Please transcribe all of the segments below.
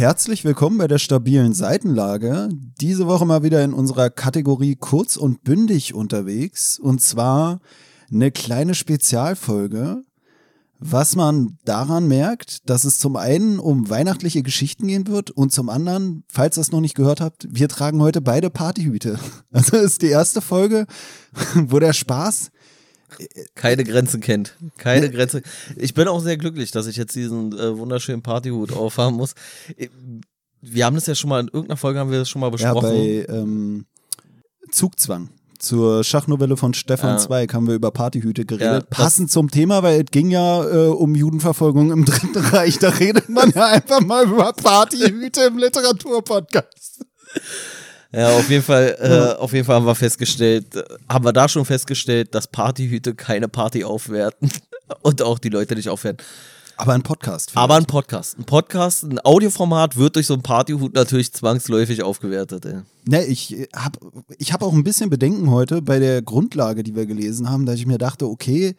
Herzlich willkommen bei der stabilen Seitenlage. Diese Woche mal wieder in unserer Kategorie kurz und bündig unterwegs. Und zwar eine kleine Spezialfolge. Was man daran merkt, dass es zum einen um weihnachtliche Geschichten gehen wird und zum anderen, falls ihr es noch nicht gehört habt, wir tragen heute beide Partyhüte. Also ist die erste Folge, wo der Spaß keine Grenzen kennt. Keine Grenze. Ich bin auch sehr glücklich, dass ich jetzt diesen äh, wunderschönen Partyhut aufhaben muss. Äh, wir haben das ja schon mal in irgendeiner Folge haben wir das schon mal besprochen. Ja, bei ähm, Zugzwang. Zur Schachnovelle von Stefan ja. Zweig haben wir über Partyhüte geredet. Ja, Passend zum Thema, weil es ging ja äh, um Judenverfolgung im Dritten Reich. Da redet man ja einfach mal über Partyhüte im Literaturpodcast. Ja, auf jeden Fall, äh, auf jeden Fall haben wir festgestellt, haben wir da schon festgestellt, dass Partyhüte keine Party aufwerten und auch die Leute nicht aufwerten. Aber ein Podcast. Vielleicht. Aber ein Podcast. Ein Podcast, ein Audioformat wird durch so einen Partyhut natürlich zwangsläufig aufgewertet. Ey. Ne, ich habe ich hab auch ein bisschen Bedenken heute bei der Grundlage, die wir gelesen haben, dass ich mir dachte, okay,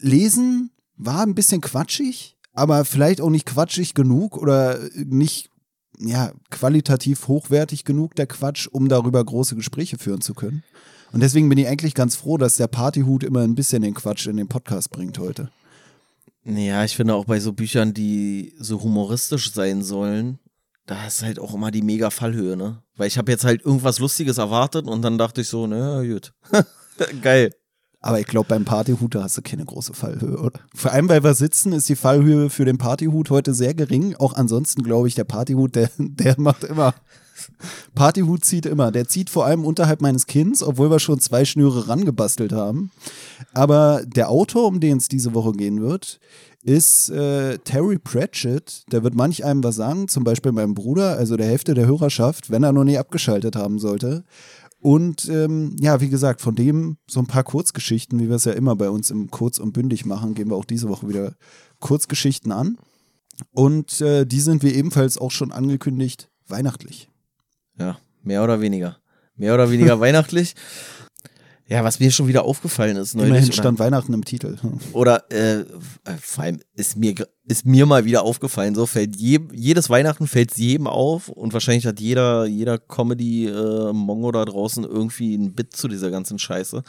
lesen war ein bisschen quatschig, aber vielleicht auch nicht quatschig genug oder nicht ja, qualitativ hochwertig genug, der Quatsch, um darüber große Gespräche führen zu können. Und deswegen bin ich eigentlich ganz froh, dass der Partyhut immer ein bisschen den Quatsch in den Podcast bringt heute. Ja, ich finde auch bei so Büchern, die so humoristisch sein sollen, da ist halt auch immer die mega Fallhöhe, ne? Weil ich habe jetzt halt irgendwas Lustiges erwartet und dann dachte ich so, naja, gut. Geil. Aber ich glaube, beim Partyhut, da hast du keine große Fallhöhe, oder? Vor allem, weil wir sitzen, ist die Fallhöhe für den Partyhut heute sehr gering. Auch ansonsten glaube ich, der Partyhut, der, der macht immer. Partyhut zieht immer. Der zieht vor allem unterhalb meines Kinns, obwohl wir schon zwei Schnüre rangebastelt haben. Aber der Autor, um den es diese Woche gehen wird, ist äh, Terry Pratchett. Der wird manch einem was sagen, zum Beispiel meinem Bruder, also der Hälfte der Hörerschaft, wenn er noch nie abgeschaltet haben sollte. Und ähm, ja, wie gesagt, von dem so ein paar Kurzgeschichten, wie wir es ja immer bei uns im Kurz und Bündig machen, gehen wir auch diese Woche wieder Kurzgeschichten an. Und äh, die sind wir ebenfalls auch schon angekündigt weihnachtlich. Ja, mehr oder weniger. Mehr oder weniger weihnachtlich. Ja, was mir schon wieder aufgefallen ist. Neulich, Immerhin stand Weihnachten im Titel. Oder äh, vor allem ist mir, ist mir mal wieder aufgefallen, so fällt je, jedes Weihnachten fällt jedem auf und wahrscheinlich hat jeder, jeder Comedy-Mongo äh, da draußen irgendwie ein Bit zu dieser ganzen Scheiße.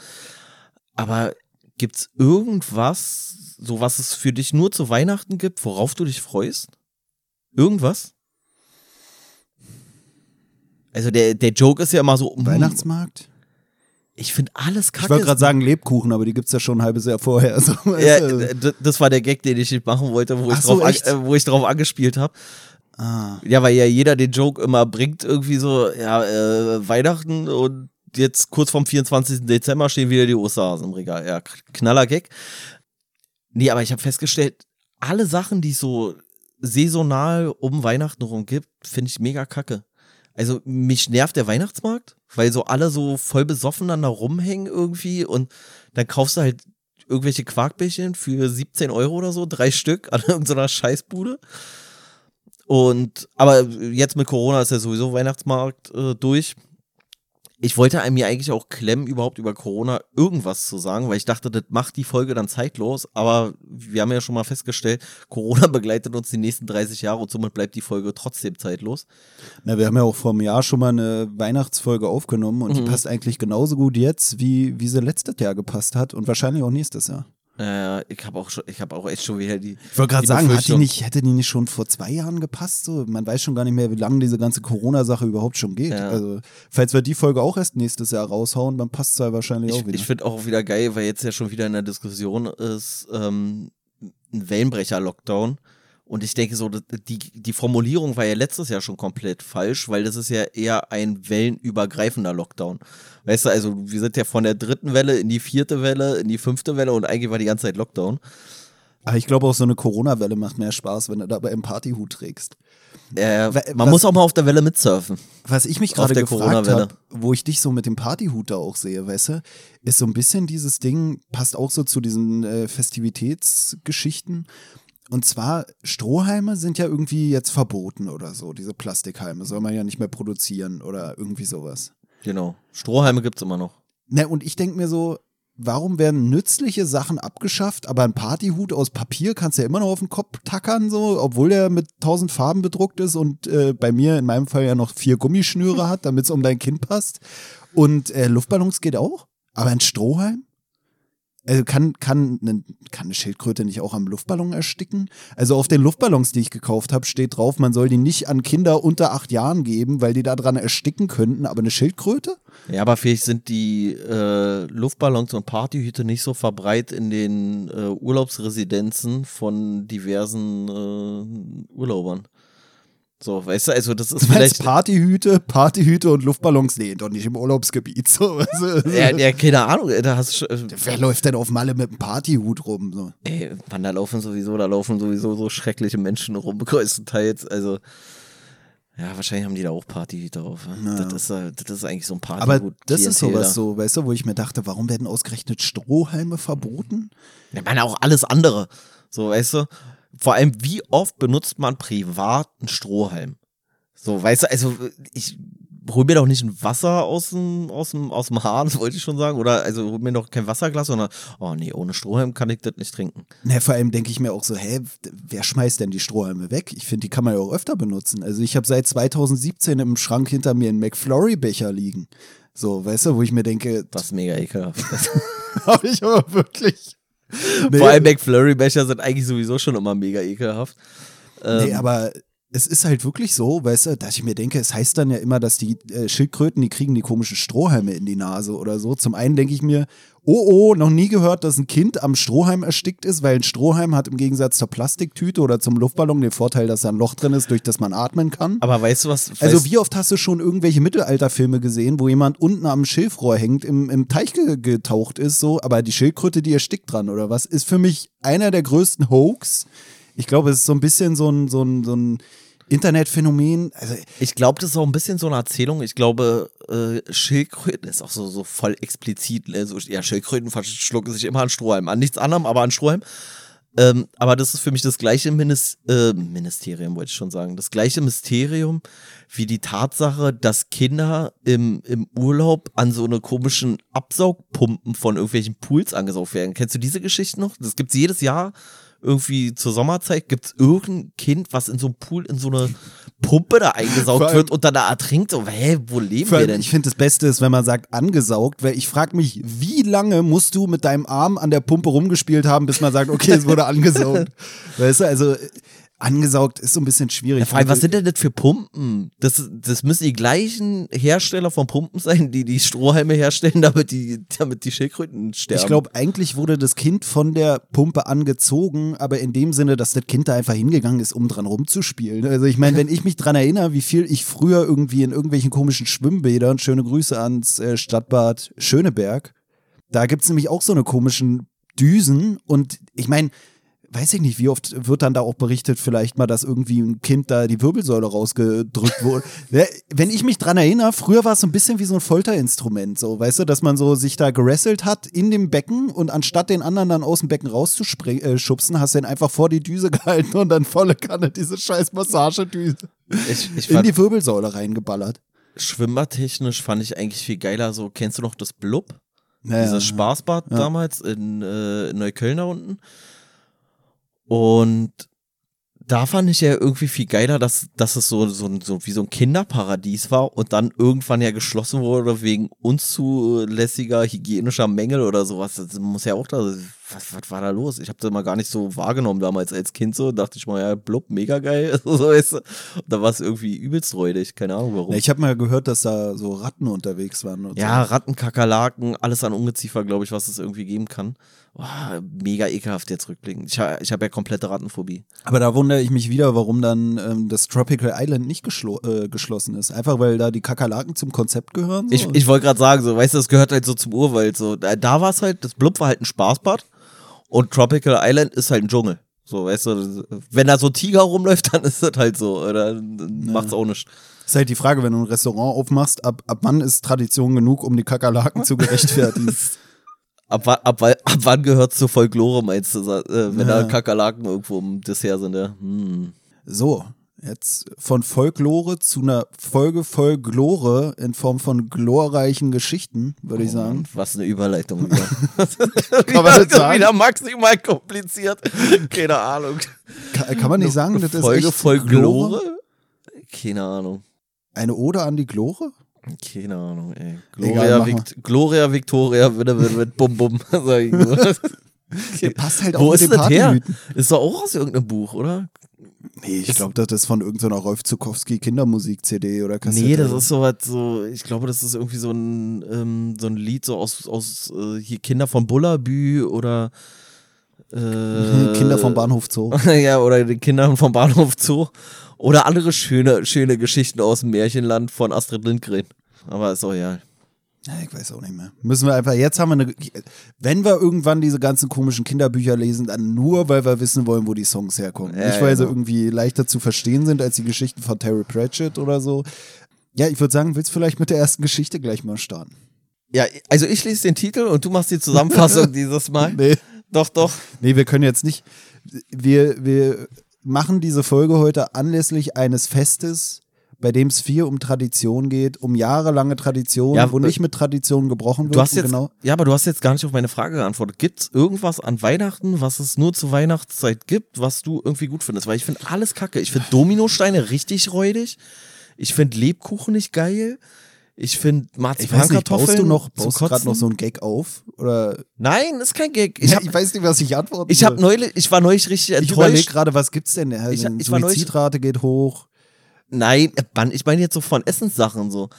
Aber gibt's irgendwas, so was es für dich nur zu Weihnachten gibt, worauf du dich freust? Irgendwas? Also der, der Joke ist ja immer so. Weihnachtsmarkt? Ich finde alles kacke. Ich wollte gerade sagen Lebkuchen, aber die gibt es ja schon ein halbes Jahr vorher. So, ja, das war der Gag, den ich nicht machen wollte, wo, ich, so, drauf, äh, wo ich drauf angespielt habe. Ah. Ja, weil ja jeder den Joke immer bringt, irgendwie so, ja, äh, Weihnachten und jetzt kurz vorm 24. Dezember stehen wieder die Osterhasen im Regal. Ja, knaller Gag. Nee, aber ich habe festgestellt, alle Sachen, die es so saisonal um Weihnachten rum gibt, finde ich mega kacke. Also mich nervt der Weihnachtsmarkt, weil so alle so voll besoffen dann da rumhängen irgendwie und dann kaufst du halt irgendwelche Quarkbällchen für 17 Euro oder so, drei Stück an irgendeiner Scheißbude. Und aber jetzt mit Corona ist ja sowieso Weihnachtsmarkt äh, durch ich wollte einem mir eigentlich auch klemmen, überhaupt über Corona irgendwas zu sagen, weil ich dachte, das macht die Folge dann zeitlos. Aber wir haben ja schon mal festgestellt, Corona begleitet uns die nächsten 30 Jahre und somit bleibt die Folge trotzdem zeitlos. Na, wir haben ja auch vor einem Jahr schon mal eine Weihnachtsfolge aufgenommen und mhm. die passt eigentlich genauso gut jetzt, wie, wie sie letztes Jahr gepasst hat und wahrscheinlich auch nächstes Jahr. Äh, ich habe auch, schon, ich hab auch echt schon wieder die. Ich wollte gerade sagen, hat die nicht, hätte die nicht schon vor zwei Jahren gepasst? So? Man weiß schon gar nicht mehr, wie lange diese ganze Corona-Sache überhaupt schon geht. Ja. Also, falls wir die Folge auch erst nächstes Jahr raushauen, dann passt es ja wahrscheinlich ich, auch wieder. Ich finde auch wieder geil, weil jetzt ja schon wieder in der Diskussion ist, ähm, ein Wellenbrecher-Lockdown. Und ich denke so, die, die Formulierung war ja letztes Jahr schon komplett falsch, weil das ist ja eher ein wellenübergreifender Lockdown. Weißt du, also wir sind ja von der dritten Welle in die vierte Welle, in die fünfte Welle und eigentlich war die ganze Zeit Lockdown. Aber ich glaube auch so eine Corona-Welle macht mehr Spaß, wenn du dabei im Partyhut trägst. Äh, man was, muss auch mal auf der Welle mitsurfen. Was ich mich gerade gefragt habe, wo ich dich so mit dem Partyhut da auch sehe, weißt du, ist so ein bisschen dieses Ding, passt auch so zu diesen äh, Festivitätsgeschichten. Und zwar, Strohhalme sind ja irgendwie jetzt verboten oder so. Diese Plastikhalme soll man ja nicht mehr produzieren oder irgendwie sowas. Genau. Strohhalme gibt es immer noch. Ne, und ich denke mir so, warum werden nützliche Sachen abgeschafft, aber ein Partyhut aus Papier kannst du ja immer noch auf den Kopf tackern, so, obwohl der mit tausend Farben bedruckt ist und äh, bei mir in meinem Fall ja noch vier Gummischnüre hat, damit es um dein Kind passt. Und äh, Luftballons geht auch, aber ein Strohhalm? Also kann, kann, eine, kann eine Schildkröte nicht auch am Luftballon ersticken? Also auf den Luftballons, die ich gekauft habe, steht drauf, man soll die nicht an Kinder unter acht Jahren geben, weil die daran ersticken könnten. Aber eine Schildkröte? Ja, aber vielleicht sind die äh, Luftballons und Partyhüte nicht so verbreitet in den äh, Urlaubsresidenzen von diversen äh, Urlaubern. So, weißt du, also das ist du vielleicht. Partyhüte, Partyhüte und Luftballons, nee, doch nicht im Urlaubsgebiet. So, du? ja, ja, keine Ahnung, da hast du, äh, Wer läuft denn auf Malle mit einem Partyhut rum? So? Ey, Mann, da laufen sowieso, da laufen sowieso so schreckliche Menschen rum, größtenteils. Also. Ja, wahrscheinlich haben die da auch Partyhüte drauf. Ja. Das, ist, äh, das ist eigentlich so ein Partyhut. Aber das ist sowas so, weißt du, wo ich mir dachte, warum werden ausgerechnet Strohhalme verboten? Ja, ich meine auch alles andere. So, weißt du, vor allem, wie oft benutzt man privat einen Strohhalm? So, weißt du, also ich hol mir doch nicht ein Wasser aus dem, aus dem, aus dem Hahn, wollte ich schon sagen. Oder also hol mir doch kein Wasserglas, sondern, oh nee, ohne Strohhalm kann ich das nicht trinken. Na, vor allem denke ich mir auch so, hä, wer schmeißt denn die Strohhalme weg? Ich finde, die kann man ja auch öfter benutzen. Also ich habe seit 2017 im Schrank hinter mir einen McFlurry-Becher liegen. So, weißt du, wo ich mir denke. Das ist mega ekelhaft. habe ich aber wirklich. Nee. Vor allem McFlurry-Becher sind eigentlich sowieso schon immer mega ekelhaft. Ähm, nee, aber es ist halt wirklich so, weißt du, dass ich mir denke, es heißt dann ja immer, dass die äh, Schildkröten, die kriegen die komischen Strohhalme in die Nase oder so. Zum einen denke ich mir, oh oh, noch nie gehört, dass ein Kind am Strohhalm erstickt ist, weil ein Strohhalm hat im Gegensatz zur Plastiktüte oder zum Luftballon den Vorteil, dass da ein Loch drin ist, durch das man atmen kann. Aber weißt du was? Also weißt also wie oft hast du schon irgendwelche Mittelalterfilme gesehen, wo jemand unten am Schilfrohr hängt, im, im Teich getaucht ist, so, aber die Schildkröte, die erstickt dran oder was, ist für mich einer der größten Hoax. Ich glaube, es ist so ein bisschen so ein, so ein, so ein Internetphänomen. Also ich glaube, das ist auch ein bisschen so eine Erzählung. Ich glaube, äh, Schildkröten ist auch so, so voll explizit. Ne? So, ja, Schildkröten verschlucken sich immer an Strohhalm. An nichts anderem, aber an Strohhalm. Ähm, aber das ist für mich das gleiche Minis äh, Ministerium, wollte ich schon sagen. Das gleiche Mysterium wie die Tatsache, dass Kinder im, im Urlaub an so eine komischen Absaugpumpen von irgendwelchen Pools angesaugt werden. Kennst du diese Geschichte noch? Das gibt es jedes Jahr irgendwie zur Sommerzeit gibt es irgendein Kind, was in so einem Pool in so eine Pumpe da eingesaugt wird und dann da ertrinkt. So, hä, wo leben wir denn? Ich finde, das Beste ist, wenn man sagt angesaugt, weil ich frage mich, wie lange musst du mit deinem Arm an der Pumpe rumgespielt haben, bis man sagt, okay, es wurde angesaugt. weißt du, also angesaugt ist so ein bisschen schwierig. Ja, vor allem, was sind denn das für Pumpen? Das, das müssen die gleichen Hersteller von Pumpen sein, die die Strohhalme herstellen, damit die, damit die Schildkröten sterben. Ich glaube, eigentlich wurde das Kind von der Pumpe angezogen, aber in dem Sinne, dass das Kind da einfach hingegangen ist, um dran rumzuspielen. Also ich meine, wenn ich mich dran erinnere, wie viel ich früher irgendwie in irgendwelchen komischen Schwimmbädern, schöne Grüße ans äh, Stadtbad Schöneberg, da gibt es nämlich auch so eine komischen Düsen und ich meine, weiß ich nicht, wie oft wird dann da auch berichtet, vielleicht mal, dass irgendwie ein Kind da die Wirbelsäule rausgedrückt wurde. Wenn ich mich dran erinnere, früher war es so ein bisschen wie so ein Folterinstrument, so, weißt du, dass man so sich da gerasselt hat in dem Becken und anstatt den anderen dann aus dem Becken rauszuschubsen, äh, hast du ihn einfach vor die Düse gehalten und dann volle Kanne diese scheiß Massagedüse ich, ich in die Wirbelsäule reingeballert. Schwimmertechnisch fand ich eigentlich viel geiler, so, kennst du noch das Blub? Naja, Dieses Spaßbad ja. damals in, äh, in Neukölln da unten. Und da fand ich ja irgendwie viel geiler, dass, dass es so, so, so wie so ein Kinderparadies war und dann irgendwann ja geschlossen wurde wegen unzulässiger hygienischer Mängel oder sowas. Das muss ja auch da. Was, was war da los? Ich habe das mal gar nicht so wahrgenommen damals als Kind so. Dachte ich mal, ja, blub, mega geil. so ist, da war es irgendwie übelst räudig. Keine Ahnung warum. ich habe mal gehört, dass da so Ratten unterwegs waren. ja, so. Ratten, Kakerlaken, alles an Ungeziefer, glaube ich, was es irgendwie geben kann oh, mega ekelhaft jetzt rückblickend. Ich, ich habe ja komplette Rattenphobie. Aber da wundere ich mich wieder, warum dann ähm, das Tropical Island nicht äh, geschlossen ist. Einfach weil da die Kakerlaken zum Konzept gehören. So? Ich, ich wollte gerade sagen, so, weißt du, das gehört halt so zum Urwald. So. Da, da war es halt, das Blub war halt ein Spaßbad und Tropical Island ist halt ein Dschungel. So, weißt du, wenn da so ein Tiger rumläuft, dann ist das halt so. Oder macht's auch nichts. Ist halt die Frage, wenn du ein Restaurant aufmachst, ab, ab wann ist Tradition genug, um die Kakerlaken zu gerechtfertigen? Ab, ab, ab, wann gehört es zur Folklore, meinst du, äh, wenn ja. da Kakerlaken irgendwo im Dessert sind? Ja. Hm. So, Jetzt von Folklore zu einer Folge voll Glore in Form von glorreichen Geschichten, würde oh, ich sagen. Was eine Überleitung wieder. kann man das sagen? Wieder maximal kompliziert. Keine Ahnung. Kann, kann man nicht sagen, das Folge ist Folge voll Glore? Keine Ahnung. Eine Ode an die Glore? Keine Ahnung, ey. Gloria, Egal, Vict Gloria Victoria, wird, wird, wird, bum, bum. Sag ich nur. Okay. passt halt auch Wo ist das her? Ist doch auch aus irgendeinem Buch, oder? Nee, ich glaube, das ist von irgendeiner Rolf Zukowski Kindermusik-CD oder Kassette. Nee, das ist so was so, ich glaube, das ist irgendwie so ein, ähm, so ein Lied so aus, aus äh, hier Kinder von Bullabü oder äh, Kinder vom Bahnhof Zoo. ja, oder die Kinder vom Bahnhof Zoo. Oder andere schöne, schöne Geschichten aus dem Märchenland von Astrid Lindgren. Aber ist auch ja. Ja, ich weiß auch nicht mehr. Müssen wir einfach, jetzt haben wir eine, wenn wir irgendwann diese ganzen komischen Kinderbücher lesen, dann nur, weil wir wissen wollen, wo die Songs herkommen. Ja, Nicht, weil ja, sie genau. irgendwie leichter zu verstehen sind als die Geschichten von Terry Pratchett oder so. Ja, ich würde sagen, willst du vielleicht mit der ersten Geschichte gleich mal starten? Ja, also ich lese den Titel und du machst die Zusammenfassung dieses Mal. Nee. Doch, doch. Nee, wir können jetzt nicht. Wir, wir machen diese Folge heute anlässlich eines Festes bei dem es viel um Tradition geht, um jahrelange Tradition, ja, wo nicht mit Tradition gebrochen wird. Du hast jetzt, genau. Ja, aber du hast jetzt gar nicht auf meine Frage geantwortet. Gibt es irgendwas an Weihnachten, was es nur zur Weihnachtszeit gibt, was du irgendwie gut findest? Weil ich finde alles kacke. Ich finde Dominosteine richtig räudig. Ich finde Lebkuchen nicht geil. Ich finde Marzipankartoffeln. Baust du noch, baust gerade noch so einen Gag auf? Oder? Nein, ist kein Gag. Ich, ja, hab, ich weiß nicht, was ich antworte. Ich habe neulich, ich war neulich richtig enttäuscht. Ich überlege gerade, was gibt's denn? Also ich, ich Suizidrate geht hoch. Nein, ich meine jetzt so von Essenssachen so.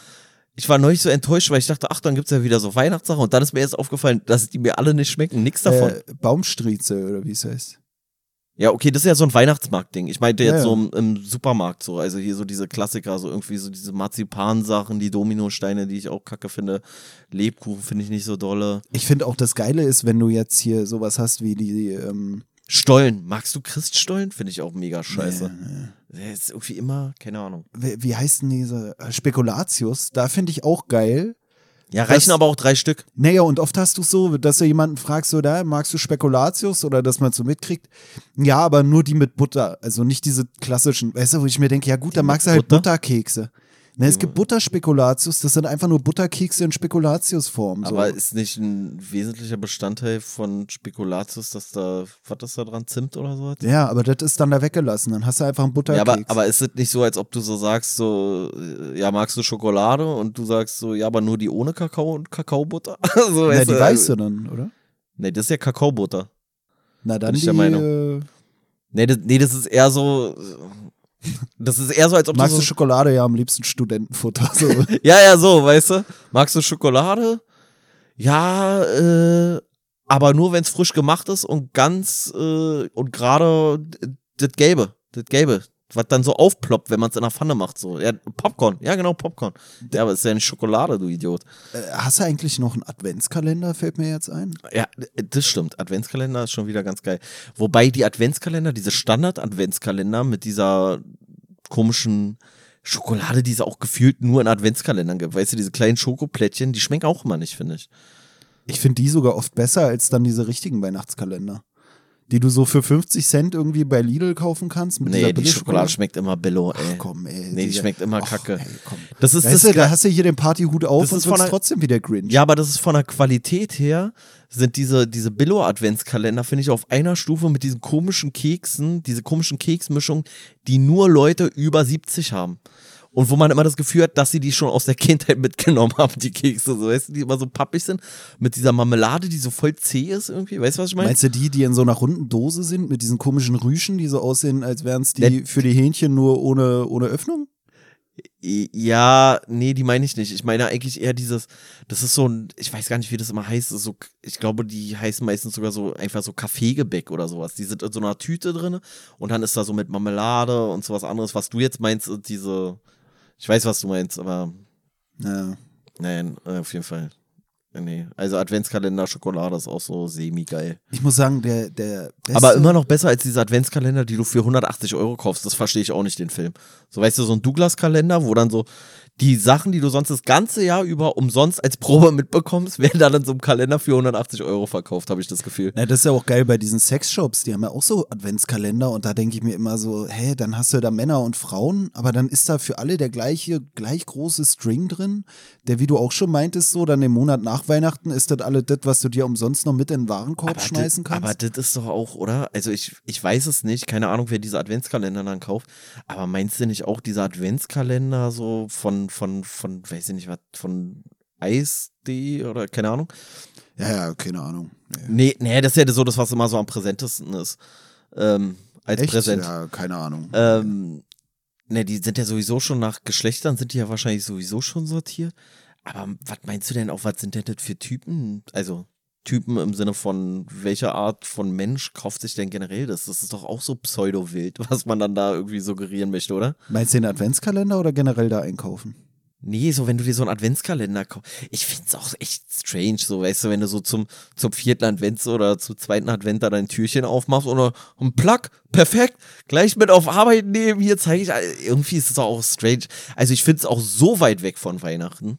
Ich war neulich so enttäuscht, weil ich dachte, ach, dann gibt es ja wieder so Weihnachtssachen. Und dann ist mir jetzt aufgefallen, dass die mir alle nicht schmecken. Nix davon. Äh, Baumstrieze oder wie es heißt. Ja, okay, das ist ja so ein Weihnachtsmarktding. Ich meinte jetzt ja, ja. so im, im, Supermarkt so. Also hier so diese Klassiker, so irgendwie so diese Marzipansachen, die Dominosteine, die ich auch kacke finde. Lebkuchen finde ich nicht so dolle. Ich finde auch das Geile ist, wenn du jetzt hier sowas hast wie die, ähm Stollen. Magst du Christstollen? Finde ich auch mega scheiße. Nee. Der ist irgendwie immer, keine Ahnung. Wie, wie heißt denn diese äh, Spekulatius? Da finde ich auch geil. Ja, reichen das, aber auch drei Stück. Naja, und oft hast du so, dass du jemanden fragst, so, da magst du Spekulatius oder dass man so mitkriegt. Ja, aber nur die mit Butter. Also nicht diese klassischen, weißt du, wo ich mir denke, ja gut, dann magst du halt Butter? Butterkekse. Ne, es gibt Butterspekulatius, das sind einfach nur Butterkekse in Spekulatiusform. So. Aber ist nicht ein wesentlicher Bestandteil von Spekulatius, dass da, was ist da dran, Zimt oder so? Ja, aber das ist dann da weggelassen, dann hast du einfach einen Butterkeks. Ja, aber, aber ist es nicht so, als ob du so sagst, so, äh, ja, magst du Schokolade und du sagst so, ja, aber nur die ohne Kakao und Kakaobutter? so, ja, die weißt du dann, oder? Nee, das ist ja Kakaobutter. Na dann Bin ich die, der Meinung. Äh nee, das, nee, das ist eher so, das ist eher so, als ob Magst du, so du Schokolade? Ja, am liebsten Studentenfutter. So. ja, ja, so, weißt du? Magst du Schokolade? Ja, äh, aber nur wenn es frisch gemacht ist und ganz äh, und gerade das Gelbe, das Gelbe, was dann so aufploppt, wenn man es in der Pfanne macht. So. Ja, Popcorn, ja genau, Popcorn. Ja, aber ist ja nicht Schokolade, du Idiot. Äh, hast du eigentlich noch einen Adventskalender, fällt mir jetzt ein? Ja, das stimmt. Adventskalender ist schon wieder ganz geil. Wobei die Adventskalender, diese Standard-Adventskalender mit dieser komischen Schokolade, die es auch gefühlt nur in Adventskalendern gibt. Weißt du, diese kleinen Schokoplättchen, die schmecken auch immer nicht, finde ich. Ich finde die sogar oft besser als dann diese richtigen Weihnachtskalender die du so für 50 Cent irgendwie bei Lidl kaufen kannst. Mit nee, die Schokolade schmeckt immer Billo, ey. Ach komm, ey. Nee, die schmeckt immer Och, kacke. Ey, komm. Das ist weißt das du, da hast du hier den Partyhut auf das und ist trotzdem wie der Grinch. Ja, aber das ist von der Qualität her, sind diese, diese Billo-Adventskalender, finde ich, auf einer Stufe mit diesen komischen Keksen, diese komischen Keksmischungen, die nur Leute über 70 haben. Und wo man immer das Gefühl hat, dass sie die schon aus der Kindheit mitgenommen haben, die Kekse, so, weißt du, die immer so pappig sind, mit dieser Marmelade, die so voll zäh ist irgendwie, weißt du, was ich meine? Meinst du die, die in so einer runden Dose sind, mit diesen komischen Rüschen, die so aussehen, als wären es die Der, für die Hähnchen nur ohne, ohne Öffnung? Ja, nee, die meine ich nicht. Ich meine eigentlich eher dieses, das ist so ein, ich weiß gar nicht, wie das immer heißt, so, ich glaube, die heißen meistens sogar so einfach so Kaffeegebäck oder sowas. Die sind in so einer Tüte drin und dann ist da so mit Marmelade und sowas anderes, was du jetzt meinst, diese, ich weiß, was du meinst, aber. Ja. Nein, äh, auf jeden Fall. Nee, also Adventskalender Schokolade ist auch so semi-geil. Ich muss sagen, der, der beste Aber immer noch besser als diese Adventskalender, die du für 180 Euro kaufst. Das verstehe ich auch nicht, den Film. So, weißt du, so ein Douglas-Kalender, wo dann so die Sachen, die du sonst das ganze Jahr über umsonst als Probe mitbekommst, werden dann in so einem Kalender für 180 Euro verkauft, habe ich das Gefühl. Ja, das ist ja auch geil bei diesen Sexshops, die haben ja auch so Adventskalender und da denke ich mir immer so, hä, dann hast du da Männer und Frauen, aber dann ist da für alle der gleiche, gleich große String drin, der, wie du auch schon meintest, so, dann im Monat nach Weihnachten ist das alles das, was du dir umsonst noch mit in den Warenkorb aber schmeißen dit, kannst. Aber das ist doch auch, oder? Also ich, ich weiß es nicht, keine Ahnung, wer diese Adventskalender dann kauft, aber meinst du nicht auch dieser Adventskalender so von, von, von weiß ich nicht, was, von Eis.de oder keine Ahnung. Ja, ja, keine Ahnung. Nee. nee, nee, das ist ja so das, was immer so am präsentesten ist. Ähm, als Echt? Präsent. Ja, keine Ahnung. Ähm, ne, die sind ja sowieso schon nach Geschlechtern, sind die ja wahrscheinlich sowieso schon sortiert. Aber was meinst du denn auch, was sind denn das für Typen? Also, Typen im Sinne von, welcher Art von Mensch kauft sich denn generell das? Das ist doch auch so pseudo-wild, was man dann da irgendwie suggerieren möchte, oder? Meinst du den Adventskalender oder generell da einkaufen? Nee, so wenn du dir so einen Adventskalender kaufst. Ich find's auch echt strange, so weißt du, wenn du so zum, zum vierten Advents oder zum zweiten Advent da dein Türchen aufmachst oder ein Plug, perfekt, gleich mit auf Arbeit nehmen, hier zeige ich, irgendwie ist es auch strange. Also ich find's auch so weit weg von Weihnachten.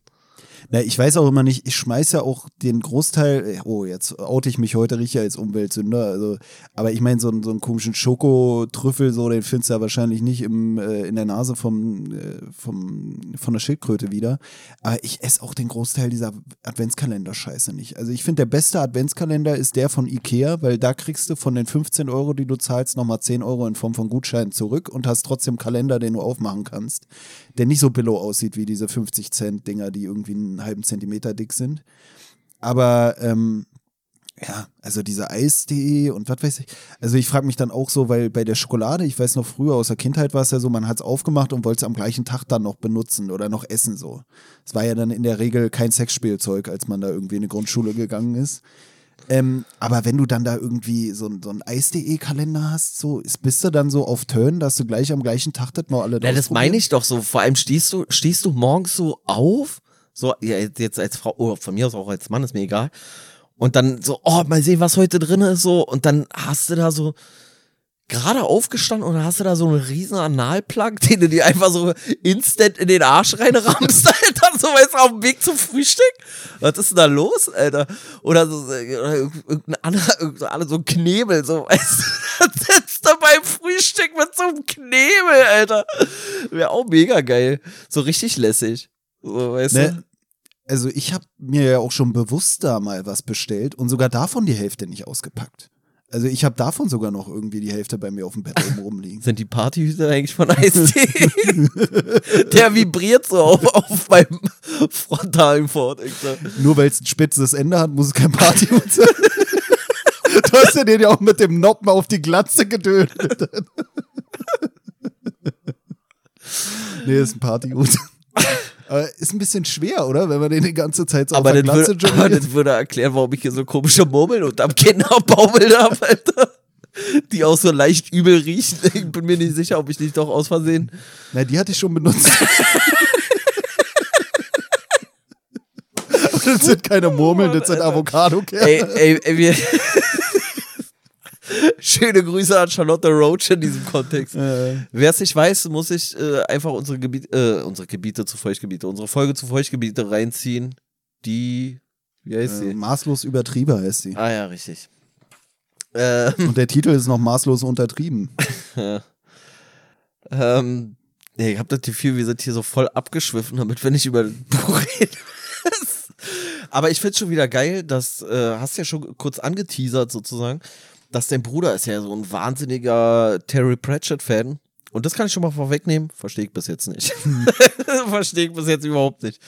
Na, ich weiß auch immer nicht, ich schmeiße ja auch den Großteil, oh, jetzt oute ich mich heute richtig als Umweltsünder, also, aber ich meine, so, so einen komischen Schokotrüffel, so, den findest du ja wahrscheinlich nicht im, äh, in der Nase vom, äh, vom, von der Schildkröte wieder. Aber ich esse auch den Großteil dieser Adventskalender-Scheiße nicht. Also ich finde, der beste Adventskalender ist der von Ikea, weil da kriegst du von den 15 Euro, die du zahlst, nochmal 10 Euro in Form von Gutscheinen zurück und hast trotzdem Kalender, den du aufmachen kannst, der nicht so billow aussieht wie diese 50 Cent Dinger, die irgendwie ein einen halben Zentimeter dick sind. Aber ähm, ja, also diese Eis.de und was weiß ich. Also ich frage mich dann auch so, weil bei der Schokolade, ich weiß noch früher aus der Kindheit war es ja so, man hat es aufgemacht und wollte es am gleichen Tag dann noch benutzen oder noch essen so. Es war ja dann in der Regel kein Sexspielzeug, als man da irgendwie in eine Grundschule gegangen ist. Ähm, aber wenn du dann da irgendwie so, so einen Eis.de-Kalender hast, so ist, bist du dann so auf Turn, dass du gleich am gleichen Tag das noch alle Ja, das meine ich doch so. Vor allem stehst du, stehst du morgens so auf so, ja, jetzt als Frau, oh, von mir aus auch als Mann, ist mir egal. Und dann so, oh, mal sehen, was heute drin ist, so. Und dann hast du da so gerade aufgestanden und hast du da so einen riesen Analplug, den du dir einfach so instant in den Arsch reinrammst, Alter, so weißt du, auf dem Weg zum Frühstück. Was ist denn da los, Alter? Oder so, oder irgendein anderer, so ein Knebel, so, weißt du, sitzt du beim Frühstück mit so einem Knebel, Alter. Wäre auch mega geil. So richtig lässig. So, weißt ne? du? Also ich habe mir ja auch schon bewusst da mal was bestellt und sogar davon die Hälfte nicht ausgepackt. Also ich habe davon sogar noch irgendwie die Hälfte bei mir auf dem Bett oben rumliegen. Sind die Partyhüte eigentlich von Eistee? Der vibriert so auf, auf meinem frontalen Fort. Nur weil es ein spitzes Ende hat, muss es kein Partyhut sein. du hast ja den ja auch mit dem Noppen auf die Glatze gedönt. nee, ist ein Partyhut. Aber ist ein bisschen schwer, oder? Wenn man den die ganze Zeit so aber auf der Glatze würde, Aber das würde erklären, warum ich hier so komische Murmeln unterm Kinn baumelt habe, Alter. Die auch so leicht übel riechen. Ich bin mir nicht sicher, ob ich nicht doch aus Versehen. Na, die hatte ich schon benutzt. das sind keine Murmeln, das sind Avocado-Kerne. Ey, ey, ey, wir. Schöne Grüße an Charlotte Roach in diesem Kontext. Äh. Wer es nicht weiß, muss ich äh, einfach unsere, Gebiet, äh, unsere Gebiete zu Feuchtgebiete, unsere Folge zu Feuchtgebiete reinziehen. Die, wie heißt sie? Äh, maßlos übertrieben heißt sie. Ah ja, richtig. Ähm. Und der Titel ist noch maßlos untertrieben. ähm, ja, ich hab das Gefühl, wir sind hier so voll abgeschwiffen, damit wir nicht über das Buch reden. Aber ich find's schon wieder geil, das äh, hast ja schon kurz angeteasert sozusagen, dass dein Bruder ist ja so ein wahnsinniger Terry Pratchett-Fan. Und das kann ich schon mal vorwegnehmen. Verstehe ich bis jetzt nicht. Verstehe ich bis jetzt überhaupt nicht.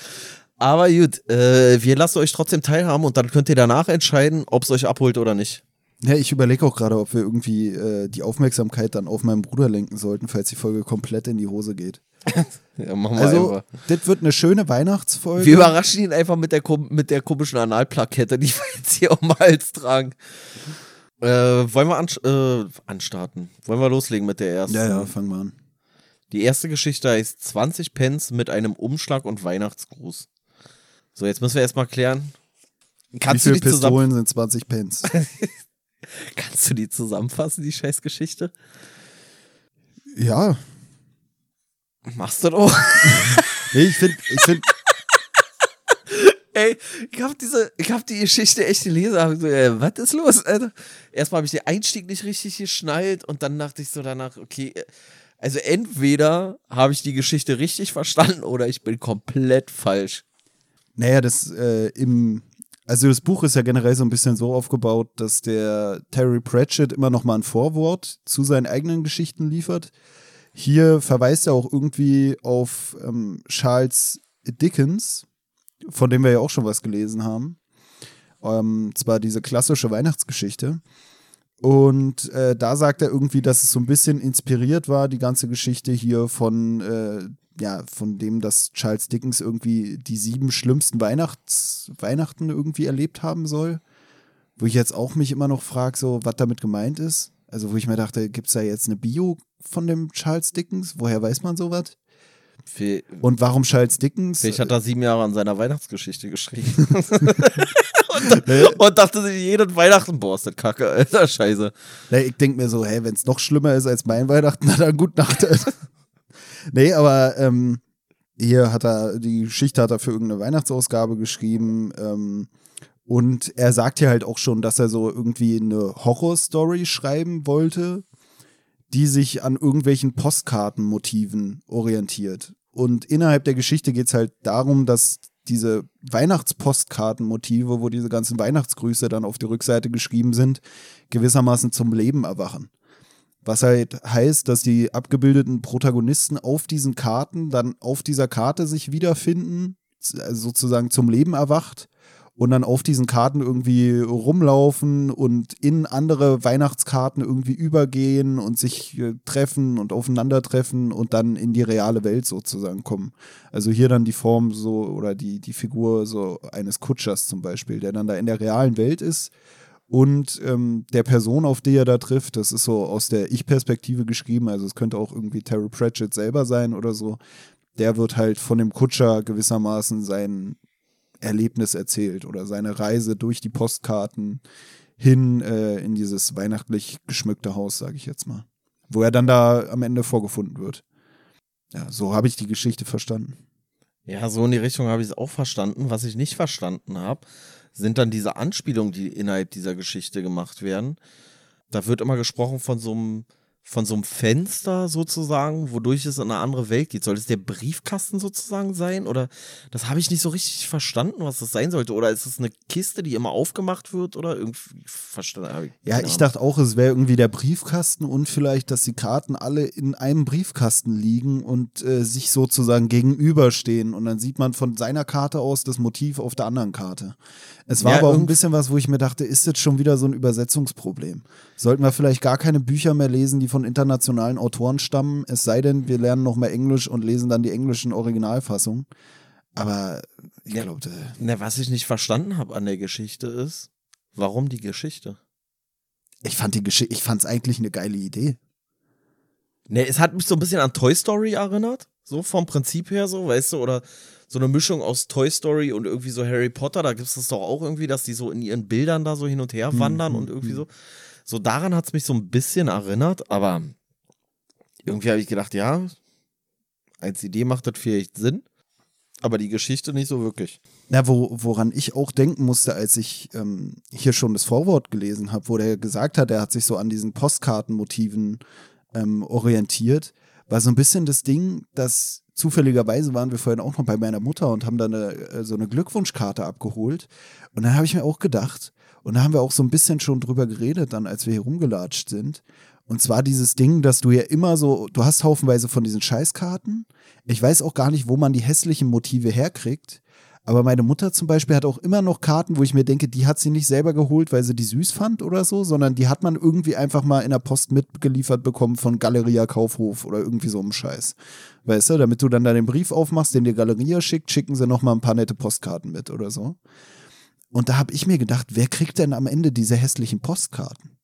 Aber gut, äh, wir lassen euch trotzdem teilhaben und dann könnt ihr danach entscheiden, ob es euch abholt oder nicht. Ja, ich überlege auch gerade, ob wir irgendwie äh, die Aufmerksamkeit dann auf meinen Bruder lenken sollten, falls die Folge komplett in die Hose geht. ja, machen wir also, einfach. das wird eine schöne Weihnachtsfolge. Wir überraschen ihn einfach mit der, mit der komischen Analplakette, die wir jetzt hier um den Hals tragen. Äh, wollen wir an, äh, anstarten? Wollen wir loslegen mit der ersten? Ja, ja, fangen wir an. Die erste Geschichte heißt 20 Pence mit einem Umschlag und Weihnachtsgruß. So, jetzt müssen wir erstmal klären, Kannst Wie viele Pistolen sind 20 Pence? Kannst du die zusammenfassen, die Scheißgeschichte? Ja. Machst du doch. nee, ich finde, ich finde. Ey, ich hab diese, ich hab die Geschichte echt gelesen, hab so, äh, was ist los, Alter? Erstmal habe ich den Einstieg nicht richtig geschnallt und dann dachte ich so danach, okay, äh, also entweder habe ich die Geschichte richtig verstanden oder ich bin komplett falsch. Naja, das äh, im, also das Buch ist ja generell so ein bisschen so aufgebaut, dass der Terry Pratchett immer noch mal ein Vorwort zu seinen eigenen Geschichten liefert. Hier verweist er auch irgendwie auf ähm, Charles Dickens, von dem wir ja auch schon was gelesen haben. Ähm, zwar diese klassische Weihnachtsgeschichte. Und äh, da sagt er irgendwie, dass es so ein bisschen inspiriert war, die ganze Geschichte hier von, äh, ja, von dem, dass Charles Dickens irgendwie die sieben schlimmsten Weihnachts Weihnachten irgendwie erlebt haben soll. Wo ich jetzt auch mich immer noch frage, so, was damit gemeint ist. Also, wo ich mir dachte, gibt es da jetzt eine Bio von dem Charles Dickens? Woher weiß man sowas? Und warum Charles Dickens? Vielleicht hat er sieben Jahre an seiner Weihnachtsgeschichte geschrieben. und, und, dachte sich jeden Weihnachten, boah, ist das kacke, alter Scheiße. Nee, ich denke mir so, hey, wenn es noch schlimmer ist als mein Weihnachten, dann gut Nacht. nee, aber ähm, hier hat er, die Geschichte hat er für irgendeine Weihnachtsausgabe geschrieben. Ähm, und er sagt ja halt auch schon, dass er so irgendwie eine Horrorstory schreiben wollte, die sich an irgendwelchen Postkartenmotiven orientiert. Und innerhalb der Geschichte geht es halt darum, dass diese Weihnachtspostkartenmotive, wo diese ganzen Weihnachtsgrüße dann auf die Rückseite geschrieben sind, gewissermaßen zum Leben erwachen. Was halt heißt, dass die abgebildeten Protagonisten auf diesen Karten dann auf dieser Karte sich wiederfinden, sozusagen zum Leben erwacht und dann auf diesen Karten irgendwie rumlaufen und in andere Weihnachtskarten irgendwie übergehen und sich äh, treffen und aufeinandertreffen und dann in die reale Welt sozusagen kommen. Also hier dann die Form so oder die, die Figur so eines Kutschers zum Beispiel, der dann da in der realen Welt ist und ähm, der Person, auf die er da trifft, das ist so aus der Ich-Perspektive geschrieben, also es könnte auch irgendwie Terry Pratchett selber sein oder so. Der wird halt von dem Kutscher gewissermaßen sein Erlebnis erzählt oder seine Reise durch die Postkarten hin äh, in dieses weihnachtlich geschmückte Haus, sage ich jetzt mal. Wo er dann da am Ende vorgefunden wird. Ja, so habe ich die Geschichte verstanden. Ja, so in die Richtung habe ich es auch verstanden. Was ich nicht verstanden habe, sind dann diese Anspielungen, die innerhalb dieser Geschichte gemacht werden. Da wird immer gesprochen von so einem von so einem Fenster sozusagen, wodurch es in eine andere Welt geht. Soll es der Briefkasten sozusagen sein? Oder das habe ich nicht so richtig verstanden, was das sein sollte. Oder ist es eine Kiste, die immer aufgemacht wird? Oder irgendwie verstanden? Ja, ich dachte auch, es wäre irgendwie der Briefkasten und vielleicht, dass die Karten alle in einem Briefkasten liegen und äh, sich sozusagen gegenüberstehen. Und dann sieht man von seiner Karte aus das Motiv auf der anderen Karte. Es war ja, aber auch ein bisschen was, wo ich mir dachte, ist jetzt schon wieder so ein Übersetzungsproblem? Sollten wir vielleicht gar keine Bücher mehr lesen, die von internationalen Autoren stammen, es sei denn, wir lernen nochmal Englisch und lesen dann die englischen Originalfassungen. Aber ich ja, glaube. Ne, was ich nicht verstanden habe an der Geschichte ist, warum die Geschichte? Ich fand die Geschichte, ich fand es eigentlich eine geile Idee. Ne, es hat mich so ein bisschen an Toy Story erinnert. So vom Prinzip her, so, weißt du, oder so eine Mischung aus Toy Story und irgendwie so Harry Potter. Da gibt es das doch auch irgendwie, dass die so in ihren Bildern da so hin und her wandern mhm. und irgendwie so. So daran hat es mich so ein bisschen erinnert, aber irgendwie habe ich gedacht, ja, als Idee macht das vielleicht Sinn, aber die Geschichte nicht so wirklich. Na, wo, woran ich auch denken musste, als ich ähm, hier schon das Vorwort gelesen habe, wo der gesagt hat, er hat sich so an diesen Postkartenmotiven ähm, orientiert, war so ein bisschen das Ding, dass zufälligerweise waren wir vorhin auch noch bei meiner Mutter und haben da eine, äh, so eine Glückwunschkarte abgeholt. Und dann habe ich mir auch gedacht, und da haben wir auch so ein bisschen schon drüber geredet, dann als wir hier rumgelatscht sind. Und zwar dieses Ding, dass du ja immer so, du hast haufenweise von diesen Scheißkarten. Ich weiß auch gar nicht, wo man die hässlichen Motive herkriegt. Aber meine Mutter zum Beispiel hat auch immer noch Karten, wo ich mir denke, die hat sie nicht selber geholt, weil sie die süß fand oder so, sondern die hat man irgendwie einfach mal in der Post mitgeliefert bekommen von Galeria Kaufhof oder irgendwie so einem Scheiß. Weißt du, damit du dann da den Brief aufmachst, den dir Galeria schickt, schicken sie noch mal ein paar nette Postkarten mit oder so. Und da habe ich mir gedacht, wer kriegt denn am Ende diese hässlichen Postkarten?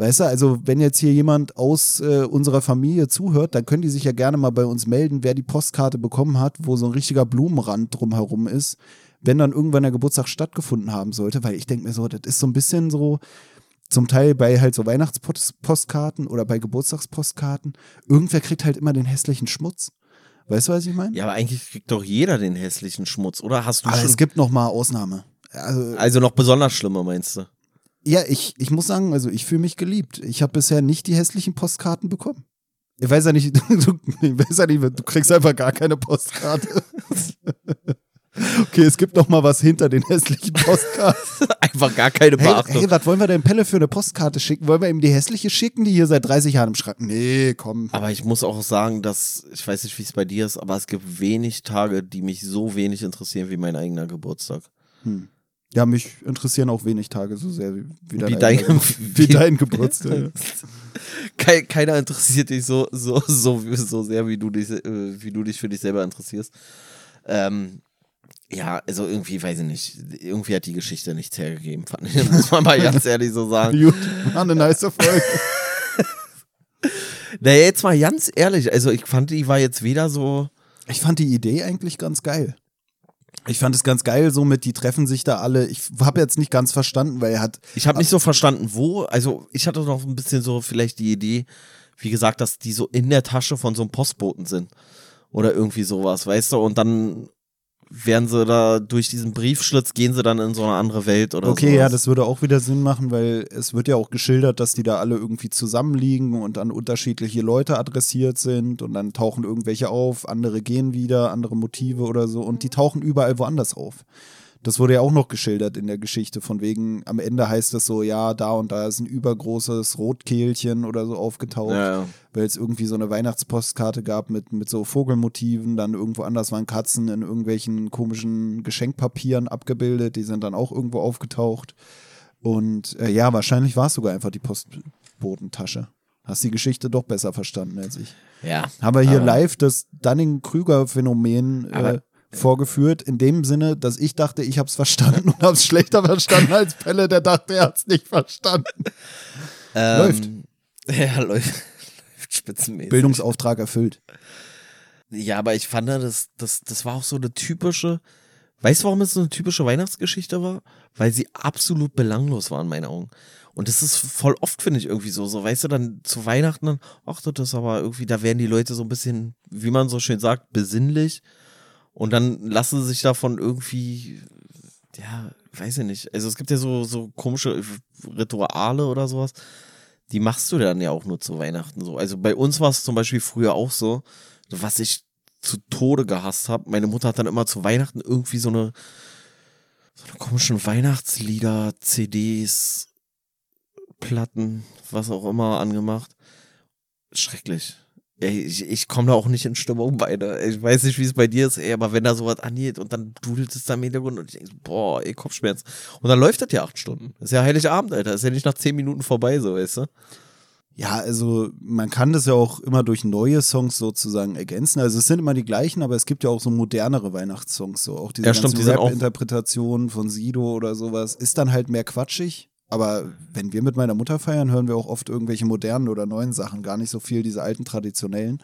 Weißt du, also wenn jetzt hier jemand aus äh, unserer Familie zuhört, dann können die sich ja gerne mal bei uns melden, wer die Postkarte bekommen hat, wo so ein richtiger Blumenrand drumherum ist, wenn dann irgendwann der Geburtstag stattgefunden haben sollte, weil ich denke mir so, das ist so ein bisschen so, zum Teil bei halt so Weihnachtspostkarten oder bei Geburtstagspostkarten, irgendwer kriegt halt immer den hässlichen Schmutz. Weißt du, was ich meine? Ja, aber eigentlich kriegt doch jeder den hässlichen Schmutz, oder? Hast du aber schon es gibt noch mal Ausnahme. Also, also noch besonders schlimmer, meinst du? Ja, ich, ich muss sagen, also ich fühle mich geliebt. Ich habe bisher nicht die hässlichen Postkarten bekommen. Ich weiß ja nicht, du, ich weiß ja nicht, du kriegst einfach gar keine Postkarte. Okay, es gibt noch mal was hinter den hässlichen Postkarten. Einfach gar keine Beachtung. Hey, hey, was wollen wir denn Pelle für eine Postkarte schicken? Wollen wir ihm die hässliche schicken, die hier seit 30 Jahren im Schrank? Nee, komm. Aber ich muss auch sagen, dass, ich weiß nicht, wie es bei dir ist, aber es gibt wenig Tage, die mich so wenig interessieren wie mein eigener Geburtstag. Hm. Ja, mich interessieren auch wenig Tage so sehr wie, wie, dein, wie dein, wie, dein Geburtstag. Keiner interessiert dich so, so, so, so sehr, wie du dich, äh, wie du dich für dich selber interessierst. Ähm, ja, also irgendwie, weiß ich nicht, irgendwie hat die Geschichte nichts hergegeben, fand ich. Muss man mal ganz ehrlich so sagen. Gut, war eine nice Folge. naja, jetzt mal ganz ehrlich, also ich fand, die war jetzt weder so. Ich fand die Idee eigentlich ganz geil. Ich fand es ganz geil, so mit, die treffen sich da alle. Ich habe jetzt nicht ganz verstanden, weil er hat. Ich habe nicht so verstanden, wo. Also, ich hatte noch ein bisschen so vielleicht die Idee, wie gesagt, dass die so in der Tasche von so einem Postboten sind. Oder irgendwie sowas, weißt du? Und dann werden sie da durch diesen Briefschlitz, gehen sie dann in so eine andere Welt oder so. Okay, sowas. ja, das würde auch wieder Sinn machen, weil es wird ja auch geschildert, dass die da alle irgendwie zusammenliegen und an unterschiedliche Leute adressiert sind und dann tauchen irgendwelche auf, andere gehen wieder, andere Motive oder so und die tauchen überall woanders auf. Das wurde ja auch noch geschildert in der Geschichte, von wegen, am Ende heißt es so, ja, da und da ist ein übergroßes Rotkehlchen oder so aufgetaucht, ja, ja. weil es irgendwie so eine Weihnachtspostkarte gab mit, mit so Vogelmotiven, dann irgendwo anders waren Katzen in irgendwelchen komischen Geschenkpapieren abgebildet, die sind dann auch irgendwo aufgetaucht. Und äh, ja, wahrscheinlich war es sogar einfach die Postbotentasche. Hast die Geschichte doch besser verstanden als ich. Ja. Haben wir hier live das Dunning-Krüger-Phänomen äh, vorgeführt, in dem Sinne, dass ich dachte, ich habe es verstanden und habe es schlechter verstanden als Pelle, der dachte, er hat es nicht verstanden. Ähm, läuft. Ja, läuft, läuft spitzenmäßig. Bildungsauftrag erfüllt. Ja, aber ich fand, das, das, das war auch so eine typische, weißt du, warum es so eine typische Weihnachtsgeschichte war? Weil sie absolut belanglos war in meinen Augen. Und das ist voll oft, finde ich, irgendwie so. So, weißt du, dann zu Weihnachten, dann, ach, das ist aber irgendwie, da werden die Leute so ein bisschen, wie man so schön sagt, besinnlich. Und dann lassen sie sich davon irgendwie, ja, weiß ich nicht. Also es gibt ja so, so komische Rituale oder sowas. Die machst du dann ja auch nur zu Weihnachten so. Also bei uns war es zum Beispiel früher auch so, was ich zu Tode gehasst habe. Meine Mutter hat dann immer zu Weihnachten irgendwie so eine, so eine komischen Weihnachtslieder, CDs, Platten, was auch immer angemacht. Schrecklich. Ich, ich komme da auch nicht in Stimmung beide. Ich weiß nicht, wie es bei dir ist, ey, aber wenn da sowas angeht und dann dudelt es da im Hintergrund und ich denke, boah, ey, Kopfschmerz. Und dann läuft das ja acht Stunden. Das ist ja Heiligabend, Alter. Das ist ja nicht nach zehn Minuten vorbei, so, weißt du? Ja, also man kann das ja auch immer durch neue Songs sozusagen ergänzen. Also es sind immer die gleichen, aber es gibt ja auch so modernere Weihnachtssongs, so auch diese ja, Rap-Interpretationen von Sido oder sowas. Ist dann halt mehr quatschig, aber wenn wir mit meiner Mutter feiern, hören wir auch oft irgendwelche modernen oder neuen Sachen, gar nicht so viel diese alten traditionellen.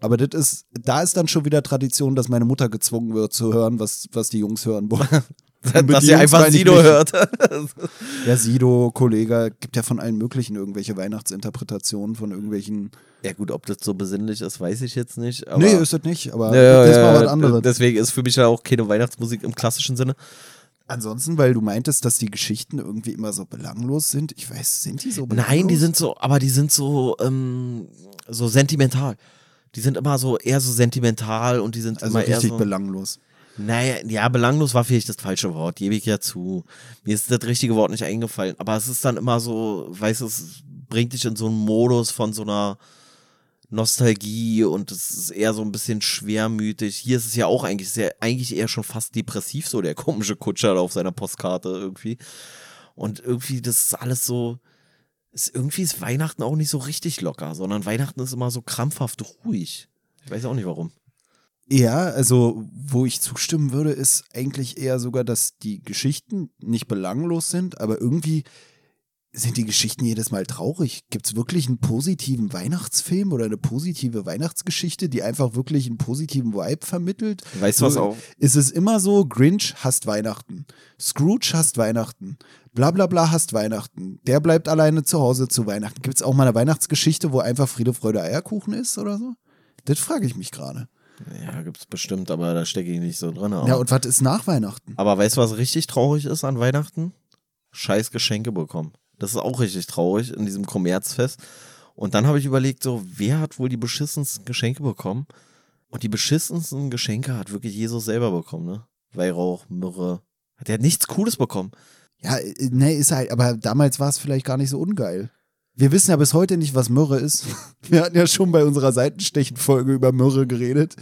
Aber das ist, da ist dann schon wieder Tradition, dass meine Mutter gezwungen wird zu hören, was, was die Jungs hören wollen. dass sie einfach Sido hört. ja, Sido, Kollege, gibt ja von allen möglichen irgendwelche Weihnachtsinterpretationen von irgendwelchen. Ja, gut, ob das so besinnlich ist, weiß ich jetzt nicht. Aber nee, ist das nicht, aber ja, das war was anderes. Deswegen ist für mich ja auch keine Weihnachtsmusik im klassischen Sinne. Ansonsten, weil du meintest, dass die Geschichten irgendwie immer so belanglos sind. Ich weiß, sind die so belanglos? Nein, die sind so, aber die sind so, ähm, so sentimental. Die sind immer so eher so sentimental und die sind also immer eher so belanglos. Naja, ja, belanglos war vielleicht das falsche Wort, gebe ich ja zu. Mir ist das richtige Wort nicht eingefallen, aber es ist dann immer so, weißt du, es bringt dich in so einen Modus von so einer Nostalgie und es ist eher so ein bisschen schwermütig. Hier ist es ja auch eigentlich sehr, eigentlich eher schon fast depressiv, so der komische Kutscher auf seiner Postkarte irgendwie. Und irgendwie, das ist alles so, ist, irgendwie ist Weihnachten auch nicht so richtig locker, sondern Weihnachten ist immer so krampfhaft ruhig. Ich weiß auch nicht warum. Ja, also wo ich zustimmen würde, ist eigentlich eher sogar, dass die Geschichten nicht belanglos sind, aber irgendwie sind die Geschichten jedes Mal traurig? Gibt es wirklich einen positiven Weihnachtsfilm oder eine positive Weihnachtsgeschichte, die einfach wirklich einen positiven Vibe vermittelt? Weißt du was auch? Ist es immer so, Grinch hasst Weihnachten, Scrooge hasst Weihnachten, bla bla bla hasst Weihnachten, der bleibt alleine zu Hause zu Weihnachten. Gibt es auch mal eine Weihnachtsgeschichte, wo einfach Friede, Freude, Eierkuchen ist oder so? Das frage ich mich gerade. Ja, gibt es bestimmt, aber da stecke ich nicht so drin. Ja, und was ist nach Weihnachten? Aber weißt du, was richtig traurig ist an Weihnachten? Scheiß Geschenke bekommen. Das ist auch richtig traurig in diesem Kommerzfest. Und dann habe ich überlegt, so, wer hat wohl die beschissensten Geschenke bekommen? Und die beschissensten Geschenke hat wirklich Jesus selber bekommen, ne? Weihrauch, Myrrhe. Der hat nichts Cooles bekommen. Ja, ne, ist halt, aber damals war es vielleicht gar nicht so ungeil. Wir wissen ja bis heute nicht, was Myrrhe ist. Wir hatten ja schon bei unserer Seitenstechen-Folge über Myrrhe geredet.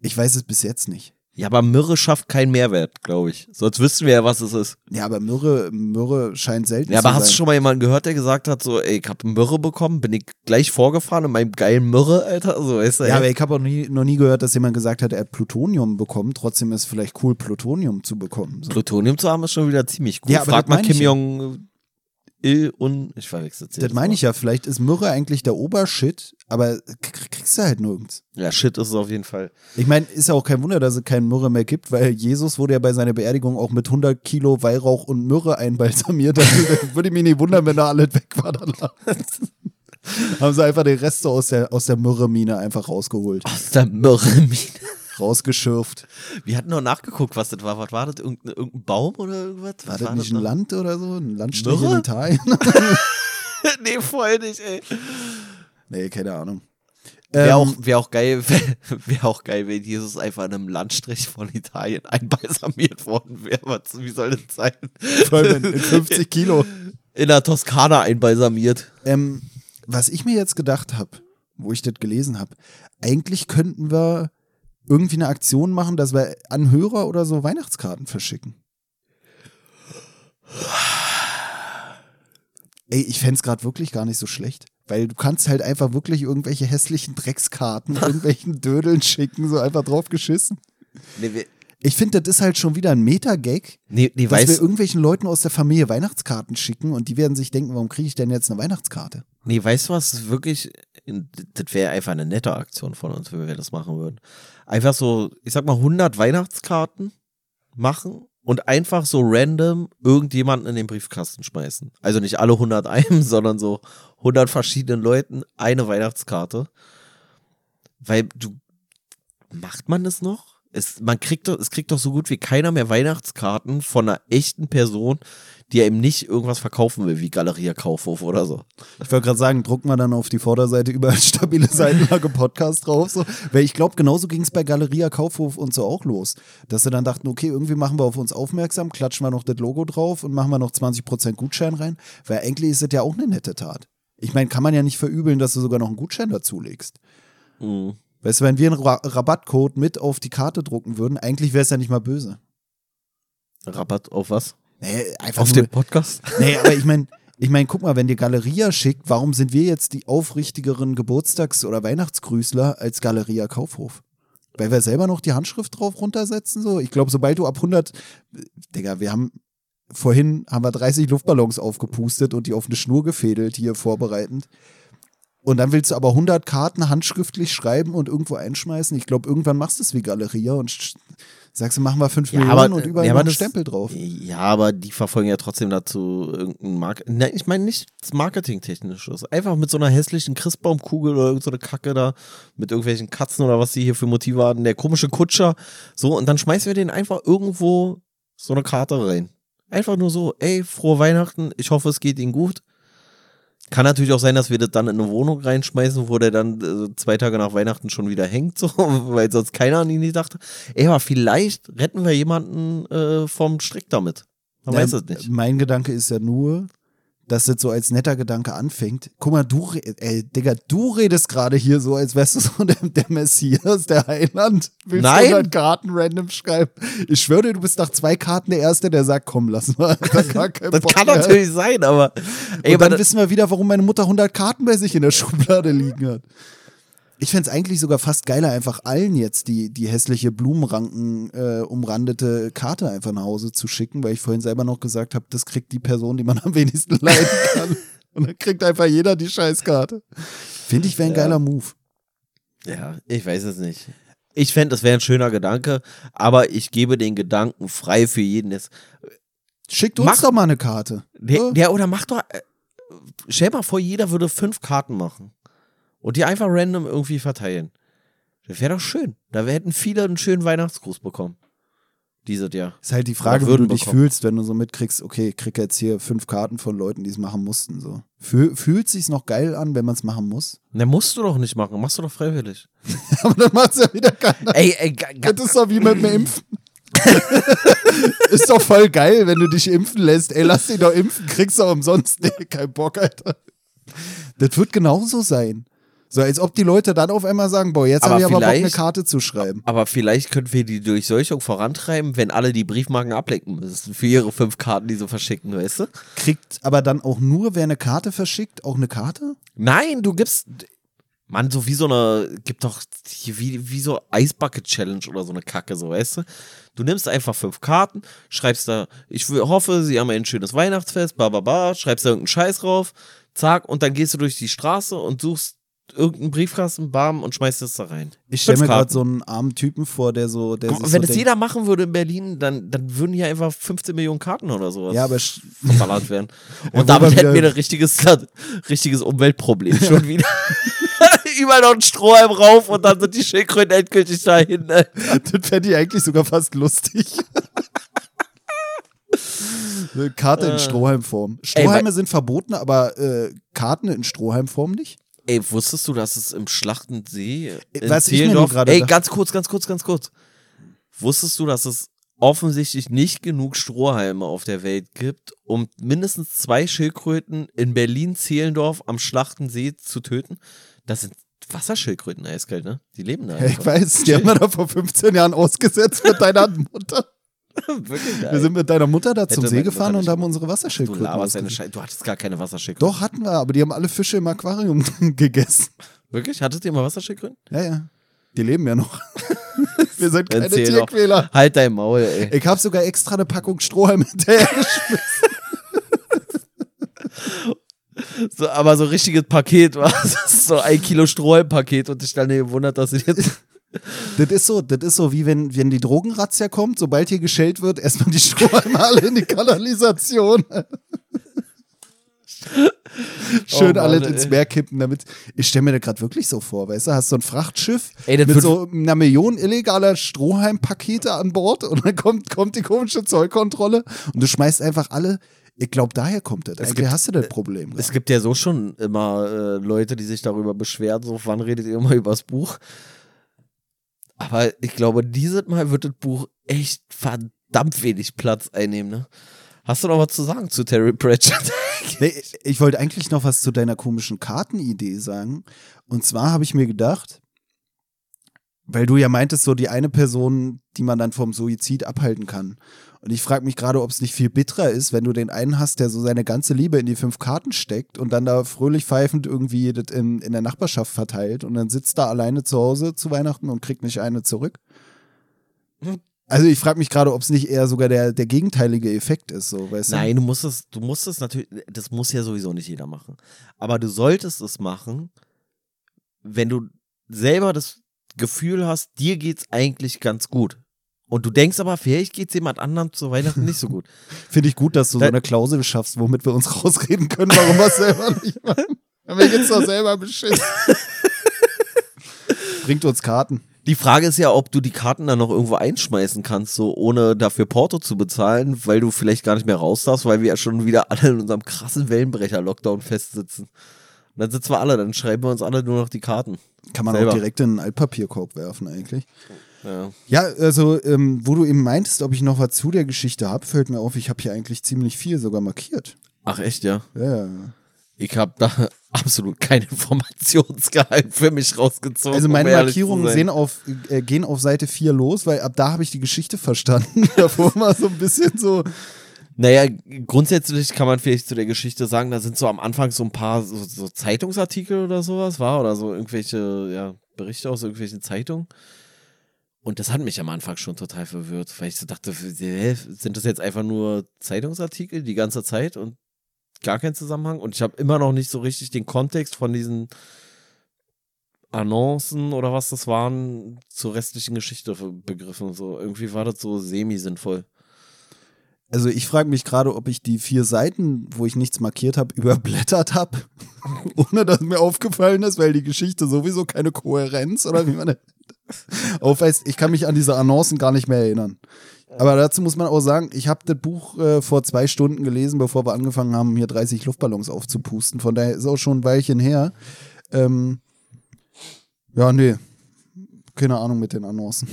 Ich weiß es bis jetzt nicht. Ja, aber Myrrhe schafft keinen Mehrwert, glaube ich. Sonst wüssten wir ja, was es ist. Ja, aber Myrrhe, Myrrhe scheint selten ja, zu sein. Ja, aber hast du schon mal jemanden gehört, der gesagt hat, so, ey, ich habe Myrrhe bekommen, bin ich gleich vorgefahren in meinem geilen Myrrhe, Alter? So, weißt du, ja, ey. aber ich habe auch nie, noch nie gehört, dass jemand gesagt hat, er hat Plutonium bekommen. Trotzdem ist es vielleicht cool, Plutonium zu bekommen. So. Plutonium zu haben ist schon wieder ziemlich cool. Ja, Frag mal Kim Jong Il und ich verwechsel. Das meine ich ja, vielleicht ist Myrrhe eigentlich der Obershit, aber kriegst du halt nirgends. Ja, Shit ist es auf jeden Fall. Ich meine, ist ja auch kein Wunder, dass es keinen Myrrhe mehr gibt, weil Jesus wurde ja bei seiner Beerdigung auch mit 100 Kilo Weihrauch und Myrrhe einbalsamiert. Also, würde ich mich nicht wundern, wenn da alles weg war danach. Haben sie einfach den Rest aus der, aus der Myrrhe-Mine einfach rausgeholt. Aus der Myrrhe-Mine rausgeschürft. Wir hatten noch nachgeguckt, was das war. Was war das? Irgendein, irgendein Baum oder irgendwas? War, das war nicht das ein Land oder so? Ein Landstrich Mürre? in Italien? nee, voll nicht, ey. Nee, keine Ahnung. Wäre auch, ähm, wär auch geil, wär auch geil, wenn Jesus einfach in einem Landstrich von Italien einbalsamiert worden wäre. Wie soll das sein? Vor allem in 50 Kilo. In der Toskana einbalsamiert. Ähm, was ich mir jetzt gedacht habe, wo ich das gelesen habe, eigentlich könnten wir irgendwie eine Aktion machen, dass wir an Hörer oder so Weihnachtskarten verschicken. Ey, ich fände es gerade wirklich gar nicht so schlecht. Weil du kannst halt einfach wirklich irgendwelche hässlichen Dreckskarten, irgendwelchen Dödeln schicken, so einfach drauf geschissen. Nee, ich finde, das ist halt schon wieder ein Meta-Gag, nee, nee, dass wir irgendwelchen Leuten aus der Familie Weihnachtskarten schicken und die werden sich denken, warum kriege ich denn jetzt eine Weihnachtskarte? Nee, weißt du was, wirklich, das wäre einfach eine nette Aktion von uns, wenn wir das machen würden. Einfach so, ich sag mal, 100 Weihnachtskarten machen und einfach so random irgendjemanden in den Briefkasten schmeißen. Also nicht alle 100 einem, sondern so 100 verschiedenen Leuten eine Weihnachtskarte. Weil du, macht man das noch? Es, man kriegt doch, es kriegt doch so gut wie keiner mehr Weihnachtskarten von einer echten Person, die ja eben nicht irgendwas verkaufen will, wie Galeria Kaufhof oder so. Ich wollte gerade sagen, drucken wir dann auf die Vorderseite überall stabile Seitenlage Podcast drauf. So. Weil ich glaube, genauso ging es bei Galeria Kaufhof und so auch los. Dass sie dann dachten, okay, irgendwie machen wir auf uns aufmerksam, klatschen wir noch das Logo drauf und machen wir noch 20% Gutschein rein. Weil eigentlich ist das ja auch eine nette Tat. Ich meine, kann man ja nicht verübeln, dass du sogar noch einen Gutschein dazulegst. Mhm. Weißt du, wenn wir einen Ra Rabattcode mit auf die Karte drucken würden, eigentlich wäre es ja nicht mal böse. Rabatt auf was? Nee, einfach auf nur, den Podcast? Nee, aber ich meine, ich meine, guck mal, wenn dir Galeria schickt, warum sind wir jetzt die aufrichtigeren Geburtstags- oder Weihnachtsgrüßler als Galeria Kaufhof? Weil wir selber noch die Handschrift drauf runtersetzen, so. Ich glaube, sobald du ab 100, Digga, wir haben, vorhin haben wir 30 Luftballons aufgepustet und die auf eine Schnur gefädelt hier vorbereitend. Und dann willst du aber 100 Karten handschriftlich schreiben und irgendwo einschmeißen. Ich glaube, irgendwann machst du es wie Galeria und sagst du, machen wir 5 ja, Millionen aber, und überall ja, einen Stempel drauf. Ja, aber die verfolgen ja trotzdem dazu irgendein Marketing. Nein, ich meine nicht Marketing-technisches. Einfach mit so einer hässlichen Christbaumkugel oder irgendeine so Kacke da, mit irgendwelchen Katzen oder was die hier für Motive hatten. Der komische Kutscher. So, und dann schmeißen wir den einfach irgendwo so eine Karte rein. Einfach nur so, ey, frohe Weihnachten, ich hoffe, es geht Ihnen gut. Kann natürlich auch sein, dass wir das dann in eine Wohnung reinschmeißen, wo der dann äh, zwei Tage nach Weihnachten schon wieder hängt, so, weil sonst keiner an ihn nicht dachte. Ey, aber vielleicht retten wir jemanden äh, vom Strick damit. Man ja, weiß es nicht. Mein Gedanke ist ja nur, dass das so als netter Gedanke anfängt. Guck mal, du, ey, Digga, du redest gerade hier so, als wärst du so der, der Messias, der Heiland. Willst Nein. Du Karten random schreiben? Ich schwöre dir, du bist nach zwei Karten der Erste, der sagt, komm, lass mal. das Bock kann mehr. natürlich sein, aber. Ey, Und dann wissen wir wieder, warum meine Mutter 100 Karten bei sich in der Schublade liegen hat. Ich fände es eigentlich sogar fast geiler, einfach allen jetzt die, die hässliche Blumenranken äh, umrandete Karte einfach nach Hause zu schicken, weil ich vorhin selber noch gesagt habe, das kriegt die Person, die man am wenigsten leiden kann. Und dann kriegt einfach jeder die Scheißkarte. Finde ich, wäre ein ja. geiler Move. Ja, ich weiß es nicht. Ich fände, das wäre ein schöner Gedanke, aber ich gebe den Gedanken frei für jeden. Jetzt, Schickt uns mach, doch mal eine Karte. Der, ja, oder mach doch. Äh, stell mal vor, jeder würde fünf Karten machen. Und die einfach random irgendwie verteilen. Das wäre doch schön. Da hätten viele einen schönen Weihnachtsgruß bekommen dieses Jahr. Ist halt die Frage, wie du dich bekommen. fühlst, wenn du so mitkriegst, okay, ich krieg jetzt hier fünf Karten von Leuten, die es machen mussten. So. Fühl, fühlt sich's noch geil an, wenn man es machen muss? Ne, musst du doch nicht machen, machst du doch freiwillig. Aber dann macht's ja wieder keiner. Ey, ey, das ist doch wie mit dem Impfen. ist doch voll geil, wenn du dich impfen lässt. Ey, lass dich doch impfen, kriegst du auch umsonst. Nee, kein Bock, Alter. Das wird genauso sein. So, als ob die Leute dann auf einmal sagen, boah, jetzt habe ich aber Bock, eine Karte zu schreiben. Aber vielleicht können wir die Durchseuchung vorantreiben, wenn alle die Briefmarken ablecken müssen für ihre fünf Karten, die sie verschicken, weißt du? Kriegt aber dann auch nur, wer eine Karte verschickt, auch eine Karte? Nein, du gibst, Mann, so wie so eine, gibt doch, wie, wie so Eisbucket Challenge oder so eine Kacke, so, weißt du? Du nimmst einfach fünf Karten, schreibst da, ich hoffe, sie haben ein schönes Weihnachtsfest, ba, ba, ba, schreibst da irgendeinen Scheiß drauf, zack, und dann gehst du durch die Straße und suchst irgendeinen Briefkasten, bam, und schmeißt es da rein. Ich stelle mir gerade so einen armen Typen vor, der so. Der Wenn so es jeder machen würde in Berlin, dann, dann würden hier einfach 15 Millionen Karten oder sowas ja, aber verballert werden. Und damit hätten wir ein richtiges, richtiges Umweltproblem schon wieder. Überall noch ein Strohhalm rauf und dann sind die Schildkröten endgültig dahin. Ne? Das fände ich eigentlich sogar fast lustig. Eine Karte in äh. Strohhalmform. Strohhalme Ey, sind verboten, aber äh, Karten in Strohhalmform nicht? Ey, wusstest du, dass es im Schlachtensee in Was Zehlendorf... Ey, ganz kurz, ganz kurz, ganz kurz. Wusstest du, dass es offensichtlich nicht genug Strohhalme auf der Welt gibt, um mindestens zwei Schildkröten in Berlin-Zehlendorf am Schlachtensee zu töten? Das sind Wasserschildkröten eiskalt, ne? Die leben da. Ja, ich weiß, die haben wir da vor 15 Jahren ausgesetzt mit deiner Mutter. Wirklich geil. Wir sind mit deiner Mutter da zum See gefahren und haben unsere Wasserschildkröten. Du, du hattest gar keine Wasserschildkröten. Doch, hatten wir, aber die haben alle Fische im Aquarium gegessen. Wirklich? Hattet ihr mal Wasserschildkröten? Ja, ja. Die leben ja noch. wir sind keine Erzähl Tierquäler. Doch. Halt dein Maul, ey. Ich habe sogar extra eine Packung Strohhalm hinterhergeschmissen. so, aber so ein richtiges Paket war so ein Kilo Strohhalm-Paket und ich dann gewundert, dass sie jetzt das ist so, das ist so, wie wenn, wenn die Drogenrazzia kommt, sobald hier geschellt wird, erstmal die Strohhalme alle in die Kanalisation. Schön oh alle ins Meer kippen, damit. Ich stelle mir das gerade wirklich so vor, weißt du, hast so ein Frachtschiff ey, mit so einer Million illegaler Strohhalmpakete an Bord und dann kommt, kommt die komische Zollkontrolle und du schmeißt einfach alle. Ich glaube, daher kommt das. Eigentlich gibt, hast du das Problem. Es gibt ja so schon immer äh, Leute, die sich darüber beschweren, so wann redet ihr immer über das Buch? Aber ich glaube, dieses Mal wird das Buch echt verdammt wenig Platz einnehmen, ne? Hast du noch was zu sagen zu Terry Pratchett? nee, ich wollte eigentlich noch was zu deiner komischen Kartenidee sagen. Und zwar habe ich mir gedacht, weil du ja meintest, so die eine Person, die man dann vom Suizid abhalten kann. Und ich frage mich gerade, ob es nicht viel bitterer ist, wenn du den einen hast, der so seine ganze Liebe in die fünf Karten steckt und dann da fröhlich pfeifend irgendwie das in, in der Nachbarschaft verteilt und dann sitzt da alleine zu Hause zu Weihnachten und kriegt nicht eine zurück. Also ich frage mich gerade, ob es nicht eher sogar der, der gegenteilige Effekt ist, so, weißt? Nein, du musst es, du musst es natürlich, das muss ja sowieso nicht jeder machen. Aber du solltest es machen, wenn du selber das Gefühl hast, dir geht's eigentlich ganz gut. Und du denkst aber, vielleicht geht es jemand anderem zu Weihnachten nicht so gut. Finde ich gut, dass du da, so eine Klausel schaffst, womit wir uns rausreden können, warum wir es selber nicht machen. Mir geht's doch selber beschissen. Bringt uns Karten. Die Frage ist ja, ob du die Karten dann noch irgendwo einschmeißen kannst, so ohne dafür Porto zu bezahlen, weil du vielleicht gar nicht mehr raus darfst, weil wir ja schon wieder alle in unserem krassen Wellenbrecher-Lockdown festsitzen. Und dann sitzen wir alle, dann schreiben wir uns alle nur noch die Karten. Kann man selber. auch direkt in einen Altpapierkorb werfen eigentlich. Ja, ja also, ähm, wo du eben meintest, ob ich noch was zu der Geschichte habe, fällt mir auf, ich habe hier eigentlich ziemlich viel sogar markiert. Ach, echt, ja? Ja. Ich habe da absolut keinen Informationsgehalt für mich rausgezogen. Also meine um Markierungen sehen auf, äh, gehen auf Seite 4 los, weil ab da habe ich die Geschichte verstanden. Davor war so ein bisschen so. Naja, grundsätzlich kann man vielleicht zu der Geschichte sagen, da sind so am Anfang so ein paar so, so Zeitungsartikel oder sowas, war? Oder so irgendwelche, ja, Berichte aus irgendwelchen Zeitungen. Und das hat mich am Anfang schon total verwirrt, weil ich so dachte, sind das jetzt einfach nur Zeitungsartikel die ganze Zeit und gar keinen Zusammenhang? Und ich habe immer noch nicht so richtig den Kontext von diesen Annoncen oder was das waren zur restlichen Geschichte begriffen. So irgendwie war das so semi-sinnvoll. Also ich frage mich gerade, ob ich die vier Seiten, wo ich nichts markiert habe, überblättert habe, ohne dass mir aufgefallen ist, weil die Geschichte sowieso keine Kohärenz oder wie man aufweist. Ich kann mich an diese Annoncen gar nicht mehr erinnern. Aber dazu muss man auch sagen, ich habe das Buch äh, vor zwei Stunden gelesen, bevor wir angefangen haben, hier 30 Luftballons aufzupusten. Von daher ist auch schon ein Weilchen her. Ähm, ja, nee. Keine Ahnung mit den Annoncen.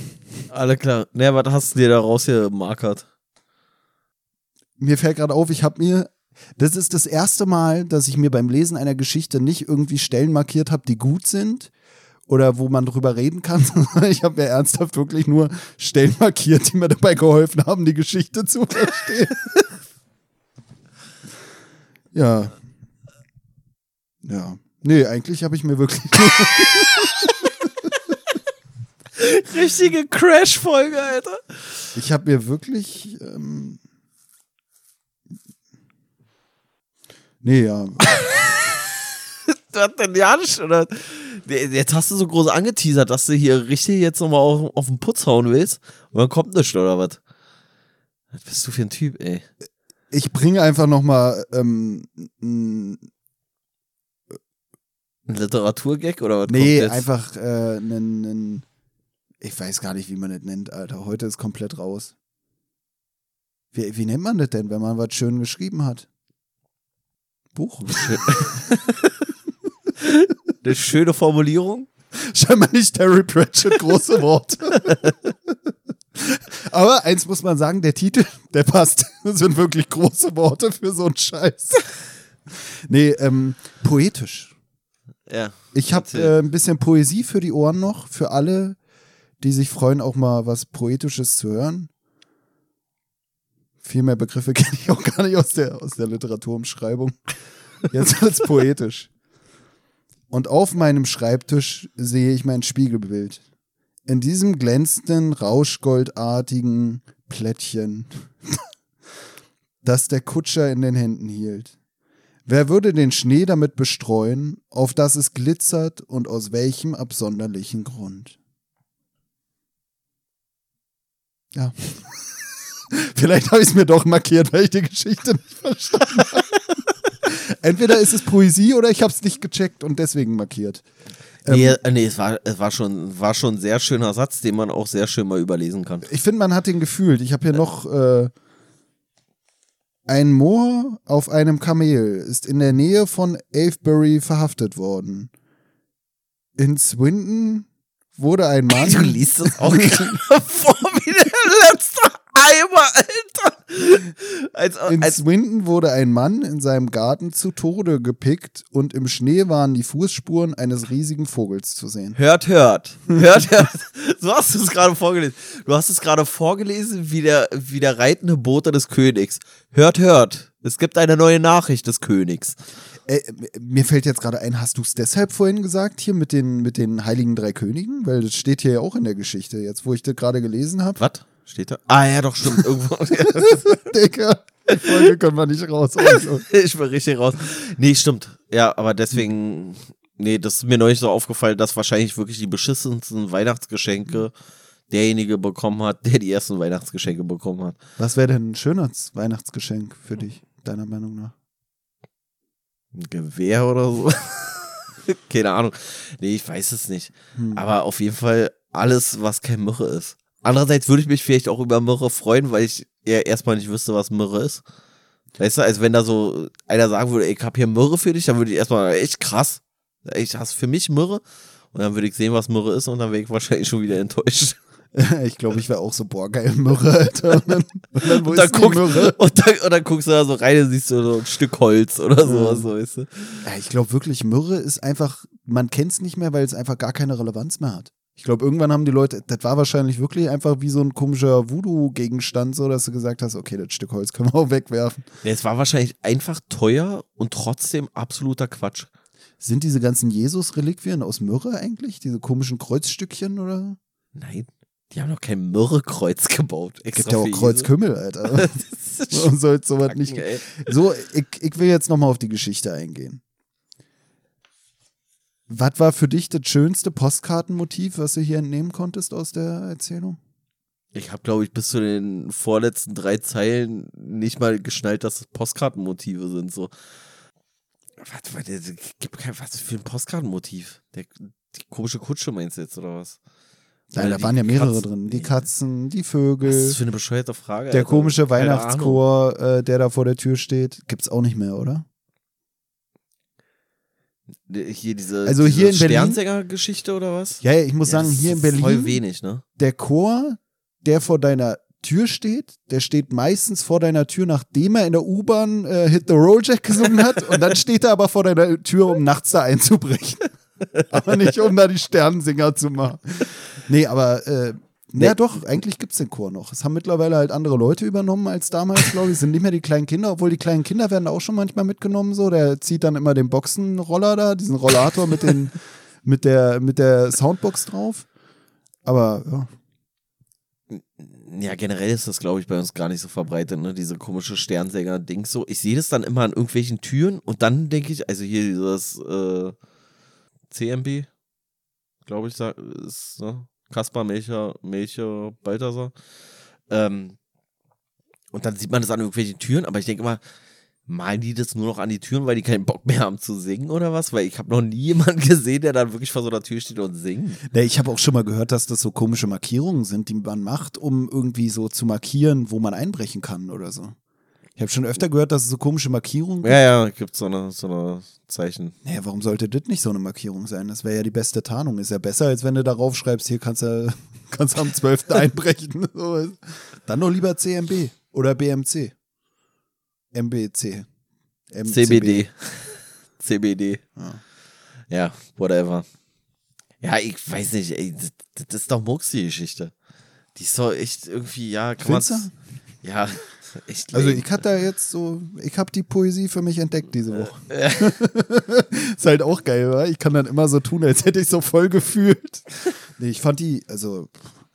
Alle klar. Ne, was hast du dir da raus hier markert? Mir fällt gerade auf, ich habe mir, das ist das erste Mal, dass ich mir beim Lesen einer Geschichte nicht irgendwie Stellen markiert habe, die gut sind oder wo man drüber reden kann. ich habe mir ernsthaft wirklich nur Stellen markiert, die mir dabei geholfen haben, die Geschichte zu verstehen. ja. Ja. Nee, eigentlich habe ich mir wirklich. Richtige Crash-Folge, Alter. Ich habe mir wirklich ähm, Nee, ja. du hast denn ja nicht, oder? Jetzt hast du so groß angeteasert, dass du hier richtig jetzt nochmal auf, auf den Putz hauen willst. Und dann kommt nichts, oder was? Was bist du für ein Typ, ey? Ich bringe einfach nochmal ähm, ein Literaturgag oder was? Nee, einfach äh, einen, ich weiß gar nicht, wie man das nennt, Alter. Heute ist komplett raus. Wie, wie nennt man das denn, wenn man was schön geschrieben hat? Buch. Eine schöne Formulierung. Scheinbar nicht Terry Pratchett, große Worte. Aber eins muss man sagen, der Titel, der passt. Das sind wirklich große Worte für so einen Scheiß. Nee, ähm, poetisch. Ja. Ich habe äh, ein bisschen Poesie für die Ohren noch, für alle, die sich freuen, auch mal was Poetisches zu hören. Viel mehr Begriffe kenne ich auch gar nicht aus der, aus der Literaturumschreibung. Jetzt wird's poetisch. Und auf meinem Schreibtisch sehe ich mein Spiegelbild. In diesem glänzenden, rauschgoldartigen Plättchen, das der Kutscher in den Händen hielt. Wer würde den Schnee damit bestreuen, auf das es glitzert und aus welchem absonderlichen Grund? Ja. Vielleicht habe ich es mir doch markiert, weil ich die Geschichte nicht verstanden habe. Entweder ist es Poesie oder ich habe es nicht gecheckt und deswegen markiert. Nee, ähm, äh, nee es, war, es war, schon, war schon ein sehr schöner Satz, den man auch sehr schön mal überlesen kann. Ich finde, man hat den gefühlt. Ich habe hier noch äh, ein Moor auf einem Kamel ist in der Nähe von Avebury verhaftet worden. In Swindon wurde ein Mann. Du liest es auch vor wie der letzte Eimer, Alter. Als, in als Swindon wurde ein Mann in seinem Garten zu Tode gepickt und im Schnee waren die Fußspuren eines riesigen Vogels zu sehen. Hört, hört. Hört, hört. So hast du es gerade vorgelesen. Du hast es gerade vorgelesen wie der, wie der reitende Bote des Königs. Hört, hört. Es gibt eine neue Nachricht des Königs. Äh, mir fällt jetzt gerade ein, hast du es deshalb vorhin gesagt, hier mit den, mit den Heiligen Drei Königen? Weil das steht hier ja auch in der Geschichte, jetzt wo ich das gerade gelesen habe. Was? Steht da? Ah ja, doch, stimmt. Irgendwo. Digga, die Folge können wir nicht raus. Also. ich bin richtig raus. Nee, stimmt. Ja, aber deswegen, nee, das ist mir neulich so aufgefallen, dass wahrscheinlich wirklich die beschissensten Weihnachtsgeschenke derjenige bekommen hat, der die ersten Weihnachtsgeschenke bekommen hat. Was wäre denn ein schönes Weihnachtsgeschenk für dich, deiner Meinung nach? Ein Gewehr oder so? Keine Ahnung. Nee, ich weiß es nicht. Hm. Aber auf jeden Fall alles, was kein Myrrhe ist. Andererseits würde ich mich vielleicht auch über Myrrhe freuen, weil ich ja erstmal nicht wüsste, was Myrrhe ist. Weißt du, als wenn da so einer sagen würde, ich hab hier Myrrhe für dich, dann würde ich erstmal, echt krass. Ich hast für mich Myrrhe. Und dann würde ich sehen, was Myrrhe ist und dann wäre ich wahrscheinlich schon wieder enttäuscht. ich glaube, ich wäre auch so, boah, geil, Myrrhe, Alter. Und dann, und dann, und dann, guck? Und, dann, und dann guckst du da so rein und siehst du so ein Stück Holz oder sowas, so, weißt du. Ja, ich glaube wirklich, Myrrhe ist einfach, man kennt es nicht mehr, weil es einfach gar keine Relevanz mehr hat. Ich glaube, irgendwann haben die Leute, das war wahrscheinlich wirklich einfach wie so ein komischer Voodoo-Gegenstand, so dass du gesagt hast, okay, das Stück Holz können wir auch wegwerfen. Ja, es war wahrscheinlich einfach teuer und trotzdem absoluter Quatsch. Sind diese ganzen Jesus-Reliquien aus Myrrhe eigentlich? Diese komischen Kreuzstückchen oder? Nein. Die haben noch kein Myrrhe-Kreuz gebaut. Es gibt ja auch Kreuzkümmel, Alter. Warum soll sowas nicht? Ey. So, ich, ich will jetzt nochmal auf die Geschichte eingehen. Was war für dich das schönste Postkartenmotiv, was du hier entnehmen konntest aus der Erzählung? Ich habe, glaube ich, bis zu den vorletzten drei Zeilen nicht mal geschnallt, dass es Postkartenmotive sind. So. Was, was, was für ein Postkartenmotiv? Der, die komische Kutsche meinst du jetzt, oder was? Nein, da waren ja mehrere Katzen. drin. Die Katzen, die Vögel. Was ist das für eine bescheuerte Frage? Der Alter. komische Weihnachtschor, äh, der da vor der Tür steht. Gibt's auch nicht mehr, oder? Hier diese, also diese hier in Sternsänger-Geschichte oder was? Ja, ich muss ja, sagen, hier in Berlin. Voll wenig, ne? Der Chor, der vor deiner Tür steht, der steht meistens vor deiner Tür, nachdem er in der U-Bahn äh, Hit the Roll Jack gesungen hat. und dann steht er aber vor deiner Tür, um nachts da einzubrechen. aber nicht, um da die Sternensinger zu machen. Nee, aber äh, nee. ja doch, eigentlich gibt es den Chor noch. Es haben mittlerweile halt andere Leute übernommen als damals, glaube ich. Es sind nicht mehr die kleinen Kinder, obwohl die kleinen Kinder werden auch schon manchmal mitgenommen. So, der zieht dann immer den Boxenroller da, diesen Rollator mit den mit der mit der Soundbox drauf. Aber ja. Ja, generell ist das, glaube ich, bei uns gar nicht so verbreitet, ne? Diese komische Sternsänger-Ding so. Ich sehe das dann immer an irgendwelchen Türen und dann denke ich, also hier dieses äh, CMB, glaube ich, ist, ne? Kaspar Melcher, Melcher Balthasar. Ähm, und dann sieht man das an irgendwelchen Türen, aber ich denke immer, malen die das nur noch an die Türen, weil die keinen Bock mehr haben zu singen oder was? Weil ich habe noch nie jemanden gesehen, der dann wirklich vor so einer Tür steht und singt. Nee, ich habe auch schon mal gehört, dass das so komische Markierungen sind, die man macht, um irgendwie so zu markieren, wo man einbrechen kann oder so. Ich habe schon öfter gehört, dass es so komische Markierungen gibt. Ja, ja, gibt so eine, so eine Zeichen. Naja, warum sollte das nicht so eine Markierung sein? Das wäre ja die beste Tarnung. Ist ja besser, als wenn du darauf schreibst, hier kannst du kannst am 12. einbrechen. Dann doch lieber CMB oder BMC. MBC. MCB. CBD. CBD. Ja. ja, whatever. Ja, ich weiß nicht, ey, das, das ist doch Murks, die Geschichte. Die ist doch echt irgendwie, ja, kann man. Ja, Echt also ich hatte da jetzt so, ich habe die Poesie für mich entdeckt diese Woche. Ja. ist halt auch geil, wa? Ich kann dann immer so tun, als hätte ich so voll gefühlt. Nee, ich fand die, also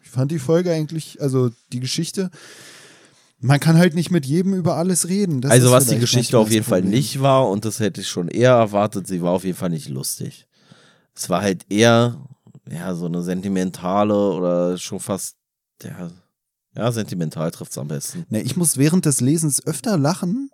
ich fand die Folge eigentlich, also die Geschichte, man kann halt nicht mit jedem über alles reden. Das also was die Geschichte auf jeden Fall nicht war, und das hätte ich schon eher erwartet, sie war auf jeden Fall nicht lustig. Es war halt eher, ja, so eine sentimentale oder schon fast, ja, ja, sentimental trifft es am besten. Ne, ich muss während des Lesens öfter lachen.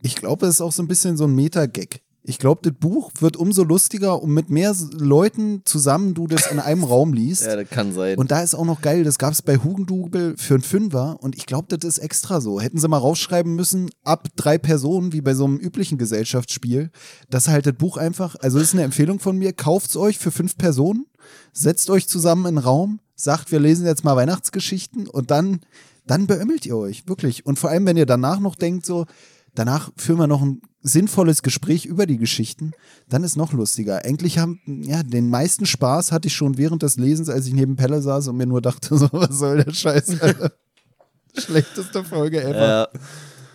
Ich glaube, es ist auch so ein bisschen so ein Meta-Gag. Ich glaube, das Buch wird umso lustiger, um mit mehr Leuten zusammen du das in einem Raum liest. Ja, das kann sein. Und da ist auch noch geil, das gab es bei Hugendubel für einen Fünfer und ich glaube, das ist extra so. Hätten sie mal rausschreiben müssen, ab drei Personen, wie bei so einem üblichen Gesellschaftsspiel, dass halt das Buch einfach, also das ist eine Empfehlung von mir, kauft es euch für fünf Personen, setzt euch zusammen in einen Raum, sagt, wir lesen jetzt mal Weihnachtsgeschichten und dann, dann beömmelt ihr euch, wirklich. Und vor allem, wenn ihr danach noch denkt, so, danach führen wir noch ein sinnvolles Gespräch über die Geschichten, dann ist noch lustiger. Eigentlich haben, ja, den meisten Spaß hatte ich schon während des Lesens, als ich neben Pelle saß und mir nur dachte, so, was soll der Scheiß? Schlechteste Folge ever.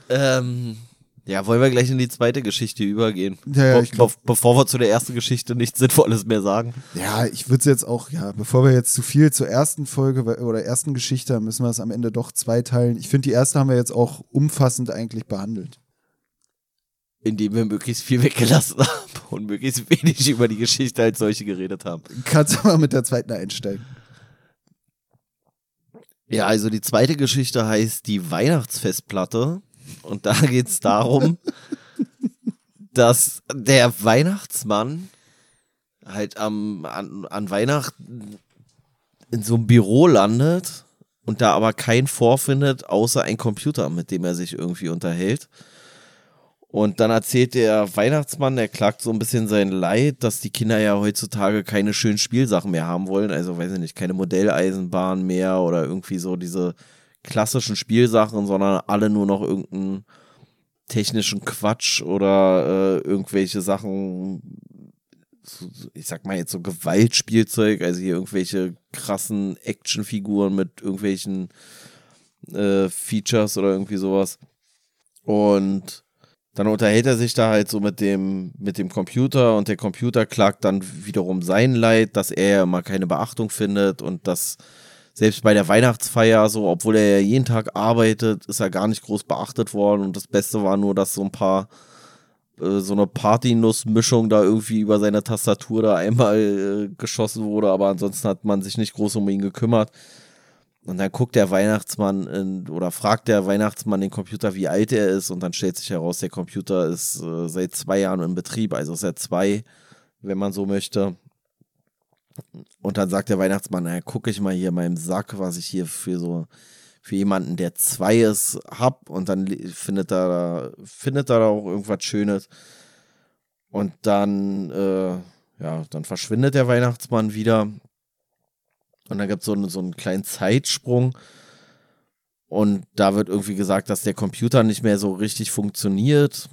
Ja, ähm, ja, wollen wir gleich in die zweite Geschichte übergehen? Ja, ja, ich glaub, Be bevor wir zu der ersten Geschichte nichts Sinnvolles mehr sagen. Ja, ich würde es jetzt auch, ja, bevor wir jetzt zu viel zur ersten Folge oder ersten Geschichte, müssen wir es am Ende doch zweiteilen. Ich finde, die erste haben wir jetzt auch umfassend eigentlich behandelt. Indem wir möglichst viel weggelassen haben und möglichst wenig über die Geschichte als solche geredet haben. Kannst du mal mit der zweiten einsteigen. Ja, also die zweite Geschichte heißt die Weihnachtsfestplatte. Und da geht es darum, dass der Weihnachtsmann halt am, an, an Weihnachten in so einem Büro landet und da aber keinen vorfindet, außer ein Computer, mit dem er sich irgendwie unterhält. Und dann erzählt der Weihnachtsmann, der klagt so ein bisschen sein Leid, dass die Kinder ja heutzutage keine schönen Spielsachen mehr haben wollen. Also, weiß ich nicht, keine Modelleisenbahn mehr oder irgendwie so diese klassischen Spielsachen, sondern alle nur noch irgendeinen technischen Quatsch oder äh, irgendwelche Sachen, ich sag mal jetzt so Gewaltspielzeug, also hier irgendwelche krassen Actionfiguren mit irgendwelchen äh, Features oder irgendwie sowas. Und dann unterhält er sich da halt so mit dem, mit dem Computer und der Computer klagt dann wiederum sein Leid, dass er ja immer keine Beachtung findet und dass selbst bei der Weihnachtsfeier so, obwohl er ja jeden Tag arbeitet, ist er gar nicht groß beachtet worden und das Beste war nur, dass so ein paar äh, so eine Partynuss-Mischung da irgendwie über seine Tastatur da einmal äh, geschossen wurde, aber ansonsten hat man sich nicht groß um ihn gekümmert. Und dann guckt der Weihnachtsmann in, oder fragt der Weihnachtsmann den Computer, wie alt er ist. Und dann stellt sich heraus, der Computer ist äh, seit zwei Jahren in Betrieb, also ist er zwei, wenn man so möchte. Und dann sagt der Weihnachtsmann, naja, gucke ich mal hier in meinem Sack, was ich hier für so für jemanden, der zwei ist, hab. Und dann findet er, findet er auch irgendwas Schönes. Und dann, äh, ja, dann verschwindet der Weihnachtsmann wieder. Und dann gibt es so, so einen kleinen Zeitsprung. Und da wird irgendwie gesagt, dass der Computer nicht mehr so richtig funktioniert.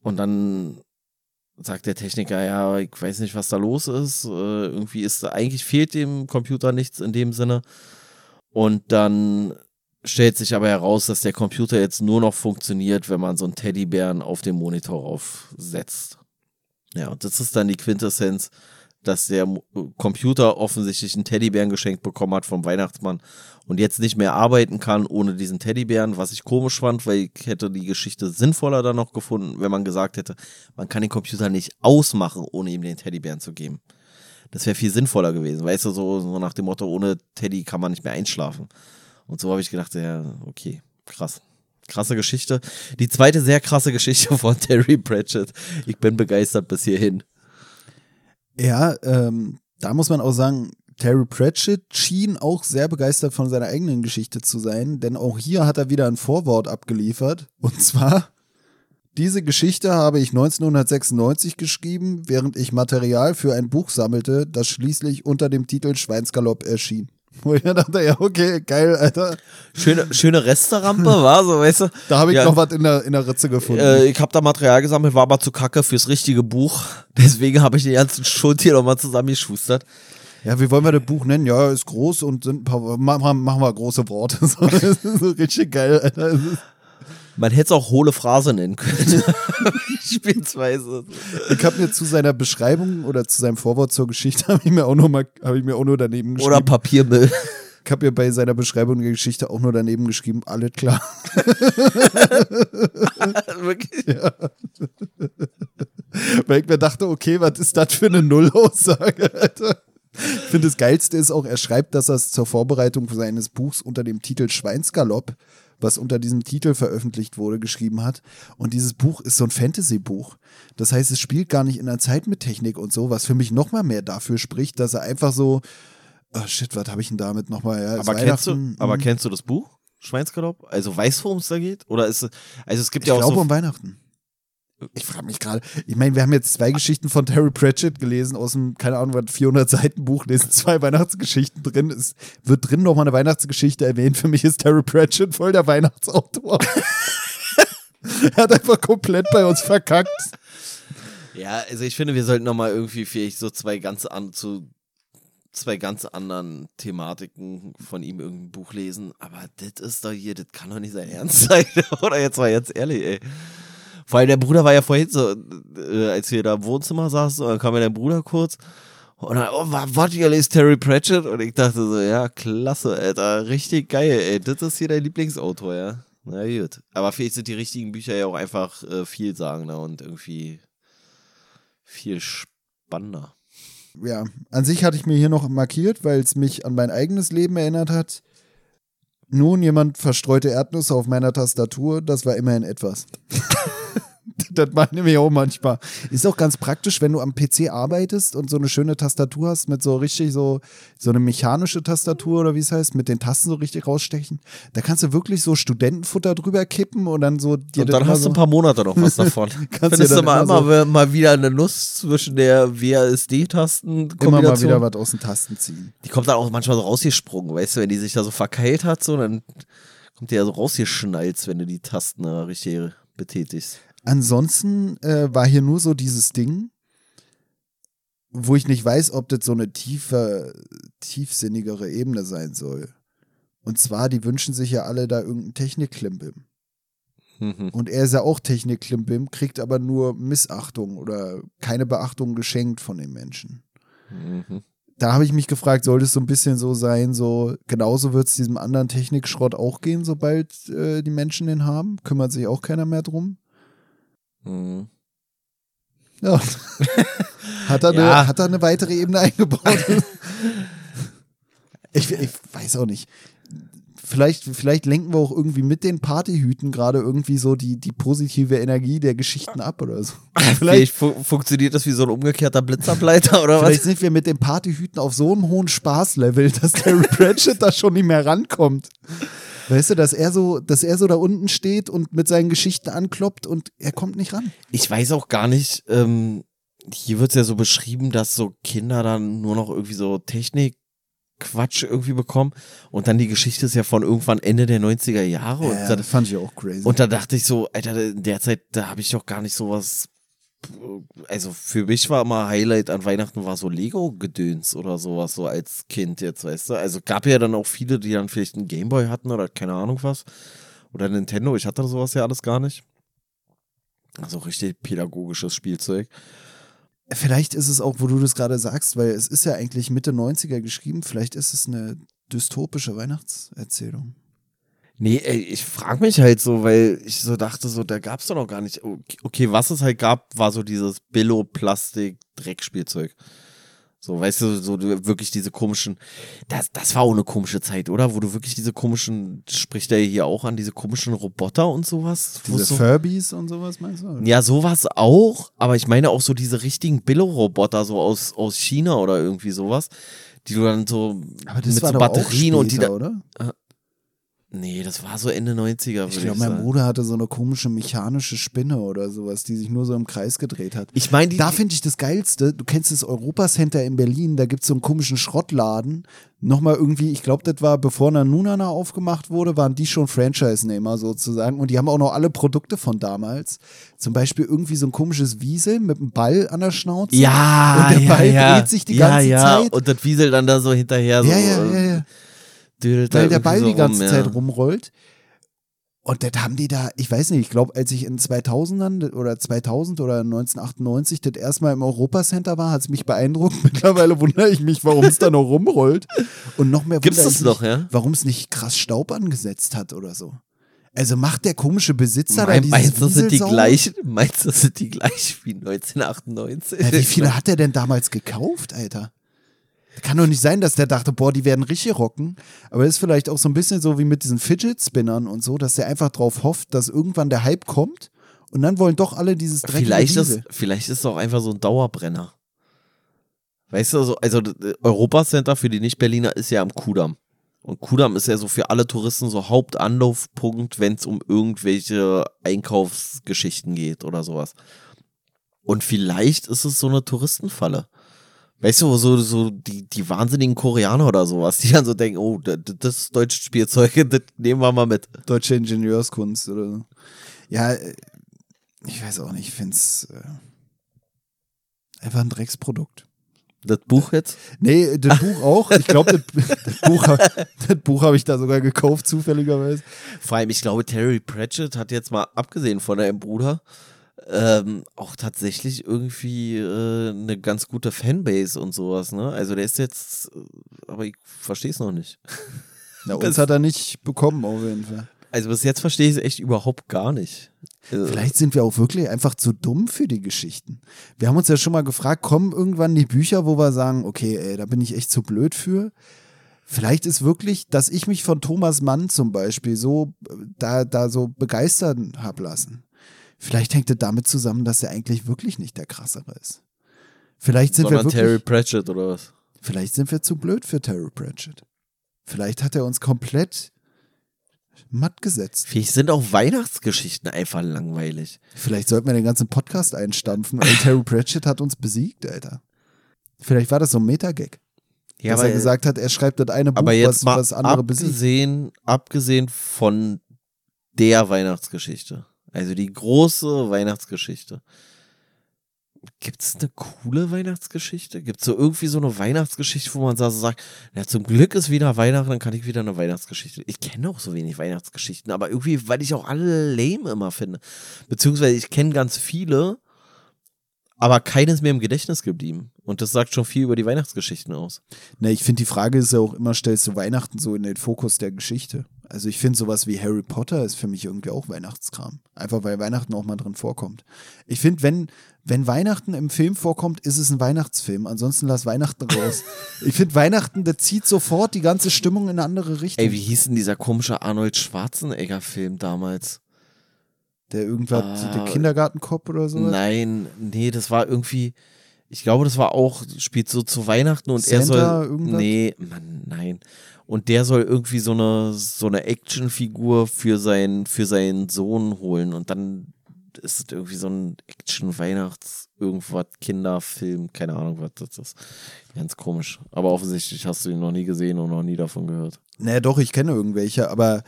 Und dann sagt der Techniker, ja, ich weiß nicht, was da los ist. Äh, irgendwie ist eigentlich fehlt dem Computer nichts in dem Sinne. Und dann stellt sich aber heraus, dass der Computer jetzt nur noch funktioniert, wenn man so einen Teddybären auf dem Monitor aufsetzt. Ja, und das ist dann die Quintessenz dass der Computer offensichtlich einen Teddybären geschenkt bekommen hat vom Weihnachtsmann und jetzt nicht mehr arbeiten kann ohne diesen Teddybären, was ich komisch fand, weil ich hätte die Geschichte sinnvoller dann noch gefunden, wenn man gesagt hätte, man kann den Computer nicht ausmachen, ohne ihm den Teddybären zu geben. Das wäre viel sinnvoller gewesen, weißt du, so, so nach dem Motto, ohne Teddy kann man nicht mehr einschlafen. Und so habe ich gedacht, ja, okay, krass krasse Geschichte. Die zweite sehr krasse Geschichte von Terry Pratchett. Ich bin begeistert bis hierhin. Ja, ähm, da muss man auch sagen, Terry Pratchett schien auch sehr begeistert von seiner eigenen Geschichte zu sein, denn auch hier hat er wieder ein Vorwort abgeliefert. Und zwar, diese Geschichte habe ich 1996 geschrieben, während ich Material für ein Buch sammelte, das schließlich unter dem Titel Schweinsgalopp erschien. Wo ich dachte, ja, okay, geil, Alter. Schöne, schöne Resterampe, war so, weißt du? Da habe ich ja, noch was in der, in der Ritze gefunden. Äh, ich habe da Material gesammelt, war aber zu kacke fürs richtige Buch. Deswegen habe ich den ganzen Schuld hier nochmal zusammengeschustert. Ja, wie wollen wir das Buch nennen? Ja, ist groß und sind ein paar, machen, machen wir große Worte. So, so richtig geil, Alter. Man hätte es auch hohle Phrase nennen können. Beispielsweise. Ich habe mir zu seiner Beschreibung oder zu seinem Vorwort zur Geschichte habe ich mir auch nur mal, habe ich mir auch nur daneben geschrieben. Oder Papiermüll. Ich habe mir bei seiner Beschreibung der Geschichte auch nur daneben geschrieben, alles klar. Wirklich? Ja. Weil ich mir dachte, okay, was ist das für eine Nullaussage, Alter? Ich finde, das Geilste ist auch, er schreibt, dass er es zur Vorbereitung seines Buchs unter dem Titel Schweinsgalopp was unter diesem Titel veröffentlicht wurde, geschrieben hat. Und dieses Buch ist so ein Fantasy-Buch. Das heißt, es spielt gar nicht in der Zeit mit Technik und so, was für mich nochmal mehr dafür spricht, dass er einfach so, oh shit, was habe ich denn damit nochmal? Ja, aber, kennst du, aber hm. kennst du das Buch? Schweinsgalopp? Also weißt du, worum es da geht? Oder ist es, also es gibt ich ja auch. Ich glaube so um Weihnachten. Ich frage mich gerade, ich meine, wir haben jetzt zwei Geschichten von Terry Pratchett gelesen aus dem, keine Ahnung, was 400 Seiten Buch, sind zwei Weihnachtsgeschichten drin. Es wird drin nochmal eine Weihnachtsgeschichte erwähnt. Für mich ist Terry Pratchett voll der Weihnachtsautor. er hat einfach komplett bei uns verkackt. Ja, also ich finde, wir sollten nochmal irgendwie vielleicht so zwei ganz an, zu zwei ganz anderen Thematiken von ihm irgendein Buch lesen. Aber das ist doch hier, das kann doch nicht sein Ernst sein. Oder jetzt mal jetzt ehrlich, ey. Vor allem der Bruder war ja vorhin so, äh, als wir da im Wohnzimmer saßen, dann kam ja der Bruder kurz und dann, oh, warte, ihr lest Terry Pratchett? Und ich dachte so, ja, klasse, Alter, richtig geil, ey, das ist hier dein Lieblingsautor, ja. Na gut. Aber vielleicht sind die richtigen Bücher ja auch einfach äh, vielsagender und irgendwie viel spannender. Ja, an sich hatte ich mir hier noch markiert, weil es mich an mein eigenes Leben erinnert hat. Nun, jemand verstreute Erdnüsse auf meiner Tastatur, das war immerhin etwas. das meine ich auch manchmal. Ist auch ganz praktisch, wenn du am PC arbeitest und so eine schöne Tastatur hast mit so richtig so, so eine mechanische Tastatur oder wie es heißt, mit den Tasten so richtig rausstechen. Da kannst du wirklich so Studentenfutter drüber kippen und dann so dir Und dann hast so du ein paar Monate noch was davon. Findest du mal immer, so mal wieder eine Nuss zwischen der WASD-Tasten Immer mal wieder was aus den Tasten ziehen. Die kommt dann auch manchmal so rausgesprungen, weißt du, wenn die sich da so verkeilt hat, so, dann kommt die ja so rausgeschnalzt, wenn du die Tasten da richtig betätigst. Ansonsten äh, war hier nur so dieses Ding, wo ich nicht weiß, ob das so eine tiefer, tiefsinnigere Ebene sein soll. Und zwar, die wünschen sich ja alle da irgendeinen Technikklimpel. Mhm. Und er ist ja auch Technik-Klimbim, kriegt aber nur Missachtung oder keine Beachtung geschenkt von den Menschen. Mhm. Da habe ich mich gefragt, sollte es so ein bisschen so sein, so genauso wird es diesem anderen Technikschrott auch gehen, sobald äh, die Menschen den haben? Kümmert sich auch keiner mehr drum? Mhm. Ja. hat, er ja. Eine, hat er eine weitere Ebene eingebaut? ich, ich weiß auch nicht vielleicht, vielleicht lenken wir auch irgendwie mit den Partyhüten gerade irgendwie so die, die positive Energie der Geschichten ab oder so. Vielleicht fu funktioniert das wie so ein umgekehrter Blitzableiter oder was? Vielleicht sind wir mit den Partyhüten auf so einem hohen Spaßlevel, dass Terry Pratchett da schon nicht mehr rankommt. Weißt du, dass er so, dass er so da unten steht und mit seinen Geschichten ankloppt und er kommt nicht ran. Ich weiß auch gar nicht, ähm, hier wird es ja so beschrieben, dass so Kinder dann nur noch irgendwie so Technik Quatsch irgendwie bekommen. Und dann die Geschichte ist ja von irgendwann Ende der 90er Jahre. Ja, und da, das fand ich auch crazy. Und da dachte ich so, Alter, in der Zeit, da habe ich doch gar nicht sowas. Also für mich war immer Highlight an Weihnachten war so Lego-Gedöns oder sowas, so als Kind jetzt, weißt du. Also gab ja dann auch viele, die dann vielleicht einen Gameboy hatten oder keine Ahnung was. Oder Nintendo, ich hatte sowas ja alles gar nicht. Also richtig pädagogisches Spielzeug. Vielleicht ist es auch, wo du das gerade sagst, weil es ist ja eigentlich Mitte 90er geschrieben, vielleicht ist es eine dystopische Weihnachtserzählung. Nee, ey, ich frage mich halt so, weil ich so dachte, so, da gab es doch noch gar nicht. Okay, was es halt gab, war so dieses Billo-Plastik-Dreckspielzeug. So, weißt du, so du, wirklich diese komischen, das, das war auch eine komische Zeit, oder? Wo du wirklich diese komischen, spricht er hier auch an, diese komischen Roboter und sowas? Diese so, Furbies und sowas, meinst du? Oder? Ja, sowas auch, aber ich meine auch so diese richtigen Billo-Roboter, so aus, aus China oder irgendwie sowas, die du dann so mit so Batterien später, und die da, oder? Äh, Nee, das war so Ende 90er. Ich glaube, mein Bruder hatte so eine komische mechanische Spinne oder sowas, die sich nur so im Kreis gedreht hat. Ich meine, da finde ich das Geilste. Du kennst das Europacenter in Berlin, da gibt es so einen komischen Schrottladen. Nochmal irgendwie, ich glaube, das war bevor Nanunana aufgemacht wurde, waren die schon Franchise-Nehmer sozusagen. Und die haben auch noch alle Produkte von damals. Zum Beispiel irgendwie so ein komisches Wiesel mit einem Ball an der Schnauze. Ja, und der ja, Ball ja. dreht sich die ja, ganze ja. Zeit. Und das Wiesel dann da so hinterher. So, ja, ja, ja, ja weil der Ball so die ganze rum, Zeit ja. rumrollt. Und das haben die da, ich weiß nicht, ich glaube, als ich in 2000ern oder 2000 oder 1998 das erstmal im Europacenter war, hat es mich beeindruckt. Mittlerweile wundere ich mich, warum es da noch rumrollt. Und noch mehr wundere das ich noch, mich, ja? warum es nicht krass Staub angesetzt hat oder so. Also macht der komische Besitzer da Mein, dieses meinst du, das sind die gleichen? Meinst du, das sind die gleichen wie 1998? Ja, wie viele hat er denn damals gekauft, Alter? Kann doch nicht sein, dass der dachte, boah, die werden richtig rocken. Aber ist vielleicht auch so ein bisschen so wie mit diesen Fidget-Spinnern und so, dass der einfach drauf hofft, dass irgendwann der Hype kommt und dann wollen doch alle dieses dreckige vielleicht ist, vielleicht ist es auch einfach so ein Dauerbrenner. Weißt du, so, also äh, Europacenter für die Nicht-Berliner ist ja am Kudamm. Und Kudamm ist ja so für alle Touristen so Hauptanlaufpunkt, wenn es um irgendwelche Einkaufsgeschichten geht oder sowas. Und vielleicht ist es so eine Touristenfalle. Weißt du, so, so die, die wahnsinnigen Koreaner oder sowas, die dann so denken, oh, das, das ist deutsches Spielzeug, das nehmen wir mal mit. Deutsche Ingenieurskunst oder so. Ja, äh, ich weiß auch nicht, ich finde es äh, einfach ein Drecksprodukt. Das Buch jetzt? Nee, das Buch auch. Ich glaube, das, das Buch, das Buch habe ich da sogar gekauft, zufälligerweise. Vor allem, ich glaube, Terry Pratchett hat jetzt mal, abgesehen von deinem Bruder, ähm, auch tatsächlich irgendwie äh, eine ganz gute Fanbase und sowas, ne? Also der ist jetzt, äh, aber ich verstehe es noch nicht. Na, uns hat er nicht bekommen, auf jeden Fall. Also bis jetzt verstehe ich es echt überhaupt gar nicht. Äh, Vielleicht sind wir auch wirklich einfach zu dumm für die Geschichten. Wir haben uns ja schon mal gefragt, kommen irgendwann die Bücher, wo wir sagen, okay, ey, da bin ich echt zu blöd für. Vielleicht ist wirklich, dass ich mich von Thomas Mann zum Beispiel so äh, da, da so begeistern hab lassen. Vielleicht hängt es damit zusammen, dass er eigentlich wirklich nicht der krassere ist. Vielleicht sind wir sondern wirklich, Terry Pratchett oder was? vielleicht sind wir zu blöd für Terry Pratchett. Vielleicht hat er uns komplett matt gesetzt. Vielleicht sind auch Weihnachtsgeschichten einfach langweilig. Vielleicht sollten wir den ganzen Podcast einstampfen. Ey, Terry Pratchett hat uns besiegt, Alter. Vielleicht war das so ein Metagag. Ja, dass er gesagt hat, er schreibt das eine Buch, aber jetzt was, mal was andere besiegt. abgesehen, abgesehen von der Weihnachtsgeschichte, also die große Weihnachtsgeschichte. gibt es eine coole Weihnachtsgeschichte? Gibt es so irgendwie so eine Weihnachtsgeschichte, wo man so sagt, ja, zum Glück ist wieder Weihnachten, dann kann ich wieder eine Weihnachtsgeschichte. Ich kenne auch so wenig Weihnachtsgeschichten, aber irgendwie, weil ich auch alle lame immer finde. Beziehungsweise ich kenne ganz viele, aber keines mehr im Gedächtnis geblieben. Und das sagt schon viel über die Weihnachtsgeschichten aus. Na, ich finde, die Frage ist ja auch immer, stellst du Weihnachten so in den Fokus der Geschichte? Also ich finde sowas wie Harry Potter ist für mich irgendwie auch Weihnachtskram. Einfach weil Weihnachten auch mal drin vorkommt. Ich finde, wenn, wenn Weihnachten im Film vorkommt, ist es ein Weihnachtsfilm. Ansonsten lass Weihnachten raus. ich finde Weihnachten, der zieht sofort die ganze Stimmung in eine andere Richtung. Ey, wie hieß denn dieser komische Arnold Schwarzenegger-Film damals? Der irgendwas, ah, der Kindergartenkopf oder so? Nein, nee, das war irgendwie, ich glaube, das war auch, spielt so zu Weihnachten und Santa, er soll. Irgendwas? Nee, Mann, nein. Und der soll irgendwie so eine, so eine Actionfigur für, sein, für seinen Sohn holen. Und dann ist es irgendwie so ein Action-Weihnachts-, irgendwas, Kinderfilm, keine Ahnung, was das ist. Ganz komisch. Aber offensichtlich hast du ihn noch nie gesehen und noch nie davon gehört. Naja, doch, ich kenne irgendwelche, aber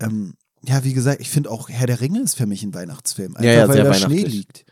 ähm, ja, wie gesagt, ich finde auch Herr der Ringe ist für mich ein Weihnachtsfilm. Einfach ja, ja, weil da Schnee liegt.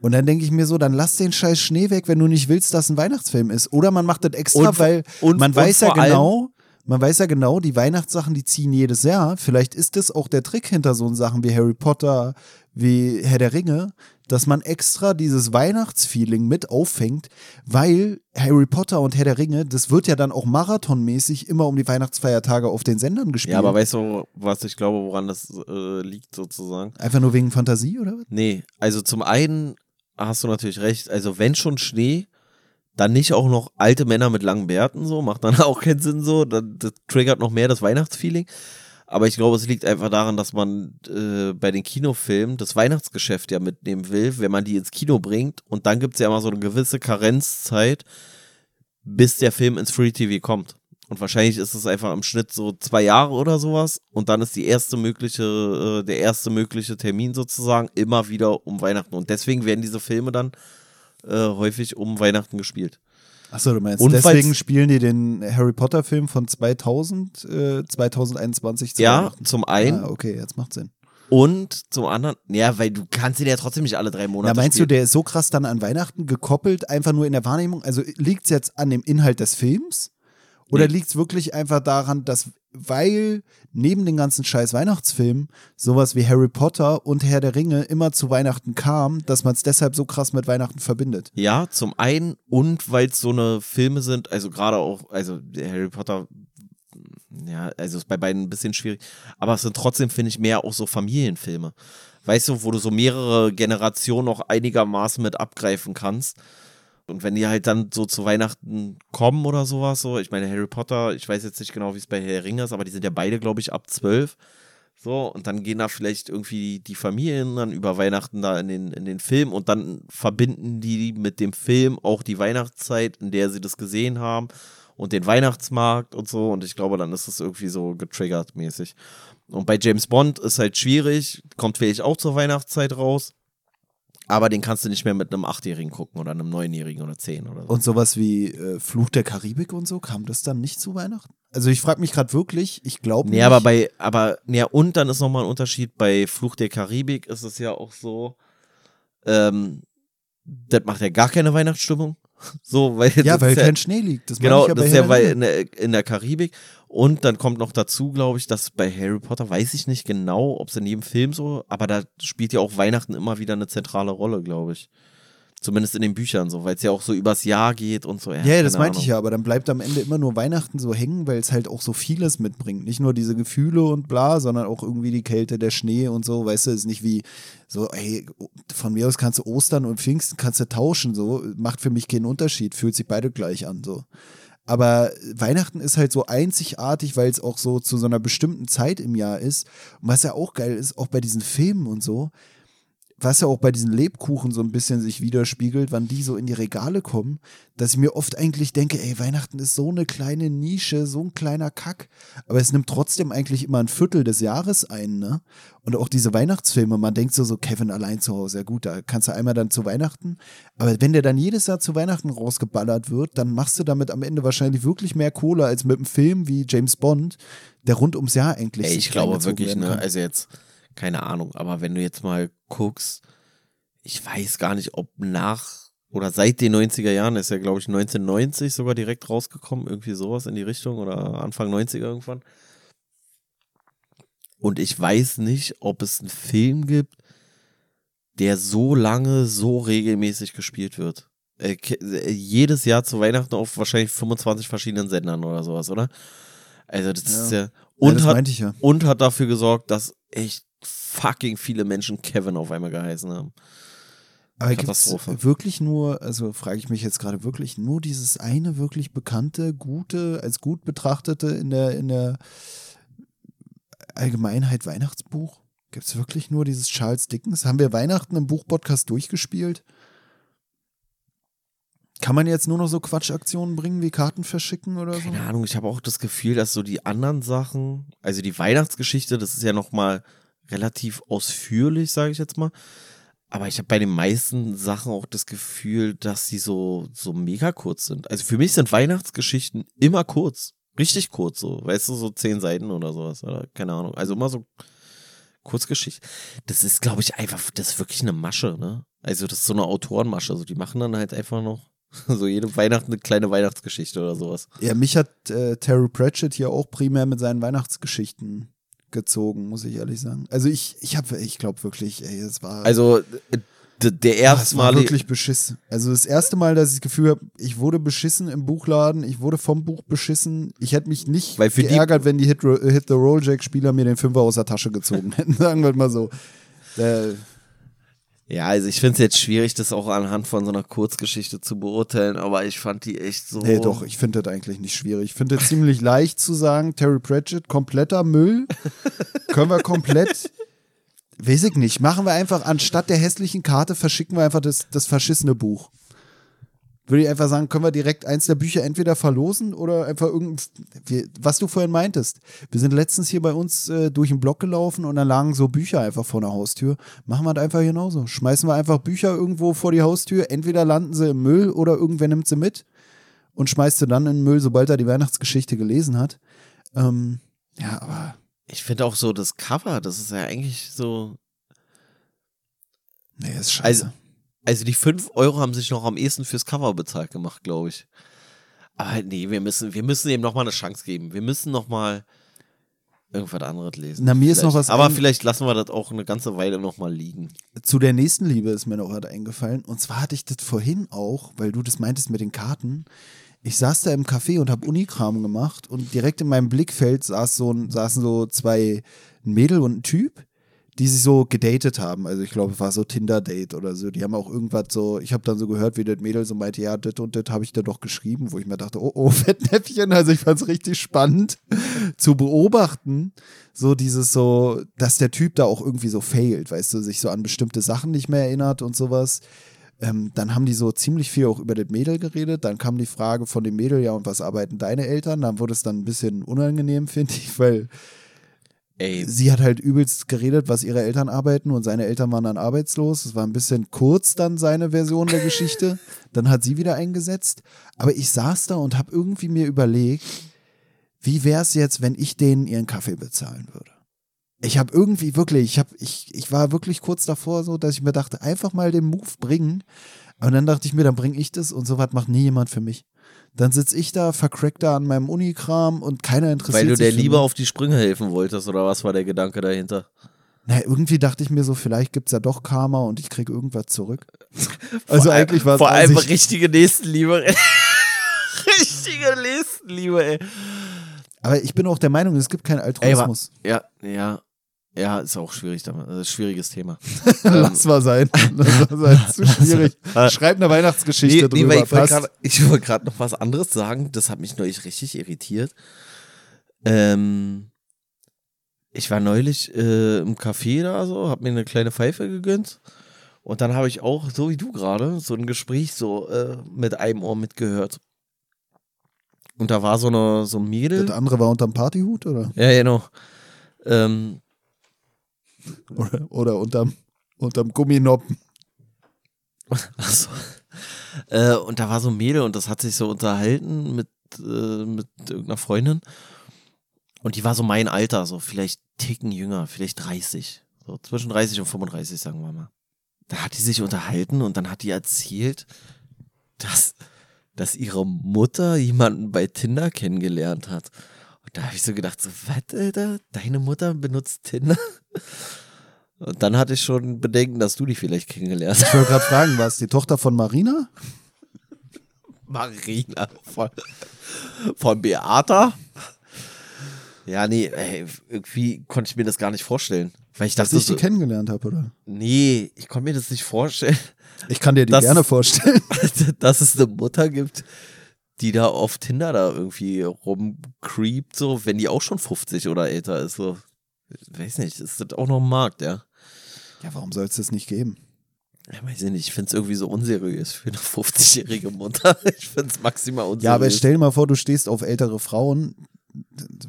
Und dann denke ich mir so, dann lass den scheiß Schnee weg, wenn du nicht willst, dass ein Weihnachtsfilm ist. Oder man macht das extra, und, weil und, man und weiß ja genau, man weiß ja genau, die Weihnachtssachen, die ziehen jedes Jahr. Vielleicht ist das auch der Trick hinter so Sachen wie Harry Potter, wie Herr der Ringe, dass man extra dieses Weihnachtsfeeling mit auffängt, weil Harry Potter und Herr der Ringe, das wird ja dann auch marathonmäßig immer um die Weihnachtsfeiertage auf den Sendern gespielt. Ja, aber weißt du, was ich glaube, woran das äh, liegt sozusagen? Einfach nur wegen Fantasie oder was? Nee, also zum einen hast du natürlich recht, also wenn schon Schnee, dann nicht auch noch alte Männer mit langen Bärten so, macht dann auch keinen Sinn so, das, das triggert noch mehr das Weihnachtsfeeling. Aber ich glaube, es liegt einfach daran, dass man äh, bei den Kinofilmen das Weihnachtsgeschäft ja mitnehmen will, wenn man die ins Kino bringt. Und dann gibt es ja immer so eine gewisse Karenzzeit, bis der Film ins Free TV kommt. Und wahrscheinlich ist es einfach im Schnitt so zwei Jahre oder sowas. Und dann ist die erste mögliche, äh, der erste mögliche Termin sozusagen immer wieder um Weihnachten. Und deswegen werden diese Filme dann äh, häufig um Weihnachten gespielt. Achso, du meinst, und deswegen spielen die den Harry Potter Film von 2000, äh, 2021 zu Ja, zum einen. Ah, okay, jetzt macht Sinn. Und zum anderen, ja, weil du kannst ihn ja trotzdem nicht alle drei Monate Na, meinst spielen. du, der ist so krass dann an Weihnachten gekoppelt, einfach nur in der Wahrnehmung? Also liegt es jetzt an dem Inhalt des Films? Oder nee. liegt es wirklich einfach daran, dass, weil neben den ganzen scheiß Weihnachtsfilmen sowas wie Harry Potter und Herr der Ringe immer zu Weihnachten kam, dass man es deshalb so krass mit Weihnachten verbindet? Ja, zum einen und weil es so eine Filme sind, also gerade auch, also Harry Potter ja, also ist bei beiden ein bisschen schwierig, aber es sind trotzdem, finde ich, mehr auch so Familienfilme. Weißt du, wo du so mehrere Generationen noch einigermaßen mit abgreifen kannst. Und wenn die halt dann so zu Weihnachten kommen oder sowas, so, ich meine, Harry Potter, ich weiß jetzt nicht genau, wie es bei Herr Ring ist, aber die sind ja beide, glaube ich, ab zwölf. So, und dann gehen da vielleicht irgendwie die Familien dann über Weihnachten da in den, in den Film und dann verbinden die mit dem Film auch die Weihnachtszeit, in der sie das gesehen haben und den Weihnachtsmarkt und so. Und ich glaube, dann ist das irgendwie so getriggert mäßig. Und bei James Bond ist halt schwierig, kommt vielleicht auch zur Weihnachtszeit raus aber den kannst du nicht mehr mit einem Achtjährigen gucken oder einem Neunjährigen oder Zehn oder so. Und sowas wie äh, Fluch der Karibik und so, kam das dann nicht zu Weihnachten? Also ich frage mich gerade wirklich, ich glaube nee, nicht. aber bei, aber, nee, und dann ist nochmal ein Unterschied, bei Fluch der Karibik ist es ja auch so, ähm, das macht ja gar keine Weihnachtsstimmung. So, weil ja, weil kein Schnee liegt. Das genau, ja das ist ja bei in der, in der Karibik. Und dann kommt noch dazu, glaube ich, dass bei Harry Potter, weiß ich nicht genau, ob es in jedem Film so, aber da spielt ja auch Weihnachten immer wieder eine zentrale Rolle, glaube ich. Zumindest in den Büchern so, weil es ja auch so übers Jahr geht und so. Ja, ja das meinte ich ja, aber dann bleibt am Ende immer nur Weihnachten so hängen, weil es halt auch so vieles mitbringt. Nicht nur diese Gefühle und bla, sondern auch irgendwie die Kälte, der Schnee und so. Weißt du, es ist nicht wie so, ey, von mir aus kannst du Ostern und Pfingsten kannst du tauschen, so. Macht für mich keinen Unterschied, fühlt sich beide gleich an, so. Aber Weihnachten ist halt so einzigartig, weil es auch so zu so einer bestimmten Zeit im Jahr ist. Und was ja auch geil ist, auch bei diesen Filmen und so, was ja auch bei diesen Lebkuchen so ein bisschen sich widerspiegelt, wann die so in die Regale kommen, dass ich mir oft eigentlich denke, ey, Weihnachten ist so eine kleine Nische, so ein kleiner Kack, aber es nimmt trotzdem eigentlich immer ein Viertel des Jahres ein, ne? Und auch diese Weihnachtsfilme, man denkt so, so Kevin allein zu Hause, ja gut, da kannst du einmal dann zu Weihnachten, aber wenn der dann jedes Jahr zu Weihnachten rausgeballert wird, dann machst du damit am Ende wahrscheinlich wirklich mehr Kohle als mit einem Film wie James Bond, der rund ums Jahr eigentlich Ey, ich glaube wirklich, ne, also jetzt keine Ahnung, aber wenn du jetzt mal guckst, ich weiß gar nicht, ob nach oder seit den 90er Jahren, ist ja, glaube ich, 1990 sogar direkt rausgekommen, irgendwie sowas in die Richtung oder Anfang 90er irgendwann. Und ich weiß nicht, ob es einen Film gibt, der so lange, so regelmäßig gespielt wird. Äh, äh jedes Jahr zu Weihnachten auf wahrscheinlich 25 verschiedenen Sendern oder sowas, oder? Also das ja. ist ja und, ja, hat, ja. und hat dafür gesorgt, dass echt fucking viele Menschen Kevin auf einmal geheißen haben. Aber Katastrophe. wirklich nur, also frage ich mich jetzt gerade wirklich, nur dieses eine wirklich bekannte, gute, als gut betrachtete in der, in der Allgemeinheit Weihnachtsbuch? Gibt es wirklich nur dieses Charles Dickens? Haben wir Weihnachten im Buchpodcast durchgespielt? Kann man jetzt nur noch so Quatschaktionen bringen, wie Karten verschicken oder Keine so? Keine Ahnung, ich habe auch das Gefühl, dass so die anderen Sachen, also die Weihnachtsgeschichte, das ist ja nochmal relativ ausführlich, sage ich jetzt mal. Aber ich habe bei den meisten Sachen auch das Gefühl, dass sie so, so mega kurz sind. Also für mich sind Weihnachtsgeschichten immer kurz. Richtig kurz, so. Weißt du, so zehn Seiten oder sowas. Oder keine Ahnung. Also immer so Kurzgeschichte. Das ist, glaube ich, einfach, das ist wirklich eine Masche, ne? Also das ist so eine Autorenmasche. Also die machen dann halt einfach noch so jede Weihnachten eine kleine Weihnachtsgeschichte oder sowas. Ja, mich hat äh, Terry Pratchett hier auch primär mit seinen Weihnachtsgeschichten gezogen, muss ich ehrlich sagen. Also ich, ich habe, ich glaube wirklich, ey, es war. Also äh, der erste Mal. wirklich beschissen. Also das erste Mal, dass ich das Gefühl habe, ich wurde beschissen im Buchladen, ich wurde vom Buch beschissen. Ich hätte mich nicht Weil für geärgert, die wenn die Hit, Hit the Roll Jack Spieler mir den Fünfer aus der Tasche gezogen hätten. Sagen wir mal so. Der, ja, also ich finde es jetzt schwierig, das auch anhand von so einer Kurzgeschichte zu beurteilen, aber ich fand die echt so. Nee, doch, ich finde das eigentlich nicht schwierig. Ich finde es ziemlich leicht zu sagen, Terry Pratchett, kompletter Müll. Können wir komplett. Weiß ich nicht. Machen wir einfach, anstatt der hässlichen Karte, verschicken wir einfach das, das verschissene Buch würde ich einfach sagen, können wir direkt eins der Bücher entweder verlosen oder einfach irgendein, was du vorhin meintest. Wir sind letztens hier bei uns äh, durch den Block gelaufen und da lagen so Bücher einfach vor der Haustür. Machen wir das einfach genauso. Schmeißen wir einfach Bücher irgendwo vor die Haustür. Entweder landen sie im Müll oder irgendwer nimmt sie mit und schmeißt sie dann in den Müll, sobald er die Weihnachtsgeschichte gelesen hat. Ähm, ja, aber. Ich finde auch so das Cover, das ist ja eigentlich so. Nee, ist scheiße. Also, also die 5 Euro haben sich noch am ehesten fürs Cover bezahlt gemacht, glaube ich. Aber nee, wir müssen, wir müssen ihm nochmal eine Chance geben. Wir müssen nochmal irgendwas anderes lesen. Na, mir vielleicht. ist noch was. Aber vielleicht lassen wir das auch eine ganze Weile nochmal liegen. Zu der nächsten Liebe ist mir noch was eingefallen. Und zwar hatte ich das vorhin auch, weil du das meintest mit den Karten. Ich saß da im Café und habe Unikram gemacht und direkt in meinem Blickfeld saß so ein, saßen so zwei, Mädel und ein Typ die sich so gedatet haben. Also ich glaube, es war so Tinder-Date oder so. Die haben auch irgendwas so, ich habe dann so gehört, wie das Mädel so meinte, ja, das und das habe ich da doch geschrieben, wo ich mir dachte, oh, oh, Fettnäpfchen. Also ich fand es richtig spannend zu beobachten, so dieses so, dass der Typ da auch irgendwie so failt, weißt du, sich so an bestimmte Sachen nicht mehr erinnert und sowas. Ähm, dann haben die so ziemlich viel auch über das Mädel geredet. Dann kam die Frage von dem Mädel, ja, und was arbeiten deine Eltern? Dann wurde es dann ein bisschen unangenehm, finde ich, weil Ey. Sie hat halt übelst geredet, was ihre Eltern arbeiten und seine Eltern waren dann arbeitslos. Das war ein bisschen kurz dann seine Version der Geschichte. dann hat sie wieder eingesetzt. Aber ich saß da und habe irgendwie mir überlegt, wie wäre es jetzt, wenn ich denen ihren Kaffee bezahlen würde? Ich habe irgendwie wirklich, ich, hab, ich, ich war wirklich kurz davor so, dass ich mir dachte, einfach mal den Move bringen. Und dann dachte ich mir, dann bringe ich das und so was macht nie jemand für mich. Dann sitze ich da, vercrackt da an meinem Unikram und keiner interessiert sich. Weil du der lieber auf die Sprünge helfen wolltest, oder was war der Gedanke dahinter? Na, irgendwie dachte ich mir so, vielleicht gibt es ja doch Karma und ich kriege irgendwas zurück. also vor eigentlich war es. Vor allem richtige Nächstenliebe. richtige Nächstenliebe, ey. Aber ich bin auch der Meinung, es gibt keinen Altruismus. Ey, ja, ja. Ja, ist auch schwierig, das ist ein schwieriges Thema. Lass mal sein. Lass mal sein. Zu schwierig. Schreib eine Weihnachtsgeschichte nee, drüber. Nee, ich wollte gerade noch was anderes sagen. Das hat mich neulich richtig irritiert. Ähm, ich war neulich äh, im Café da so, hab mir eine kleine Pfeife gegönnt. Und dann habe ich auch, so wie du gerade, so ein Gespräch so äh, mit einem Ohr mitgehört. Und da war so eine so ein Mädel. Das andere war unterm Partyhut, oder? Ja, genau. Ähm, oder, oder unterm, unterm Gumminoppen. Achso. Äh, und da war so ein Mädel und das hat sich so unterhalten mit, äh, mit irgendeiner Freundin. Und die war so mein Alter, so vielleicht Ticken jünger, vielleicht 30. So zwischen 30 und 35, sagen wir mal. Da hat die sich unterhalten und dann hat die erzählt, dass, dass ihre Mutter jemanden bei Tinder kennengelernt hat. Da habe ich so gedacht, so, was, Alter? Deine Mutter benutzt Tinder? Und dann hatte ich schon Bedenken, dass du die vielleicht kennengelernt hast. Ich wollte gerade fragen, war es die Tochter von Marina? Marina von, von Beata? Ja, nee, ey, irgendwie konnte ich mir das gar nicht vorstellen. Weil ich dachte, Dass ich die so, kennengelernt habe, oder? Nee, ich konnte mir das nicht vorstellen. Ich kann dir die dass, gerne vorstellen. Dass es eine Mutter gibt, die da auf Tinder da irgendwie rumcreept, so, wenn die auch schon 50 oder älter ist. So. Ich weiß nicht, ist das auch noch ein Markt, ja? Ja, warum soll es das nicht geben? Ja, weiß ich nicht, ich finde es irgendwie so unseriös für eine 50-jährige Mutter. Ich finde es maximal unseriös. Ja, aber stell dir mal vor, du stehst auf ältere Frauen.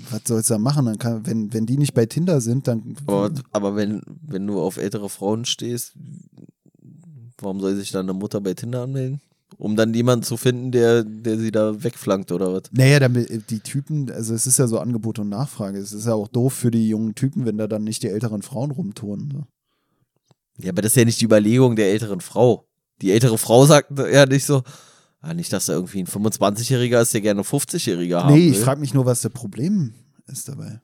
Was sollst du da machen? Dann kann, wenn, wenn die nicht bei Tinder sind, dann. Aber, aber wenn, wenn du auf ältere Frauen stehst, warum soll sich dann eine Mutter bei Tinder anmelden? Um dann jemanden zu finden, der, der sie da wegflankt oder was? Naja, damit die Typen, also es ist ja so Angebot und Nachfrage. Es ist ja auch doof für die jungen Typen, wenn da dann nicht die älteren Frauen rumturnen. So. Ja, aber das ist ja nicht die Überlegung der älteren Frau. Die ältere Frau sagt ja nicht so, ah, nicht, dass da irgendwie ein 25-Jähriger ist, der gerne 50-Jähriger haben Nee, ich frage mich nur, was das Problem ist dabei.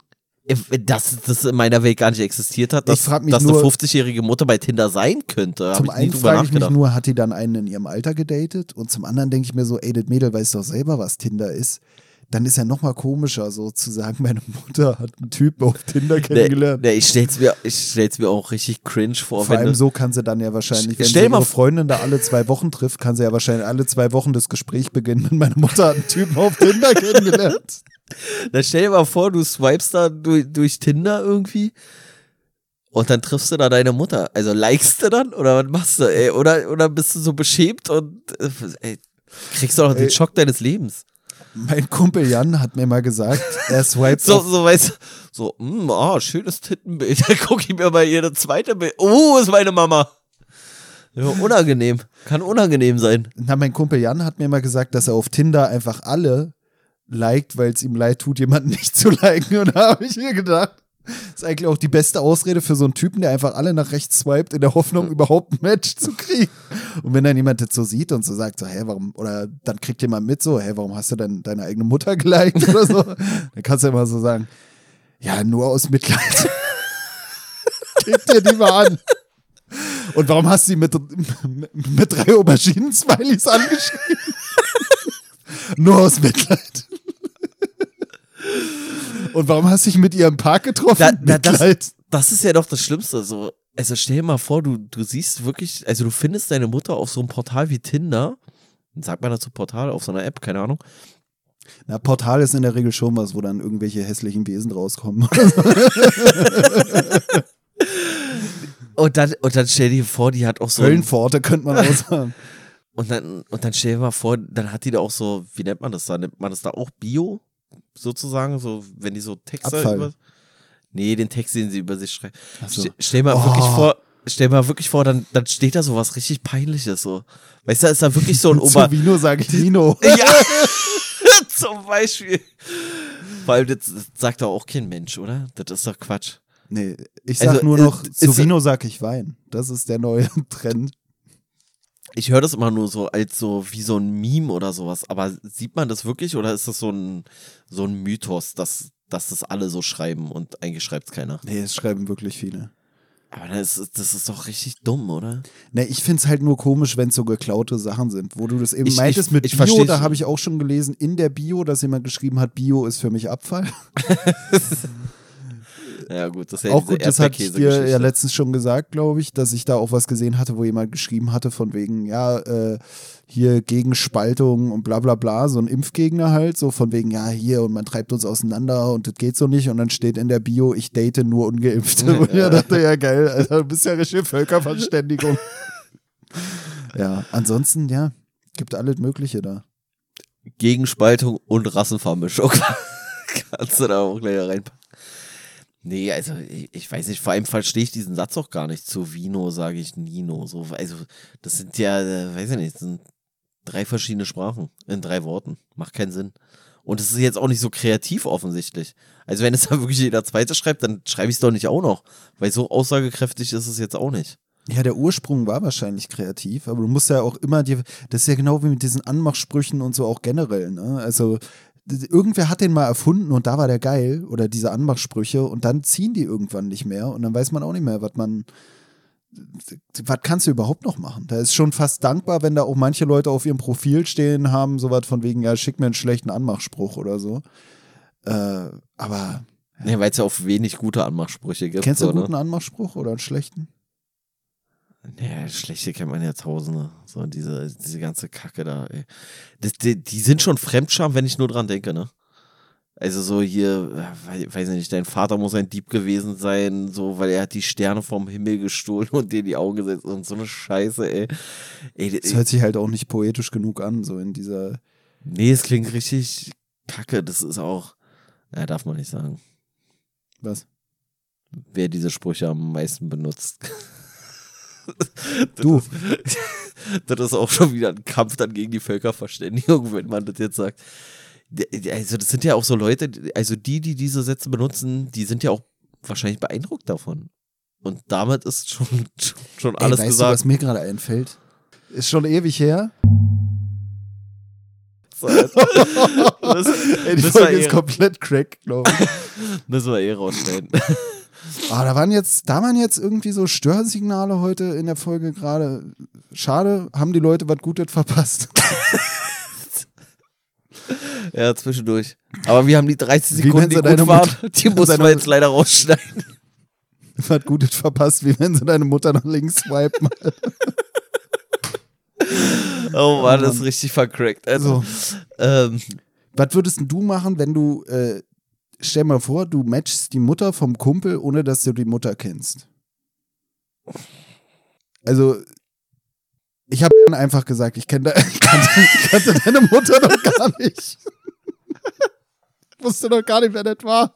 Dass das in meiner Welt gar nicht existiert hat, dass, dass nur, eine 50-jährige Mutter bei Tinder sein könnte. Zum einen frage ich mich nur, hat die dann einen in ihrem Alter gedatet? Und zum anderen denke ich mir so, ey, das Mädel weiß doch selber, was Tinder ist dann ist ja noch mal komischer, so zu sagen, meine Mutter hat einen Typen auf Tinder kennengelernt. Nee, nee, ich stell's mir, ich stell's mir auch richtig cringe vor. Vor allem so kann sie dann ja wahrscheinlich, wenn sie ihre Freundin da alle zwei Wochen trifft, kann sie ja wahrscheinlich alle zwei Wochen das Gespräch beginnen. Meine Mutter hat einen Typen auf Tinder kennengelernt. Dann stell dir mal vor, du swipest da durch, durch Tinder irgendwie und dann triffst du da deine Mutter. Also likest du dann oder was machst du, ey? Oder, oder bist du so beschämt und ey, kriegst du auch den Schock deines Lebens. Mein Kumpel Jan hat mir mal gesagt, er swiped so, so, weißt so, mm, oh, schönes Tittenbild. Dann gucke ich mir mal das zweite Bild. Oh, ist meine Mama. Ja, unangenehm. Kann unangenehm sein. Na, mein Kumpel Jan hat mir mal gesagt, dass er auf Tinder einfach alle liked, weil es ihm leid tut, jemanden nicht zu liken. Und da habe ich mir gedacht, ist eigentlich auch die beste Ausrede für so einen Typen, der einfach alle nach rechts swiped, in der Hoffnung, überhaupt ein Match zu kriegen. Und wenn dann jemand das so sieht und so sagt, so, hä, warum, oder dann kriegt jemand mit so, hä, warum hast du denn deine eigene Mutter geliked oder so, dann kannst du immer so sagen, ja, nur aus Mitleid. Gib dir die mal an. Und warum hast du sie mit, mit drei Auberginen-Smileys angeschrieben? nur aus Mitleid. Und warum hast du dich mit ihr im Park getroffen? Da, da, das, das, ist ja doch das Schlimmste. So. Also stell dir mal vor, du, du siehst wirklich, also du findest deine Mutter auf so einem Portal wie Tinder. Sagt man dazu Portal auf so einer App, keine Ahnung. Na, Portal ist in der Regel schon was, wo dann irgendwelche hässlichen Wesen rauskommen. und, dann, und dann stell dir vor, die hat auch so. Höllenpforte könnte man auch sagen. Und dann, und dann stell dir mal vor, dann hat die da auch so, wie nennt man das da? Nennt man das da auch Bio? Sozusagen, so wenn die so Texte Abfall. über. Nee, den Text, den sie über sich schreiben. So. Ste stell mal oh. wirklich vor, stell mal wirklich vor, dann, dann steht da so was richtig Peinliches so. Weißt du, ist da wirklich so ein Ober. Zu Vino sage ich Vino. ja. Zum Beispiel. Weil das, das sagt doch auch kein Mensch, oder? Das ist doch Quatsch. Nee, ich sag also, nur noch, äh, zu Vino sag ich Wein. Das ist der neue Trend ich höre das immer nur so als so wie so ein Meme oder sowas. Aber sieht man das wirklich oder ist das so ein, so ein Mythos, dass, dass das alle so schreiben und eigentlich schreibt es keiner? Nee, es schreiben wirklich viele. Aber das ist, das ist doch richtig dumm, oder? Ne, ich finde es halt nur komisch, wenn es so geklaute Sachen sind. Wo du das eben ich, meintest ich, mit ich Bio, da habe ich auch schon gelesen, in der Bio, dass jemand geschrieben hat, Bio ist für mich Abfall. Ja, gut, das ist ja Auch gut, das hatte ich dir ja letztens schon gesagt, glaube ich, dass ich da auch was gesehen hatte, wo jemand geschrieben hatte, von wegen, ja, äh, hier gegen Spaltung und bla bla bla, so ein Impfgegner halt, so von wegen, ja, hier und man treibt uns auseinander und das geht so nicht und dann steht in der Bio, ich date nur Ungeimpfte. Und ja, dachte, ja, geil, Alter, du bist ja richtige Völkerverständigung. ja, ansonsten, ja, gibt alles Mögliche da. Gegenspaltung und Rassenvermischung. Kannst du da auch gleich reinpacken. Nee, also ich, ich, weiß nicht, vor allem verstehe ich diesen Satz auch gar nicht. Zu Vino sage ich Nino. So, also, das sind ja, äh, weiß ich nicht, sind drei verschiedene Sprachen in drei Worten. Macht keinen Sinn. Und es ist jetzt auch nicht so kreativ offensichtlich. Also, wenn es da wirklich jeder Zweite schreibt, dann schreibe ich es doch nicht auch noch. Weil so aussagekräftig ist es jetzt auch nicht. Ja, der Ursprung war wahrscheinlich kreativ, aber du musst ja auch immer dir, das ist ja genau wie mit diesen Anmachsprüchen und so auch generell, ne? Also irgendwer hat den mal erfunden und da war der geil oder diese Anmachsprüche und dann ziehen die irgendwann nicht mehr und dann weiß man auch nicht mehr, was man, was kannst du überhaupt noch machen? Da ist schon fast dankbar, wenn da auch manche Leute auf ihrem Profil stehen haben, so was von wegen, ja, schick mir einen schlechten Anmachspruch oder so. Äh, aber. Ja, weil es ja auch wenig gute Anmachsprüche gibt. Kennst du einen guten ne? Anmachspruch oder einen schlechten? Ja, schlechte kennt man ja tausende. So, diese, diese ganze Kacke da, ey. Die, die, die sind schon Fremdscham, wenn ich nur dran denke, ne? Also so hier, weiß ich nicht, dein Vater muss ein Dieb gewesen sein, so, weil er hat die Sterne vom Himmel gestohlen und dir in die Augen gesetzt und so eine Scheiße, ey. ey das hört sich halt auch nicht poetisch genug an, so in dieser. Nee, es klingt richtig kacke, das ist auch, ja, darf man nicht sagen. Was? Wer diese Sprüche am meisten benutzt. Du. das ist auch schon wieder ein Kampf dann gegen die Völkerverständigung, wenn man das jetzt sagt also das sind ja auch so Leute, also die, die diese Sätze benutzen, die sind ja auch wahrscheinlich beeindruckt davon. Und damit ist schon, schon alles Ey, weißt gesagt. Du, was mir gerade einfällt? Ist schon ewig her. Das, Ey, die Folge ist eh, komplett crack, glaube ich. Müssen wir eh rausstellen. Ah, da waren jetzt, da waren jetzt irgendwie so Störsignale heute in der Folge gerade. Schade, haben die Leute was Gutes verpasst. Ja, zwischendurch. Aber wir haben die 30 Sekunden, die gut waren, die muss man jetzt leider rausschneiden. Hat Gutes verpasst, wie wenn sie deine Mutter nach links swipen. oh Mann, das ist richtig vercrackt. Also, ähm, was würdest du machen, wenn du, äh, stell mal vor, du matchst die Mutter vom Kumpel, ohne dass du die Mutter kennst? Also, ich habe einfach gesagt, ich, kenn, ich, kannte, ich kannte deine Mutter noch gar nicht. Ich wusste noch gar nicht, wer das war.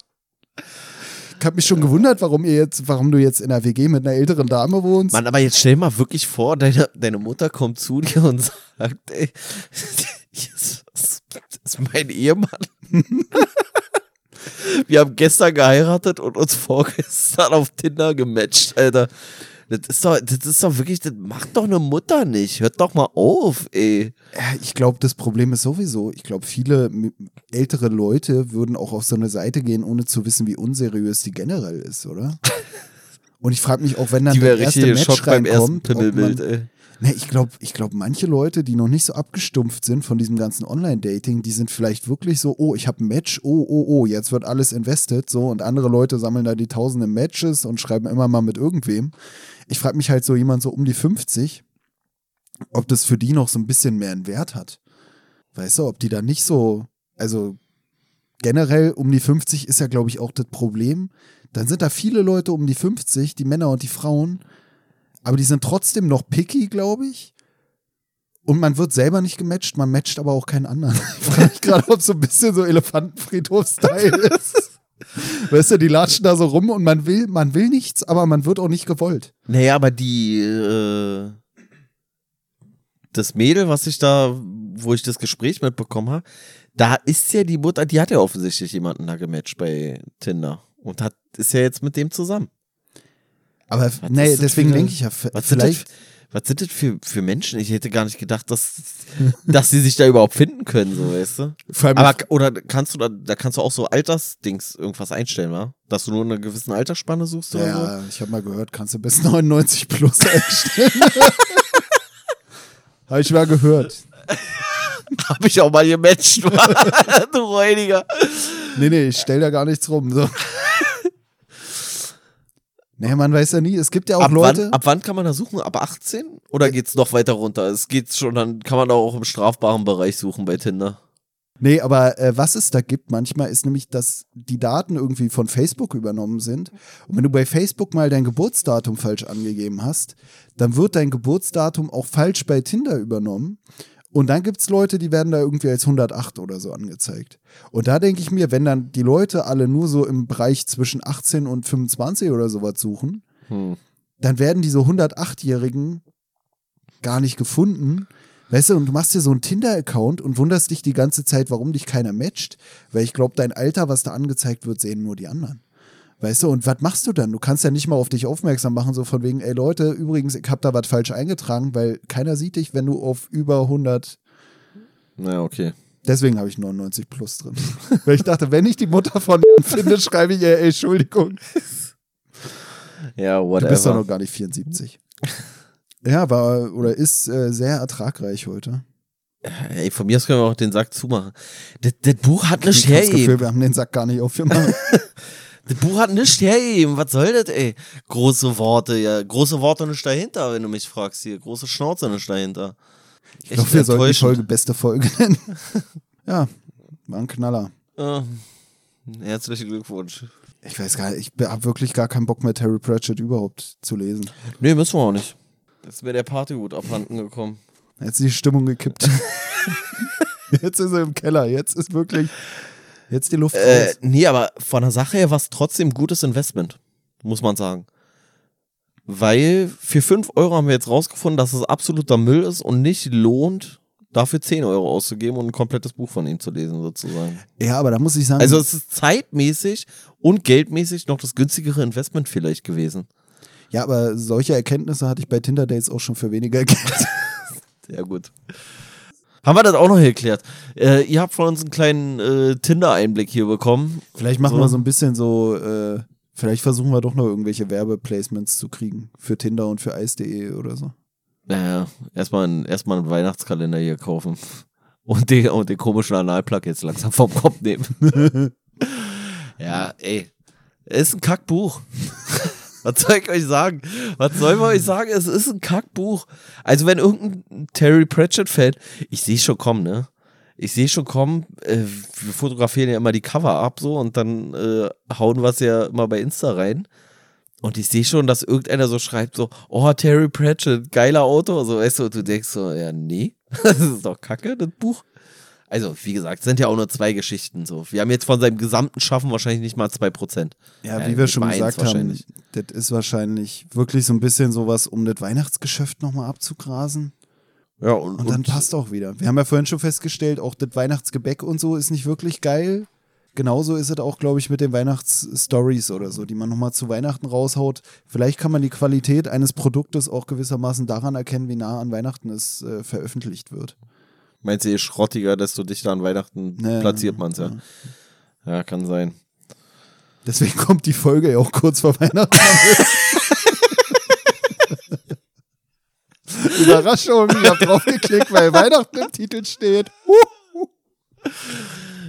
Ich habe mich schon gewundert, warum ihr jetzt, warum du jetzt in der WG mit einer älteren Dame wohnst. Mann, aber jetzt stell mal wirklich vor, deine, deine Mutter kommt zu dir und sagt, ey, das ist mein Ehemann. Wir haben gestern geheiratet und uns vorgestern auf Tinder gematcht, Alter. Das ist doch, das ist doch wirklich, das macht doch eine Mutter nicht. Hört doch mal auf, ey. Ich glaube, das Problem ist sowieso, ich glaube, viele ältere Leute würden auch auf so eine Seite gehen, ohne zu wissen, wie unseriös die generell ist, oder? Und ich frage mich auch, wenn dann die der erste Match Schock beim ersten Pimmelbild, ey. Ne, ich glaube, ich glaub, manche Leute, die noch nicht so abgestumpft sind von diesem ganzen Online-Dating, die sind vielleicht wirklich so, oh, ich habe ein Match, oh, oh, oh, jetzt wird alles invested, so, und andere Leute sammeln da die tausende Matches und schreiben immer mal mit irgendwem ich frage mich halt so jemand so um die 50, ob das für die noch so ein bisschen mehr einen Wert hat. Weißt du, ob die da nicht so, also generell um die 50 ist ja, glaube ich, auch das Problem. Dann sind da viele Leute um die 50, die Männer und die Frauen, aber die sind trotzdem noch picky, glaube ich. Und man wird selber nicht gematcht, man matcht aber auch keinen anderen. Ich frage mich gerade, ob so ein bisschen so Elefantenfriedhof-Style ist. Weißt du, die latschen da so rum und man will, man will nichts, aber man wird auch nicht gewollt. Naja, aber die, äh, das Mädel, was ich da, wo ich das Gespräch mitbekommen habe, da ist ja die Mutter, die hat ja offensichtlich jemanden da gematcht bei Tinder und hat, ist ja jetzt mit dem zusammen. Aber was nee, deswegen denke ich ja, vielleicht was sind das für, für Menschen? Ich hätte gar nicht gedacht, dass, dass sie sich da überhaupt finden können, so weißt du. Aber oder kannst du da, da kannst du auch so Altersdings irgendwas einstellen, wa? Dass du nur in einer gewissen Altersspanne suchst oder ja, so? ich habe mal gehört, kannst du bis 99 plus einstellen. habe ich mal gehört. Hab ich auch mal gematcht, du Räudiger. Nee, nee, ich stell da gar nichts rum. So. Nee, man weiß ja nie. Es gibt ja auch ab Leute. Wann, ab wann kann man da suchen? Ab 18? Oder geht es noch weiter runter? Es geht schon, dann kann man auch im strafbaren Bereich suchen bei Tinder. Nee, aber äh, was es da gibt manchmal ist nämlich, dass die Daten irgendwie von Facebook übernommen sind. Und wenn du bei Facebook mal dein Geburtsdatum falsch angegeben hast, dann wird dein Geburtsdatum auch falsch bei Tinder übernommen. Und dann gibt es Leute, die werden da irgendwie als 108 oder so angezeigt. Und da denke ich mir, wenn dann die Leute alle nur so im Bereich zwischen 18 und 25 oder sowas suchen, hm. dann werden diese 108-Jährigen gar nicht gefunden. Weißt du, und du machst dir so einen Tinder-Account und wunderst dich die ganze Zeit, warum dich keiner matcht. Weil ich glaube, dein Alter, was da angezeigt wird, sehen nur die anderen. Weißt du, und was machst du dann? Du kannst ja nicht mal auf dich aufmerksam machen, so von wegen, ey Leute, übrigens, ich habe da was falsch eingetragen, weil keiner sieht dich, wenn du auf über 100. Na, okay. Deswegen habe ich 99 plus drin. weil ich dachte, wenn ich die Mutter von finde, schreibe ich ihr, ey, Entschuldigung. Ja, whatever. Du bist doch noch gar nicht 74. ja, war oder ist äh, sehr ertragreich heute. Ey, von mir aus können wir auch den Sack zumachen. Das, das Buch hat eine Ich habe das Gefühl, wir haben den Sack gar nicht aufgemacht. Das Buch hat nichts hergegeben. Was soll das, ey? Große Worte, ja. Große Worte nicht dahinter, wenn du mich fragst hier. Große Schnauze nicht dahinter. Ich glaube, wir sollten die Folge beste Folge nennen. ja, war ein Knaller. Ja. Herzlichen Glückwunsch. Ich weiß gar nicht, ich habe wirklich gar keinen Bock mehr, Terry Pratchett überhaupt zu lesen. Nee, müssen wir auch nicht. Jetzt ist mir der Partyhut abhanden gekommen. Jetzt ist die Stimmung gekippt. jetzt ist er im Keller. Jetzt ist wirklich. Jetzt die Luft äh, raus. Nee, aber von der Sache her war es trotzdem ein gutes Investment, muss man sagen. Weil für 5 Euro haben wir jetzt rausgefunden, dass es absoluter Müll ist und nicht lohnt, dafür 10 Euro auszugeben und ein komplettes Buch von ihm zu lesen, sozusagen. Ja, aber da muss ich sagen. Also es ist zeitmäßig und geldmäßig noch das günstigere Investment vielleicht gewesen. Ja, aber solche Erkenntnisse hatte ich bei Tinder Dates auch schon für weniger Geld. Sehr gut. Haben wir das auch noch geklärt? Äh, ihr habt von uns einen kleinen äh, Tinder-Einblick hier bekommen. Vielleicht machen so. wir so ein bisschen so, äh, vielleicht versuchen wir doch noch irgendwelche Werbeplacements zu kriegen für Tinder und für Eis.de oder so. Naja, erstmal einen, erstmal einen Weihnachtskalender hier kaufen. Und den, und den komischen Analplug jetzt langsam vom Kopf nehmen. ja, ey. Es ist ein Kackbuch. Was soll ich euch sagen? Was soll man euch sagen? Es ist ein Kackbuch. Also, wenn irgendein Terry Pratchett-Fan, ich sehe schon kommen, ne? Ich sehe schon kommen, äh, wir fotografieren ja immer die Cover ab so und dann äh, hauen wir es ja immer bei Insta rein. Und ich sehe schon, dass irgendeiner so schreibt so, oh, Terry Pratchett, geiler Autor. So, weißt du, du denkst so, ja, nee, das ist doch kacke, das Buch. Also, wie gesagt, sind ja auch nur zwei Geschichten so. Wir haben jetzt von seinem gesamten Schaffen wahrscheinlich nicht mal zwei Prozent. Ja, wie ja, wir schon gesagt haben, das ist wahrscheinlich wirklich so ein bisschen sowas, um das Weihnachtsgeschäft nochmal abzugrasen. Ja, und, und dann und passt auch wieder. Wir haben ja vorhin schon festgestellt, auch das Weihnachtsgebäck und so ist nicht wirklich geil. Genauso ist es auch, glaube ich, mit den Weihnachtsstories oder so, die man nochmal zu Weihnachten raushaut. Vielleicht kann man die Qualität eines Produktes auch gewissermaßen daran erkennen, wie nah an Weihnachten es äh, veröffentlicht wird. Meinst du, je schrottiger, desto dichter an Weihnachten ja, platziert man es, ja. ja. Ja, kann sein. Deswegen kommt die Folge ja auch kurz vor Weihnachten. Überraschung, ich hab draufgeklickt, weil Weihnachten im Titel steht.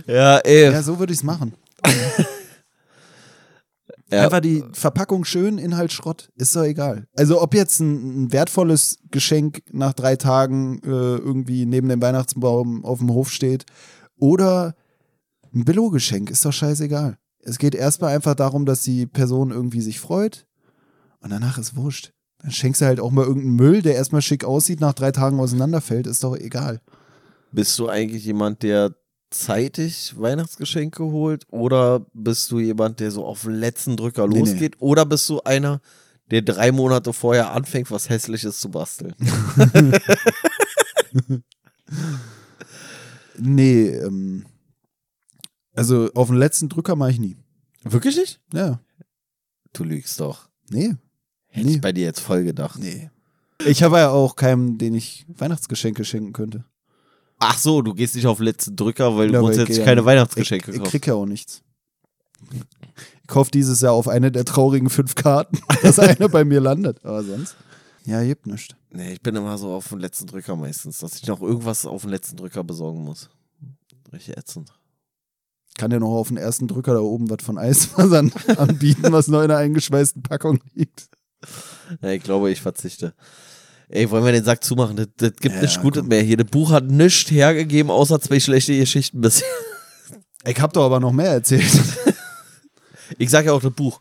ja, ey. Ja, so würde ich es machen. Ja. Einfach die Verpackung schön, Inhalt Schrott, ist doch egal. Also ob jetzt ein, ein wertvolles Geschenk nach drei Tagen äh, irgendwie neben dem Weihnachtsbaum auf dem Hof steht oder ein Billo-Geschenk, ist doch scheißegal. Es geht erstmal einfach darum, dass die Person irgendwie sich freut und danach ist wurscht. Dann schenkst du halt auch mal irgendeinen Müll, der erstmal schick aussieht, nach drei Tagen auseinanderfällt, ist doch egal. Bist du eigentlich jemand, der zeitig Weihnachtsgeschenke holt? Oder bist du jemand, der so auf den letzten Drücker nee, losgeht? Nee. Oder bist du einer, der drei Monate vorher anfängt, was Hässliches zu basteln? nee, ähm, also auf den letzten Drücker mache ich nie. Wirklich nicht? Ja. Du lügst doch. Nee. Hätte nee. ich bei dir jetzt voll gedacht. Nee. Ich habe ja auch keinen, den ich Weihnachtsgeschenke schenken könnte. Ach so, du gehst nicht auf letzten Drücker, weil ja, du grundsätzlich ja keine Weihnachtsgeschenke ich, kaufst. Ich krieg ja auch nichts. Ich kaufe dieses Jahr auf eine der traurigen fünf Karten, dass eine bei mir landet. Aber sonst. Ja, gibt nichts. Nee, ich bin immer so auf den letzten Drücker meistens, dass ich noch irgendwas auf den letzten Drücker besorgen muss. Richtig ätzend. Kann ja noch auf den ersten Drücker da oben was von Eisfasern anbieten, was noch in einer eingeschweißten Packung liegt. Ja, ich glaube, ich verzichte. Ey, wollen wir den Sack zumachen? Das, das gibt ja, nichts Gutes komm. mehr hier. Das Buch hat nichts hergegeben, außer zwei schlechte Geschichten bisher. Ich hab doch aber noch mehr erzählt. ich sag ja auch das Buch.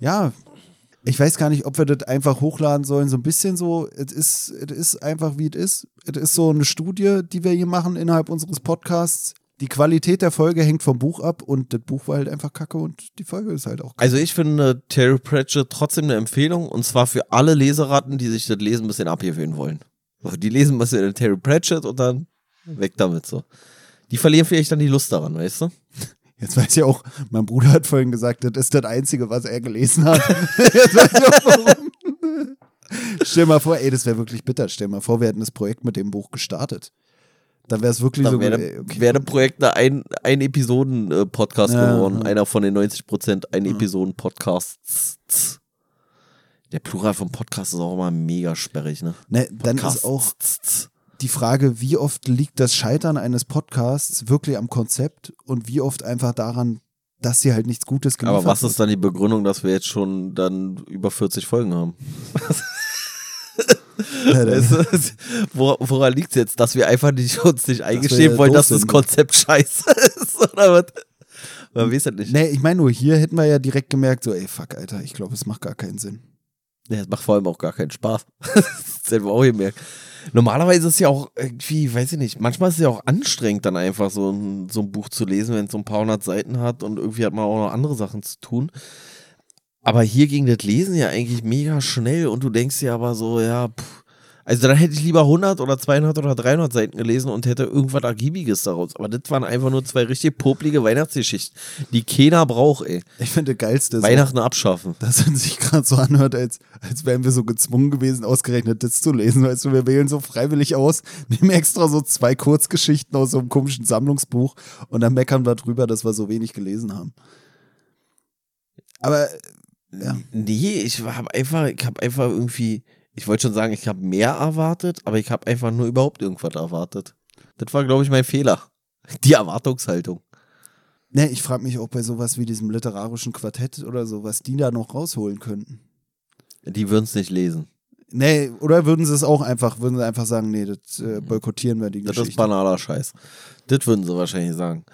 Ja, ich weiß gar nicht, ob wir das einfach hochladen sollen. So ein bisschen so, es ist, ist einfach wie es ist. Es ist so eine Studie, die wir hier machen innerhalb unseres Podcasts die Qualität der Folge hängt vom Buch ab und das Buch war halt einfach kacke und die Folge ist halt auch kacke. Also ich finde Terry Pratchett trotzdem eine Empfehlung und zwar für alle Leseratten, die sich das Lesen ein bisschen abgewöhnen wollen. Die lesen ein bisschen Terry Pratchett und dann weg damit so. Die verlieren vielleicht dann die Lust daran, weißt du? Jetzt weiß ich auch, mein Bruder hat vorhin gesagt, das ist das Einzige, was er gelesen hat. Jetzt weiß ich auch warum. Stell mal vor, ey, das wäre wirklich bitter. Stell mal vor, wir hätten das Projekt mit dem Buch gestartet. Dann wäre es wirklich Dann so. wäre ey, okay. wär Projekt ein, ein Episoden-Podcast Ja, geworden. ja. Einer von den 90 Prozent ein Episoden-Podcasts. Der Plural vom Podcast ist auch immer mega sperrig, ne? Ne, dann ist auch die Frage, wie oft liegt das Scheitern eines Podcasts wirklich am Konzept und wie oft einfach daran, dass sie halt nichts Gutes geliefert Aber was ist dann die Begründung, dass wir jetzt schon dann über 40 Folgen haben? Weißt du, Wor woran liegt es jetzt? Dass wir einfach nicht, uns nicht eingestehen wollen, dass das sind. Konzept scheiße ist? Oder was? Man weiß das nicht. Nee, ich meine nur, hier hätten wir ja direkt gemerkt, so, ey, fuck, Alter, ich glaube, es macht gar keinen Sinn. Ja, das macht vor allem auch gar keinen Spaß. das haben wir auch gemerkt. Normalerweise ist es ja auch irgendwie, weiß ich nicht, manchmal ist es ja auch anstrengend, dann einfach so ein, so ein Buch zu lesen, wenn es so ein paar hundert Seiten hat und irgendwie hat man auch noch andere Sachen zu tun. Aber hier ging das Lesen ja eigentlich mega schnell und du denkst dir aber so, ja, pff, also dann hätte ich lieber 100 oder 200 oder 300 Seiten gelesen und hätte irgendwas Ergiebiges daraus. Aber das waren einfach nur zwei richtig poplige Weihnachtsgeschichten, die keiner braucht, ey. Ich finde, das Geilste Weihnachten abschaffen. dass es sich gerade so anhört, als, als wären wir so gezwungen gewesen, ausgerechnet das zu lesen. Weißt du, wir wählen so freiwillig aus, nehmen extra so zwei Kurzgeschichten aus so einem komischen Sammlungsbuch und dann meckern wir drüber, dass wir so wenig gelesen haben. Aber Ja. Nee, ich habe einfach, ich habe einfach irgendwie, ich wollte schon sagen, ich habe mehr erwartet, aber ich habe einfach nur überhaupt irgendwas erwartet. Das war, glaube ich, mein Fehler. Die Erwartungshaltung. Ne, ich frage mich auch bei sowas wie diesem literarischen Quartett oder so, was die da noch rausholen könnten. Die würden es nicht lesen. Nee, oder würden sie es auch einfach, würden sie einfach sagen, nee, das äh, boykottieren wir die Das ist Geschichte. banaler Scheiß. Das würden sie wahrscheinlich sagen.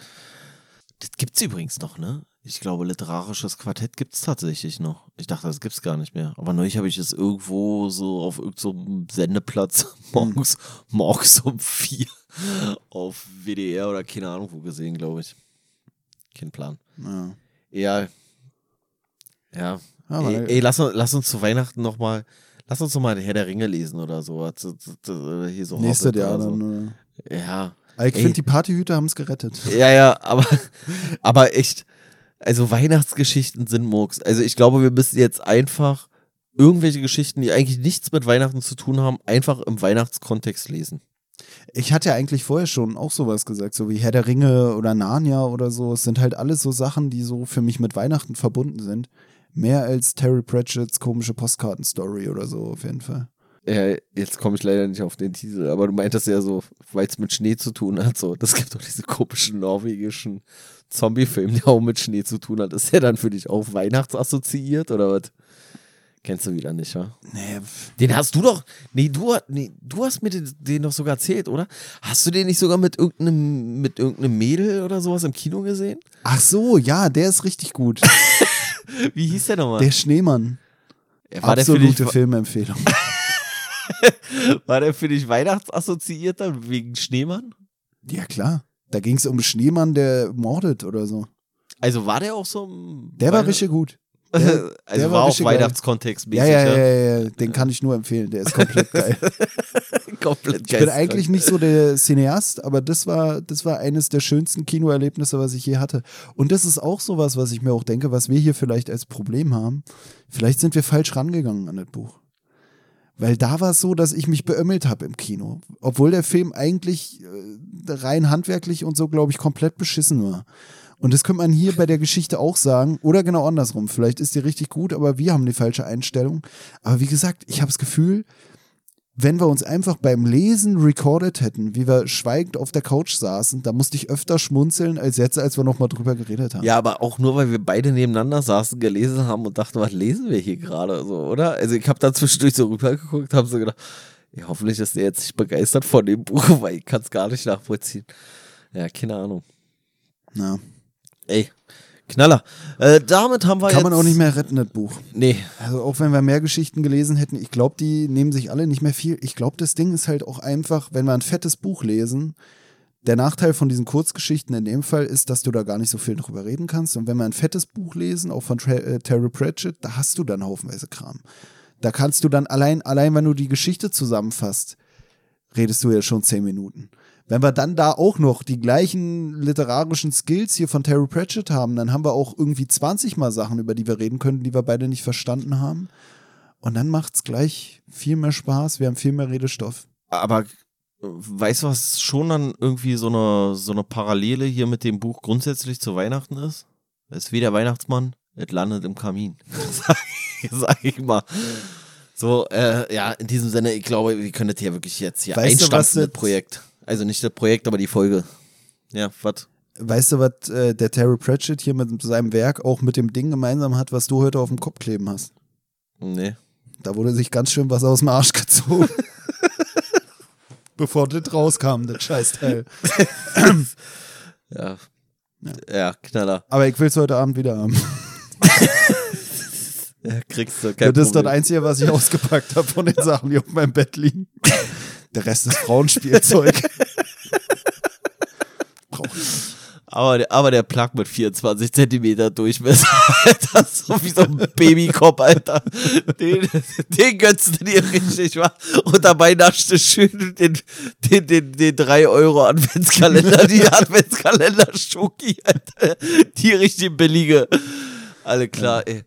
Das gibt's übrigens noch, ne? Ich glaube, literarisches Quartett gibt's tatsächlich noch. Ich dachte, das gibt's gar nicht mehr. Aber neulich habe ich es irgendwo so auf irgendeinem Sendeplatz morgens, morgens um vier auf WDR oder keine Ahnung wo gesehen, glaube ich. Kein Plan. ja. Ja. Ja. Aber, ey, ey, lass, uns- lass uns zu Weihnachten nochmal, lass uns nochmal Herr der Ringe lesen oder so. Hier so nächstes Jahr oder so. dann. Äh. Ja. Aber Ich finde, die Partyhüter haben es gerettet. Ja, ja, aber, aber echt, also Weihnachtsgeschichten sind Murks. Also ich glaube, wir müssen jetzt einfach irgendwelche Geschichten, die eigentlich nichts mit Weihnachten zu tun haben, einfach im Weihnachtskontext lesen. Ich hatte ja eigentlich vorher schon auch sowas gesagt, so wie Herr der Ringe oder Narnia oder so. Es sind halt alles so Sachen, die so für mich mit Weihnachten verbunden sind. Mehr als Terry Pratchett's komische Postkartenstory oder so, auf jeden Fall. Ja, jetzt komme ich leider nicht auf den Titel, aber du meintest ja so, weil es mit Schnee zu tun hat, so. Das gibt doch diese komischen norwegischen Zombie-Film, der auch mit Schnee zu tun hat. Ist der dann für dich auch weihnachtsassoziiert oder was? Kennst du wieder nicht, wa? Nee, Den hast du doch. Nee, du, nee, du hast mir den, den doch sogar erzählt, oder? Hast du den nicht sogar mit irgendeinem, mit irgendeinem Mädel oder sowas im Kino gesehen? Ach so, ja, der ist richtig gut. Wie hieß der nochmal? Der Schneemann. Absolute Filmempfehlung. war der für dich weihnachtsassoziiert dann wegen Schneemann? Ja, klar. Da ging es um Schneemann, der mordet oder so. Also war der auch so im Der war richtig gut. also der war, war auch geil. Weihnachtskontext Ja, ja, ja, ja, ja, den kann ich nur empfehlen. Der ist komplett geil. Komplett Ich bin eigentlich nicht so der Cineast, aber das war, das war eines der schönsten Kinoerlebnisse, was ich je hatte. Und das ist auch sowas, was ich mir auch denke, was wir hier vielleicht als Problem haben. Vielleicht sind wir falsch rangegangen an das Buch. Weil da war es so, dass ich mich beömmelt habe im Kino. Obwohl der Film eigentlich äh, rein handwerklich und so, glaube ich, komplett beschissen war. Und das könnte man hier bei der Geschichte auch sagen. Oder genau andersrum. Vielleicht ist die richtig gut, aber wir haben die falsche Einstellung. Aber wie gesagt, ich habe das Gefühl, wenn wir uns einfach beim Lesen recorded hätten, wie wir schweigend auf der Couch saßen, da musste ich öfter schmunzeln, als jetzt, als wir nochmal drüber geredet haben. Ja, aber auch nur, weil wir beide nebeneinander saßen, gelesen haben und dachten, was lesen wir hier gerade so, oder? Also ich habe da zwischendurch so rübergeguckt, habe so gedacht, ja, hoffentlich ist der jetzt nicht begeistert von dem Buch, weil ich kann es gar nicht nachvollziehen. Ja, keine Ahnung. Ja. Ey, Knaller. Äh, damit haben wir Kann jetzt... man auch nicht mehr retten, das Buch. Nee, Also auch wenn wir mehr Geschichten gelesen hätten, ich glaube, die nehmen sich alle nicht mehr viel. Ich glaube, das Ding ist halt auch einfach, wenn wir ein fettes Buch lesen, der Nachteil von diesen Kurzgeschichten in dem Fall ist, dass du da gar nicht so viel drüber reden kannst. Und wenn wir ein fettes Buch lesen, auch von Tra äh, Terry Pratchett, da hast du dann haufenweise Kram. Da kannst du dann allein, allein wenn du die Geschichte zusammenfasst, redest du ja schon zehn Minuten. Wenn wir dann da auch noch die gleichen literarischen Skills hier von Terry Pratchett haben, dann haben wir auch irgendwie 20 Mal Sachen, über die wir reden können, die wir beide nicht verstanden haben. Und dann macht es gleich viel mehr Spaß, wir haben viel mehr Redestoff. Aber weißt du, was schon dann irgendwie so eine, so eine Parallele hier mit dem Buch grundsätzlich zu Weihnachten ist? Es ist wie der Weihnachtsmann, es landet im Kamin. sag ich mal. So, äh, ja, in diesem Sinne, ich glaube, wir können das hier wirklich jetzt hier weißt einstampfen, das Projekt. Also nicht das Projekt, aber die Folge. Ja, was? Weißt du, was äh, der Terry Pratchett hier mit seinem Werk auch mit dem Ding gemeinsam hat, was du heute auf dem Kopf kleben hast? Nee. Da wurde sich ganz schön was aus dem Arsch gezogen. Bevor das rauskam, das Scheißteil. ja. ja. Ja, Knaller. Aber ich will es heute Abend wieder haben. kriegst du kein Das ist das Einzige, was ich ausgepackt habe von den Sachen, die auf meinem Bett liegen. Der Rest ist Frauenspielzeug. aber, der, aber der Plug mit 24 Zentimeter Durchmesser, Alter, so wie so ein Babykopf, Alter. Den, den gönnst du dir richtig, wa? Und dabei nascht du schön den, den, den, den 3 Euro Adventskalender, die Adventskalender-Schoki, Alter. Die richtig billige. Alle klar, ey.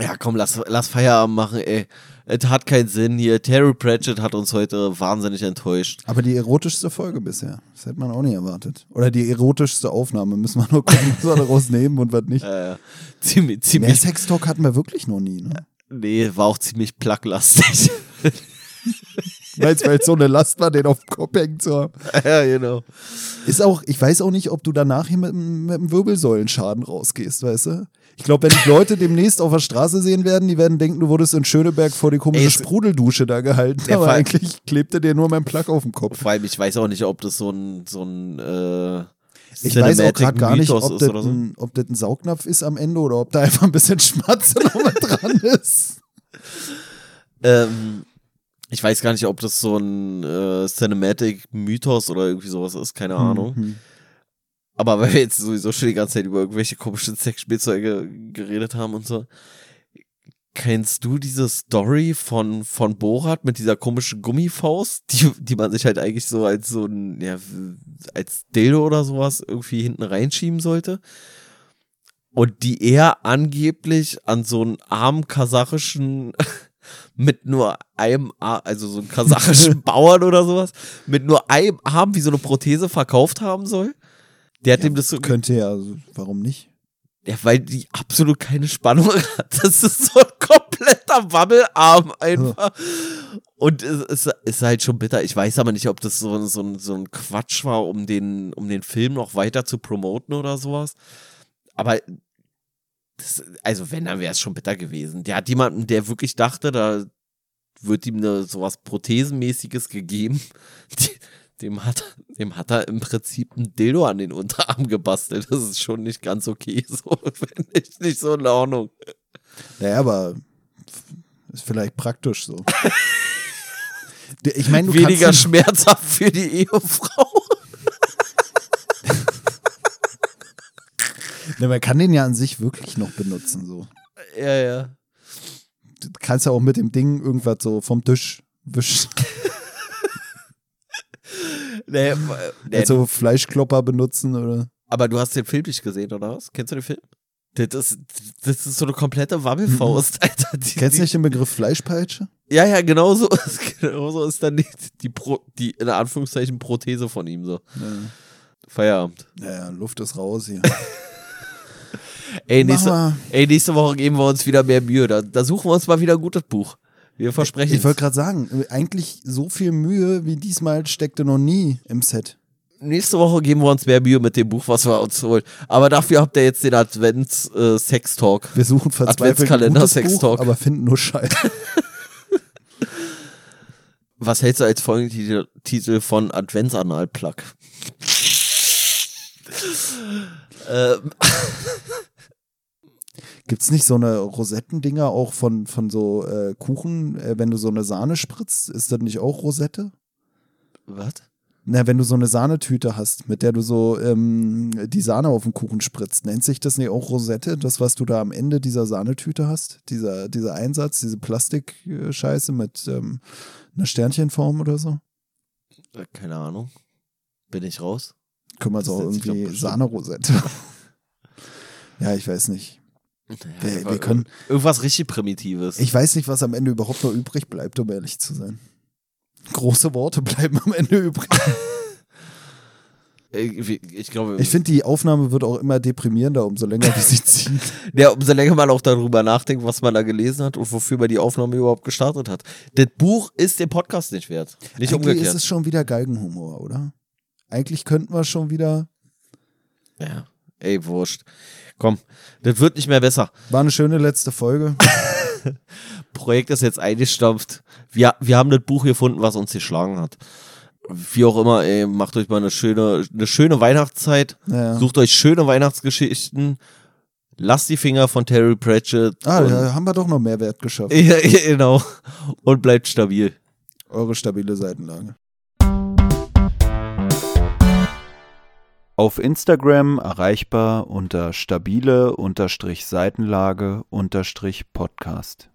Ja, komm, lass, lass Feierabend machen, ey. Es hat keinen Sinn hier. Terry Pratchett hat uns heute wahnsinnig enttäuscht. Aber die erotischste Folge bisher. Das hätte man auch nicht erwartet. Oder die erotischste Aufnahme. Müssen wir nur gucken, was wir daraus nehmen und was nicht. Ja, ja. Ziemlich, ziemlich. Mehr Sextalk hatten wir wirklich noch nie, ne? Nee, war auch ziemlich placklastig. weil es so eine Last war, den auf dem Kopf hängen zu haben. Ja, genau. Ist auch, ich weiß auch nicht, ob du danach hier mit, mit einem Wirbelsäulenschaden rausgehst, weißt du? Ich glaube, wenn die Leute demnächst auf der Straße sehen werden, die werden denken, du wurdest in Schöneberg vor die komische Ey, Sprudeldusche da gehalten. Aber Fall, eigentlich klebte dir nur mein Plug auf dem Kopf. Vor allem, ich weiß auch nicht, ob das so ein, so ein äh, ich weiß auch gerade gar nicht, ob das, so. ein, ob das ein Saugnapf ist am Ende oder ob da einfach ein bisschen Schmatze noch mit dran ist. Ähm, ich weiß gar nicht, ob das so ein äh, Cinematic-Mythos oder irgendwie sowas ist, keine Ahnung. Mhm. Aber weil wir jetzt sowieso schon die ganze Zeit über irgendwelche komischen Sexspielzeuge geredet haben und so. Kennst du diese Story von, von Borat mit dieser komischen Gummifaust, die, die man sich halt eigentlich so als so ein, ja, als Dildo oder sowas irgendwie hinten reinschieben sollte? Und die er angeblich an so einen armen kasachischen, mit nur einem Arm, also so einen kasachischen Bauern oder sowas, mit nur einem Arm wie so eine Prothese verkauft haben soll? Der hat ja, dem das so. Könnte ja, also warum nicht? Ja, weil die absolut keine Spannung hat. Das ist so ein kompletter Wabbelarm einfach. Ja. Und es ist, halt schon bitter. Ich weiß aber nicht, ob das so, so, so ein Quatsch war, um den, um den Film noch weiter zu promoten oder sowas. Aber das, also wenn, dann wäre es schon bitter gewesen. Der hat jemanden, der wirklich dachte, da wird ihm eine, sowas Prothesenmäßiges gegeben. Dem hat, dem hat er im Prinzip ein Dildo an den Unterarm gebastelt. Das ist schon nicht ganz okay. So finde ich nicht so in Ordnung. Naja, aber ist vielleicht praktisch so. ich meine, Weniger schmerzhaft für die Ehefrau. Ne, man kann den ja an sich wirklich noch benutzen. So. Ja, ja. Du kannst ja auch mit dem Ding irgendwas so vom Tisch wischen. Nee, nee. Also Fleischklopper benutzen oder? Aber du hast den Film nicht gesehen, oder was? Kennst du den Film? Das, das ist so eine komplette Wabbelfaust, Alter. Die, Kennst du nicht den Begriff Fleischpeitsche? Ja, ja, genau so, genau so ist dann die, die, Pro, die, in Anführungszeichen, Prothese von ihm so. Ja. Feierabend. Ja, Luft ist raus hier. ey, nächste, ey, nächste Woche geben wir uns wieder mehr Mühe. Da, da suchen wir uns mal wieder ein gutes Buch. Wir versprechen. Ich wollte gerade sagen, eigentlich so viel Mühe wie diesmal steckte noch nie im Set. Nächste Woche geben wir uns mehr Mühe mit dem Buch, was wir uns holen. Aber dafür habt ihr jetzt den Advents-Sex-Talk. Äh, wir suchen verzweifelt Adventskalender Sex Talk, aber finden nur Scheiße. was hältst du als Folgentitel von Adventsanal-Plug? ähm. Gibt es nicht so eine Rosettendinger auch von, von so äh, Kuchen, äh, wenn du so eine Sahne spritzt? Ist das nicht auch Rosette? Was? Na, wenn du so eine Sahnetüte hast, mit der du so ähm, die Sahne auf den Kuchen spritzt, nennt sich das nicht auch Rosette? Das, was du da am Ende dieser Sahnetüte hast? Dieser, dieser Einsatz, diese Plastikscheiße mit ähm, einer Sternchenform oder so? Keine Ahnung. Bin ich raus? Können wir es auch irgendwie Sahne-Rosette. ja, ich weiß nicht. Ja, wir, wir, können. Irgendwas richtig Primitives. Ich weiß nicht, was am Ende überhaupt noch übrig bleibt, um ehrlich zu sein. Große Worte bleiben am Ende übrig. Ich glaube. Ich finde, die Aufnahme wird auch immer deprimierender, umso länger wie sie zieht. Ja, umso länger man auch darüber nachdenkt, was man da gelesen hat und wofür man die Aufnahme überhaupt gestartet hat. Das Buch ist den Podcast nicht wert. Nicht Eigentlich umgekehrt. ist es schon wieder Galgenhumor, oder? Eigentlich könnten wir schon wieder. Ja, ey, wurscht. Komm, das wird nicht mehr besser. War eine schöne letzte Folge. Projekt ist jetzt eingestampft. Wir, wir haben das Buch gefunden, was uns geschlagen hat wie auch immer, ey, macht euch mal eine schöne, eine schöne Weihnachtszeit. Ja. Sucht euch schöne Weihnachtsgeschichten. Lasst die Finger von Terry Pratchett. Ah, da haben wir doch noch Mehrwert geschafft. Ja, genau. Und bleibt stabil. Eure stabile Seitenlage. Auf Instagram erreichbar unter stabile Seitenlage Podcast.